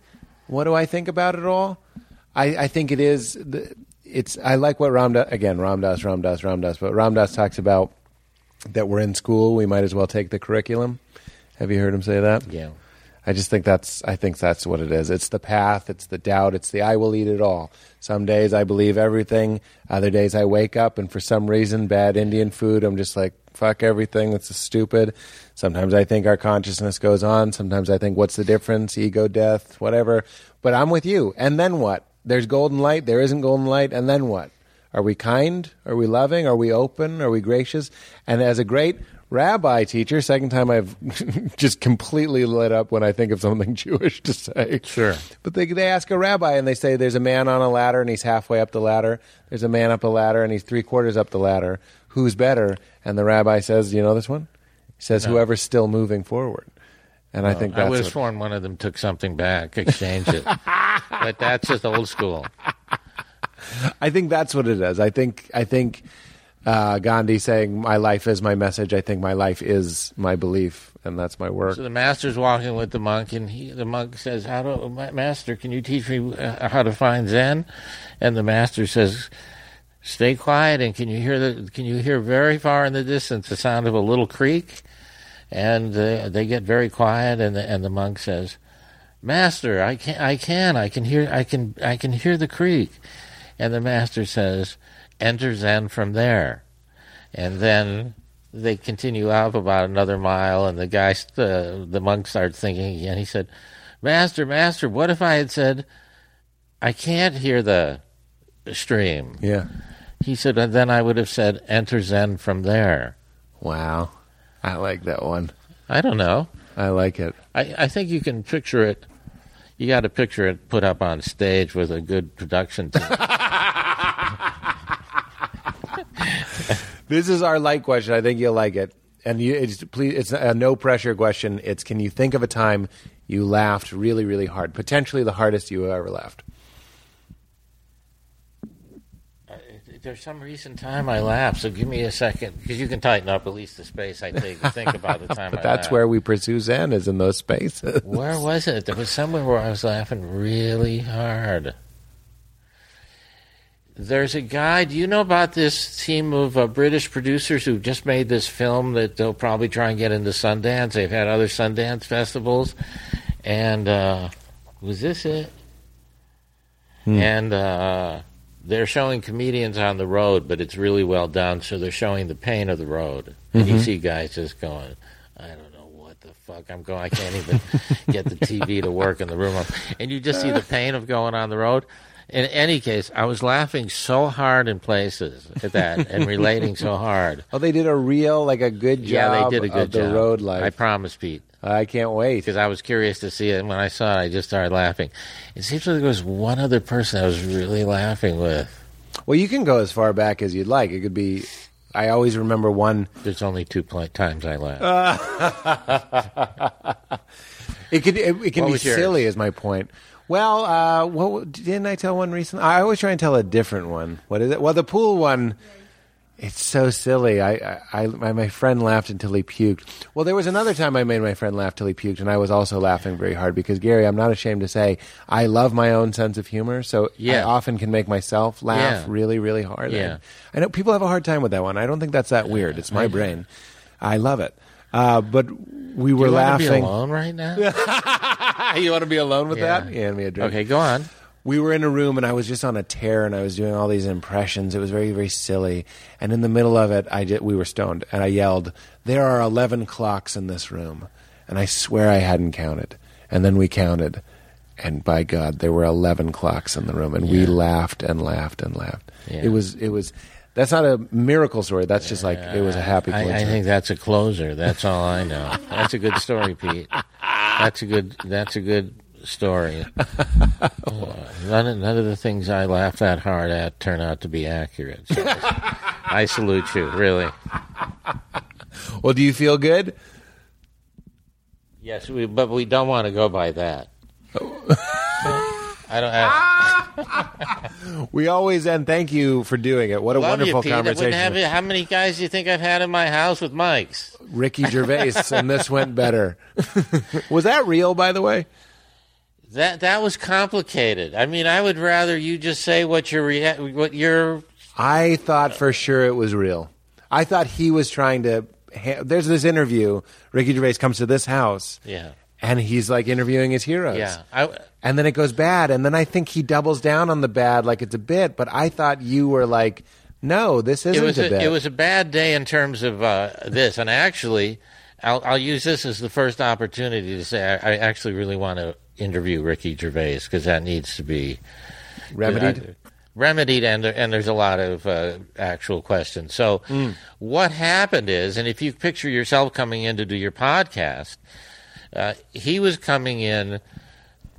What do I think about it all? I, I think it is. the- It's. I like what Ram Dass again. Ram Dass, Ramdas, Ram Dass. But Ram Dass talks about that we're in school. We might as well take the curriculum. Have you heard him say that? Yeah. I just think that's I think that's what it is. It's the path, it's the doubt, it's the I will eat it all. Some days I believe everything, other days I wake up and for some reason bad Indian food, I'm just like fuck everything, that's stupid. Sometimes I think our consciousness goes on, sometimes I think what's the difference, ego death, whatever. But I'm with you. And then what? There's golden light, there isn't golden light, and then what? Are we kind? Are we loving? Are we open? Are we gracious? And as a great rabbi teacher, second time I've just completely lit up when I think of something Jewish to say. Sure. But they, they ask a rabbi and they say there's a man on a ladder and he's halfway up the ladder. There's a man up a ladder and he's three quarters up the ladder. Who's better? And the rabbi says, you know this one? He says, whoever's still moving forward. And I think I that's would have what- sworn one of them took something back, exchanged it. but that's just old school. I think that's what it is. I think I think uh, Gandhi saying my life is my message. I think my life is my belief, and that's my work. So the master's walking with the monk, and he, the monk says, "How do, Ma- master? Can you teach me uh, how to find Zen?" And the master says, "Stay quiet, and can you hear the? Can you hear very far in the distance the sound of a little creek?" And uh, they get very quiet, and the, and the monk says, "Master, I can, I can, I can hear, I can, I can hear the creek." And the master says, "Enter Zen from there." And then they continue up about another mile, and the guy, st- the monk, starts thinking again. He said, "Master, master, what if I had said, I can't hear the stream?" Yeah. He said, "And then I would have said, enter Zen from there." Wow. I like that one. I don't know. I like it. I, I think you can picture it. You got to picture it put up on stage with a good production team. This is our light question. I think you'll like it. And you, it's, please, it's a no pressure question. It's can you think of a time you laughed really, really hard. Potentially the hardest you ever laughed. Uh, there's some recent time I laughed, so give me a second because you can tighten up at least the space I take to think about the time. But I that's laughed. where we pursue Zen is in those spaces. Where was it? There was somewhere where I was laughing really hard. There's a guy. Do you know about this team of uh, British producers who just made this film that they'll probably try and get into Sundance? They've had other Sundance festivals, and uh, was this it? And uh, they're showing comedians on the road, but it's really well done. So they're showing the pain of the road, and you see guys just going, "I don't know what the fuck I'm going. I can't even get the TV to work in the room." And you just see the pain of going on the road. In any case, I was laughing so hard in places at that and relating so hard. Oh, they did a real, like a good job. yeah, they did a good of the road life. I promise, Pete. I can't wait. because I was curious to see it. And when I saw it, I just started laughing. It seems like there was one other person I was really laughing with. Well, you can go as far back as you'd like. It could be. I always remember one. There's only two pl- times I laughed. It could. It, it can What be silly. Is my point. Well, uh, what didn't I tell one recently? I always try and tell a different one. What is it? Well, the pool one. It's so silly. I, I, I, my my friend laughed until he puked. Well, there was another time I made my friend laugh till he puked, and I was also laughing very hard because Garry, I'm not ashamed to say, I love my own sense of humor. So yeah. I often can make myself laugh Yeah. really, really hard. Yeah. I know people have a hard time with that one. I don't think that's that weird. It's my brain. I love it. Uh, but we were you want laughing. to be alone right now? you want to be alone with Yeah. that? Yeah, me a drink. Okay, go on. We were in a room and I was just on a tear and I was doing all these impressions. It was very, very silly. And in the middle of it, I did, we were stoned and I yelled, There are 11 clocks in this room. And I swear I hadn't counted. And then we counted. And by God, there were 11 clocks in the room. And we laughed and laughed and laughed. Yeah. It was, it was, that's not a miracle story. That's just like, it was a happy I, I coincidence. think that's a closer. That's all I know. That's a good story, Pete. That's a good. That's a good story. Uh, none, of, none of the things I laugh that hard at turn out to be accurate. So I, I salute you, really. well, do you feel good? Yes, we, but we don't want to go by that. I don't. I, ah! We always end. Thank you for doing it. What a love wonderful you. Conversation. have- how many guys do you think I've had in my house with mics? Ricky Gervais, and this went better. was that real, by the way? That that was complicated. I mean, I would rather you just say what your rea- what your I thought for sure it was real. I thought he was trying to. Ha- There's this interview. Ricky Gervais comes to this house, yeah and he's like interviewing his heroes. yeah. I, And then it goes bad, and then I think he doubles down on the bad, like it's a bit. But I thought you were like, no, this isn't it was a, a, bit. it was a bad day in terms of uh, this, and actually, I'll, I'll use this as the first opportunity to say I, I actually really want to interview Ricky Gervais because that needs to be remedied. I- remedied, and and there's a lot of uh, actual questions. So, what happened is, and if you picture yourself coming in to do your podcast, uh, he was coming in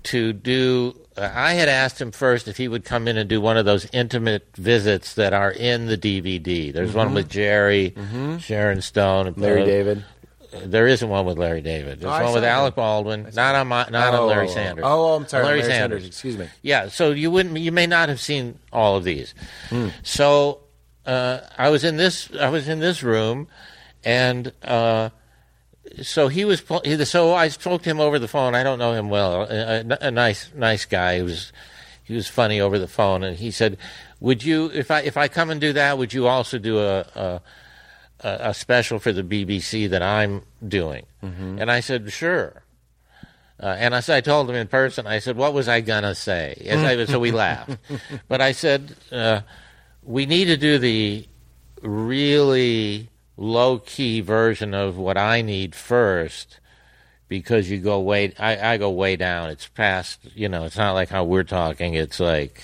to do. Uh, I had asked him first if he would come in and do one of those intimate visits that are in the DVD. There's one with Jerry, Sharon Stone, and Larry uh, David. There isn't one with Larry David. There's Oh, one with Alec. Baldwin, not on my, not Oh, on Larry oh, oh. Sanders. Oh, I'm sorry, Larry, Larry Sanders. Sanders, excuse me. Yeah, so you wouldn't, you may not have seen all of these. Hmm. So uh, I was in this, I was in this room, and uh, so he was. So I spoke to him over the phone. I don't know him well. A, a, a nice, nice guy. He was, he was funny over the phone, and he said, "Would you, if I if I come and do that, would you also do a a, a, special for the BBC that I'm doing?" And I said, "Sure." Uh, and as I told him in person, I said, "What was I gonna say?" As I, so we laughed, but I said, uh, "We need to do the really low key version of what I need first, because you go way, I, I go way down. It's past, you know, it's not like how we're talking. It's like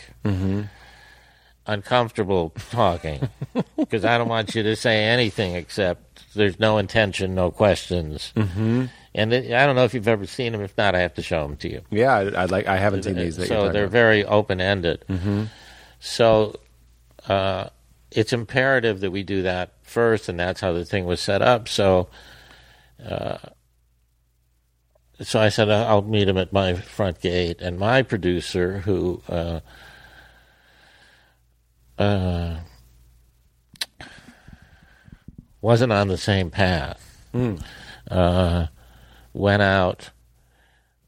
uncomfortable talking, because I don't want you to say anything except there's no intention, no questions." Mm-hmm. And it, I don't know if you've ever seen them. If not, I have to show them to you Yeah, I- like. I haven't seen these. So they're about. very open ended. Mm-hmm. So uh, it's imperative that we do that first, and that's how the thing was set up. So uh, so I said I'll meet him at my front gate, and my producer, who uh, uh, wasn't on the same path, uh, went out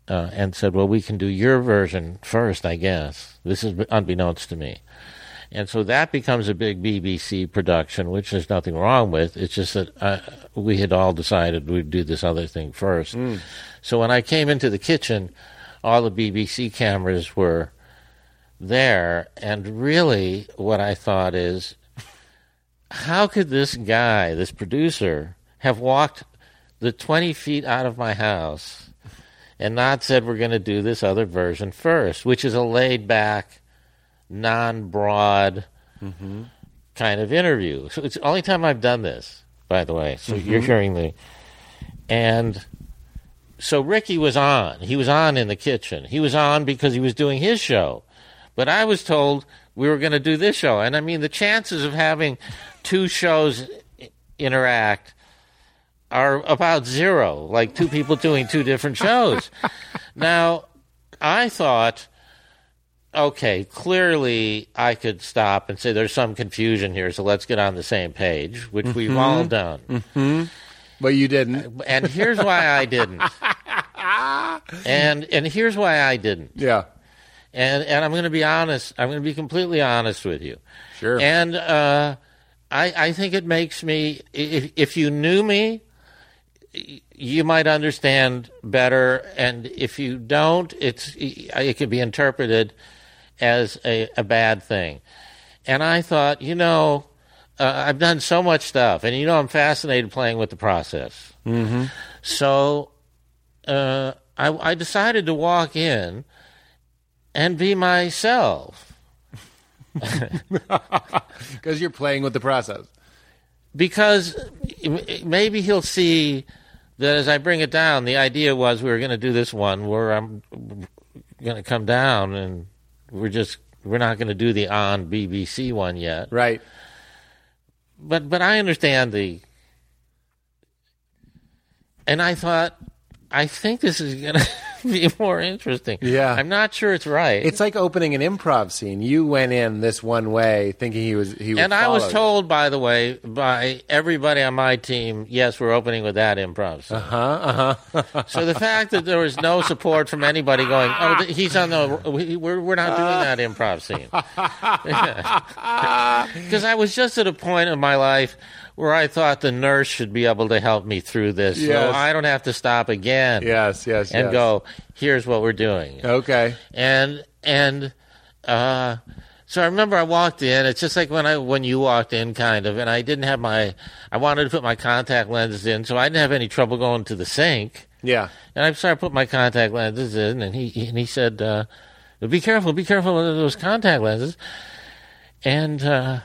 uh, and said, "Well, we can do your version first, I guess." This is unbeknownst to me. And so that becomes a big BBC production, which there's nothing wrong with. It's just that uh, we had all decided we'd do this other thing first. So when I came into the kitchen, all the BBC cameras were there. And really, what I thought is, how could this guy, this producer, have walked the 20 feet out of my house and not said we're going to do this other version first, which is a laid back, non broad mm-hmm. kind of interview. So it's the only time I've done this, by the way. So you're mm-hmm. hearing the. And so Ricky was on. He was on in the kitchen. He was on because he was doing his show. But I was told we were going to do this show. And I mean, the chances of having two shows interact are about zero, like two people doing two different shows. now, I thought, okay, clearly I could stop and say there's some confusion here, so let's get on the same page, which we've mm-hmm. all done. Mm-hmm. But you didn't. Uh, and here's why I didn't. and and here's why I didn't. Yeah. And and I'm going to be honest. I'm going to be completely honest with you. Sure. And uh, I I think it makes me if if you knew me, you might understand better. And if you don't, it's it could be interpreted as a, a bad thing. And I thought, you know, uh, I've done so much stuff, and you know, I'm fascinated playing with the process. Mm-hmm. So uh, I, I decided to walk in and be myself Because you're playing with the process. because maybe he'll see that as I bring it down, the idea was we were going to do this one where I'm going to come down and we're just we're not going to do the on BBC one yet. Right. But but I understand the and I thought I think this is going to be more interesting. Yeah. I'm not sure it's right. It's like opening an improv scene. You went in this one way, thinking he was he. Would and I was follow you. told, by the way, by everybody on my team, yes, we're opening with that improv. scene. Huh? Uh huh. So the fact that there was no support from anybody going, oh, he's on the, we're, we're not doing that improv scene. Because I was just at a point in my life where I thought the nurse should be able to help me through this. Yes. So I don't have to stop again Yes. Yes. and yes. go, here's what we're doing. Okay. And, and, uh, so I remember I walked in. It's just like when I when you walked in, kind of, and I didn't have my. I wanted to put my contact lenses in, so I didn't have any trouble going to the sink. Yeah. And I started putting my contact lenses in, and he and he said, uh, "Be careful, be careful of those contact lenses." And uh,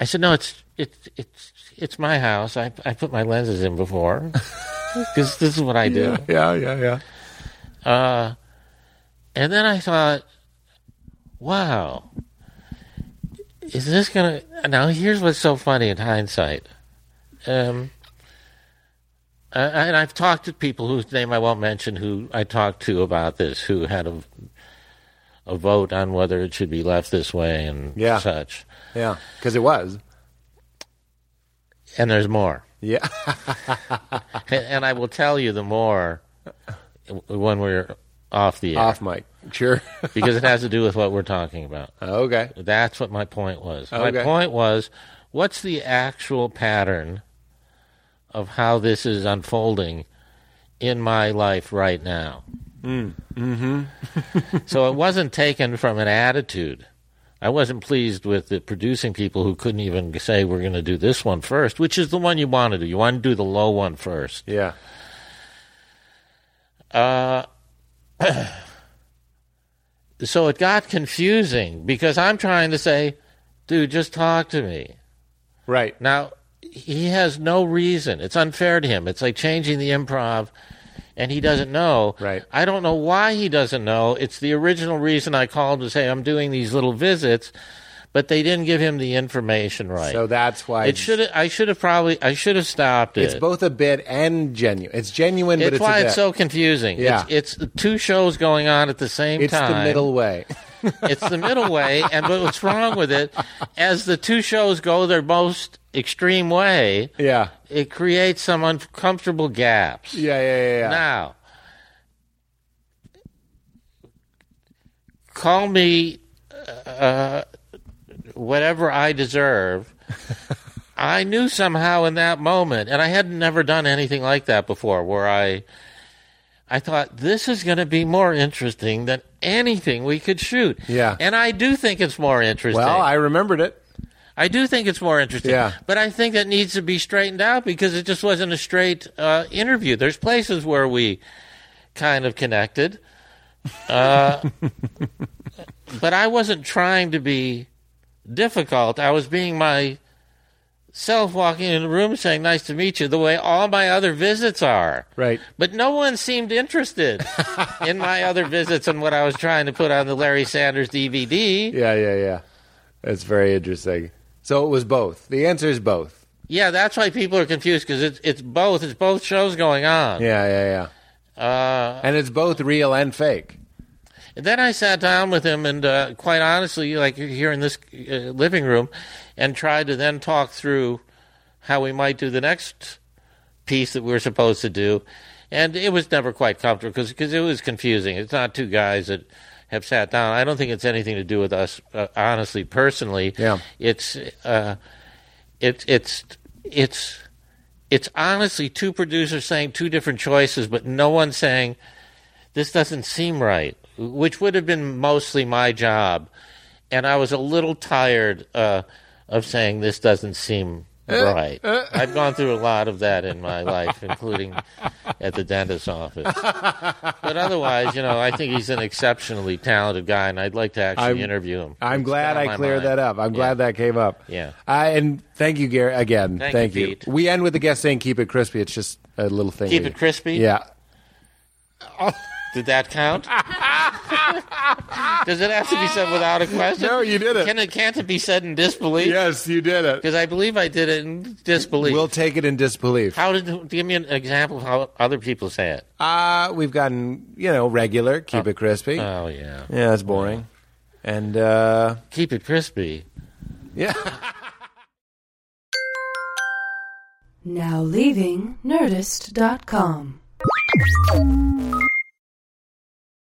I said, "No, it's it's it's it's my house. I I put my lenses in before because this is what I do." Yeah. Yeah. Yeah. Uh, and then I thought, "Wow, is this gonna?" Now here's what's so funny in hindsight. Um, uh, and I've talked to people whose name I won't mention who I talked to about this, who had a a vote on whether it should be left this way and Yeah. such. Yeah. Because it was. And there's more. Yeah. And, and I will tell you the more when we're off the air Off mic. Sure. because it has to do with what we're talking about. okay. That's what my point was. My point was what's the actual pattern of how this is unfolding in my life right now? Mm. hmm so it wasn't taken from an attitude. I wasn't pleased with the producing people who couldn't even say we're going to do this one first, which is the one you want to do. You want to do the low one first. Yeah. Uh, so it got confusing because I'm trying to say, dude, just talk to me. Right. Now, he has no reason. It's unfair to him. It's like changing the improv, and he doesn't know. Right. I don't know why he doesn't know. It's the original reason I called to say I'm doing these little visits, but they didn't give him the information right. So that's why it should. I should have probably. I should have stopped it. It's both a bit and genuine. It's genuine, but It's it's why it's so confusing. Yeah. It's, it's two shows going on at the same It's time. It's the middle way. It's the middle way, and but what's wrong with it? As the two shows go their most extreme way, yeah. it creates some uncomfortable gaps. Yeah, yeah, yeah, yeah. Now, call me uh, whatever I deserve. I knew somehow in that moment, and I had never done anything like that before, where I, I thought this is going to be more interesting than anything we could shoot. Yeah. and I do think it's more interesting. well, I remembered it. I do think it's more interesting. Yeah. But I think that needs to be straightened out because it just wasn't a straight uh, interview. There's places where we kind of connected. Uh, but I wasn't trying to be difficult. I was being my self walking in the room saying, Nice to meet you, the way all my other visits are. Right. But no one seemed interested in my other visits and what I was trying to put on the Larry Sanders DVD. Yeah, yeah, yeah. It's very interesting. So it was both. The answer is both. Yeah, that's why people are confused because it's it's both. It's both shows going on. Yeah, yeah, yeah. Uh, And it's both real and fake. And then I sat down with him and, uh, quite honestly, like here in this uh, living room, and tried to then talk through how we might do the next piece that we were supposed to do. And it was never quite comfortable because it was confusing. It's not two guys that have sat down. I don't think it's anything to do with us, uh, honestly, personally. Yeah. It's uh, it's it's it's it's honestly two producers saying two different choices, but no one saying this doesn't seem right, which would have been mostly my job. And I was a little tired uh, of saying this doesn't seem right. I've gone through a lot of that in my life, including at the dentist's office. But otherwise, you know, I think he's an exceptionally talented guy, and I'd like to actually I'm- interview him. I'm It's glad I cleared mind. that up. I'm Yeah. glad that came up. Yeah. I, and thank you, Garry, again. Thank you, Pete. We end with the guest saying, keep it crispy. It's just a little thing. Keep it crispy? Yeah. Did that count? Does it have to be said without a question? No, you did it. Can it can't it be said in disbelief? Yes, you did it. Because I believe I did it in disbelief. We'll take it in disbelief. how did give me an example of how other people say it? Uh, we've gotten, you know, regular, keep it crispy. Oh yeah, yeah, that's boring. And, uh, keep it crispy. yeah. Now leaving Nerdist.com.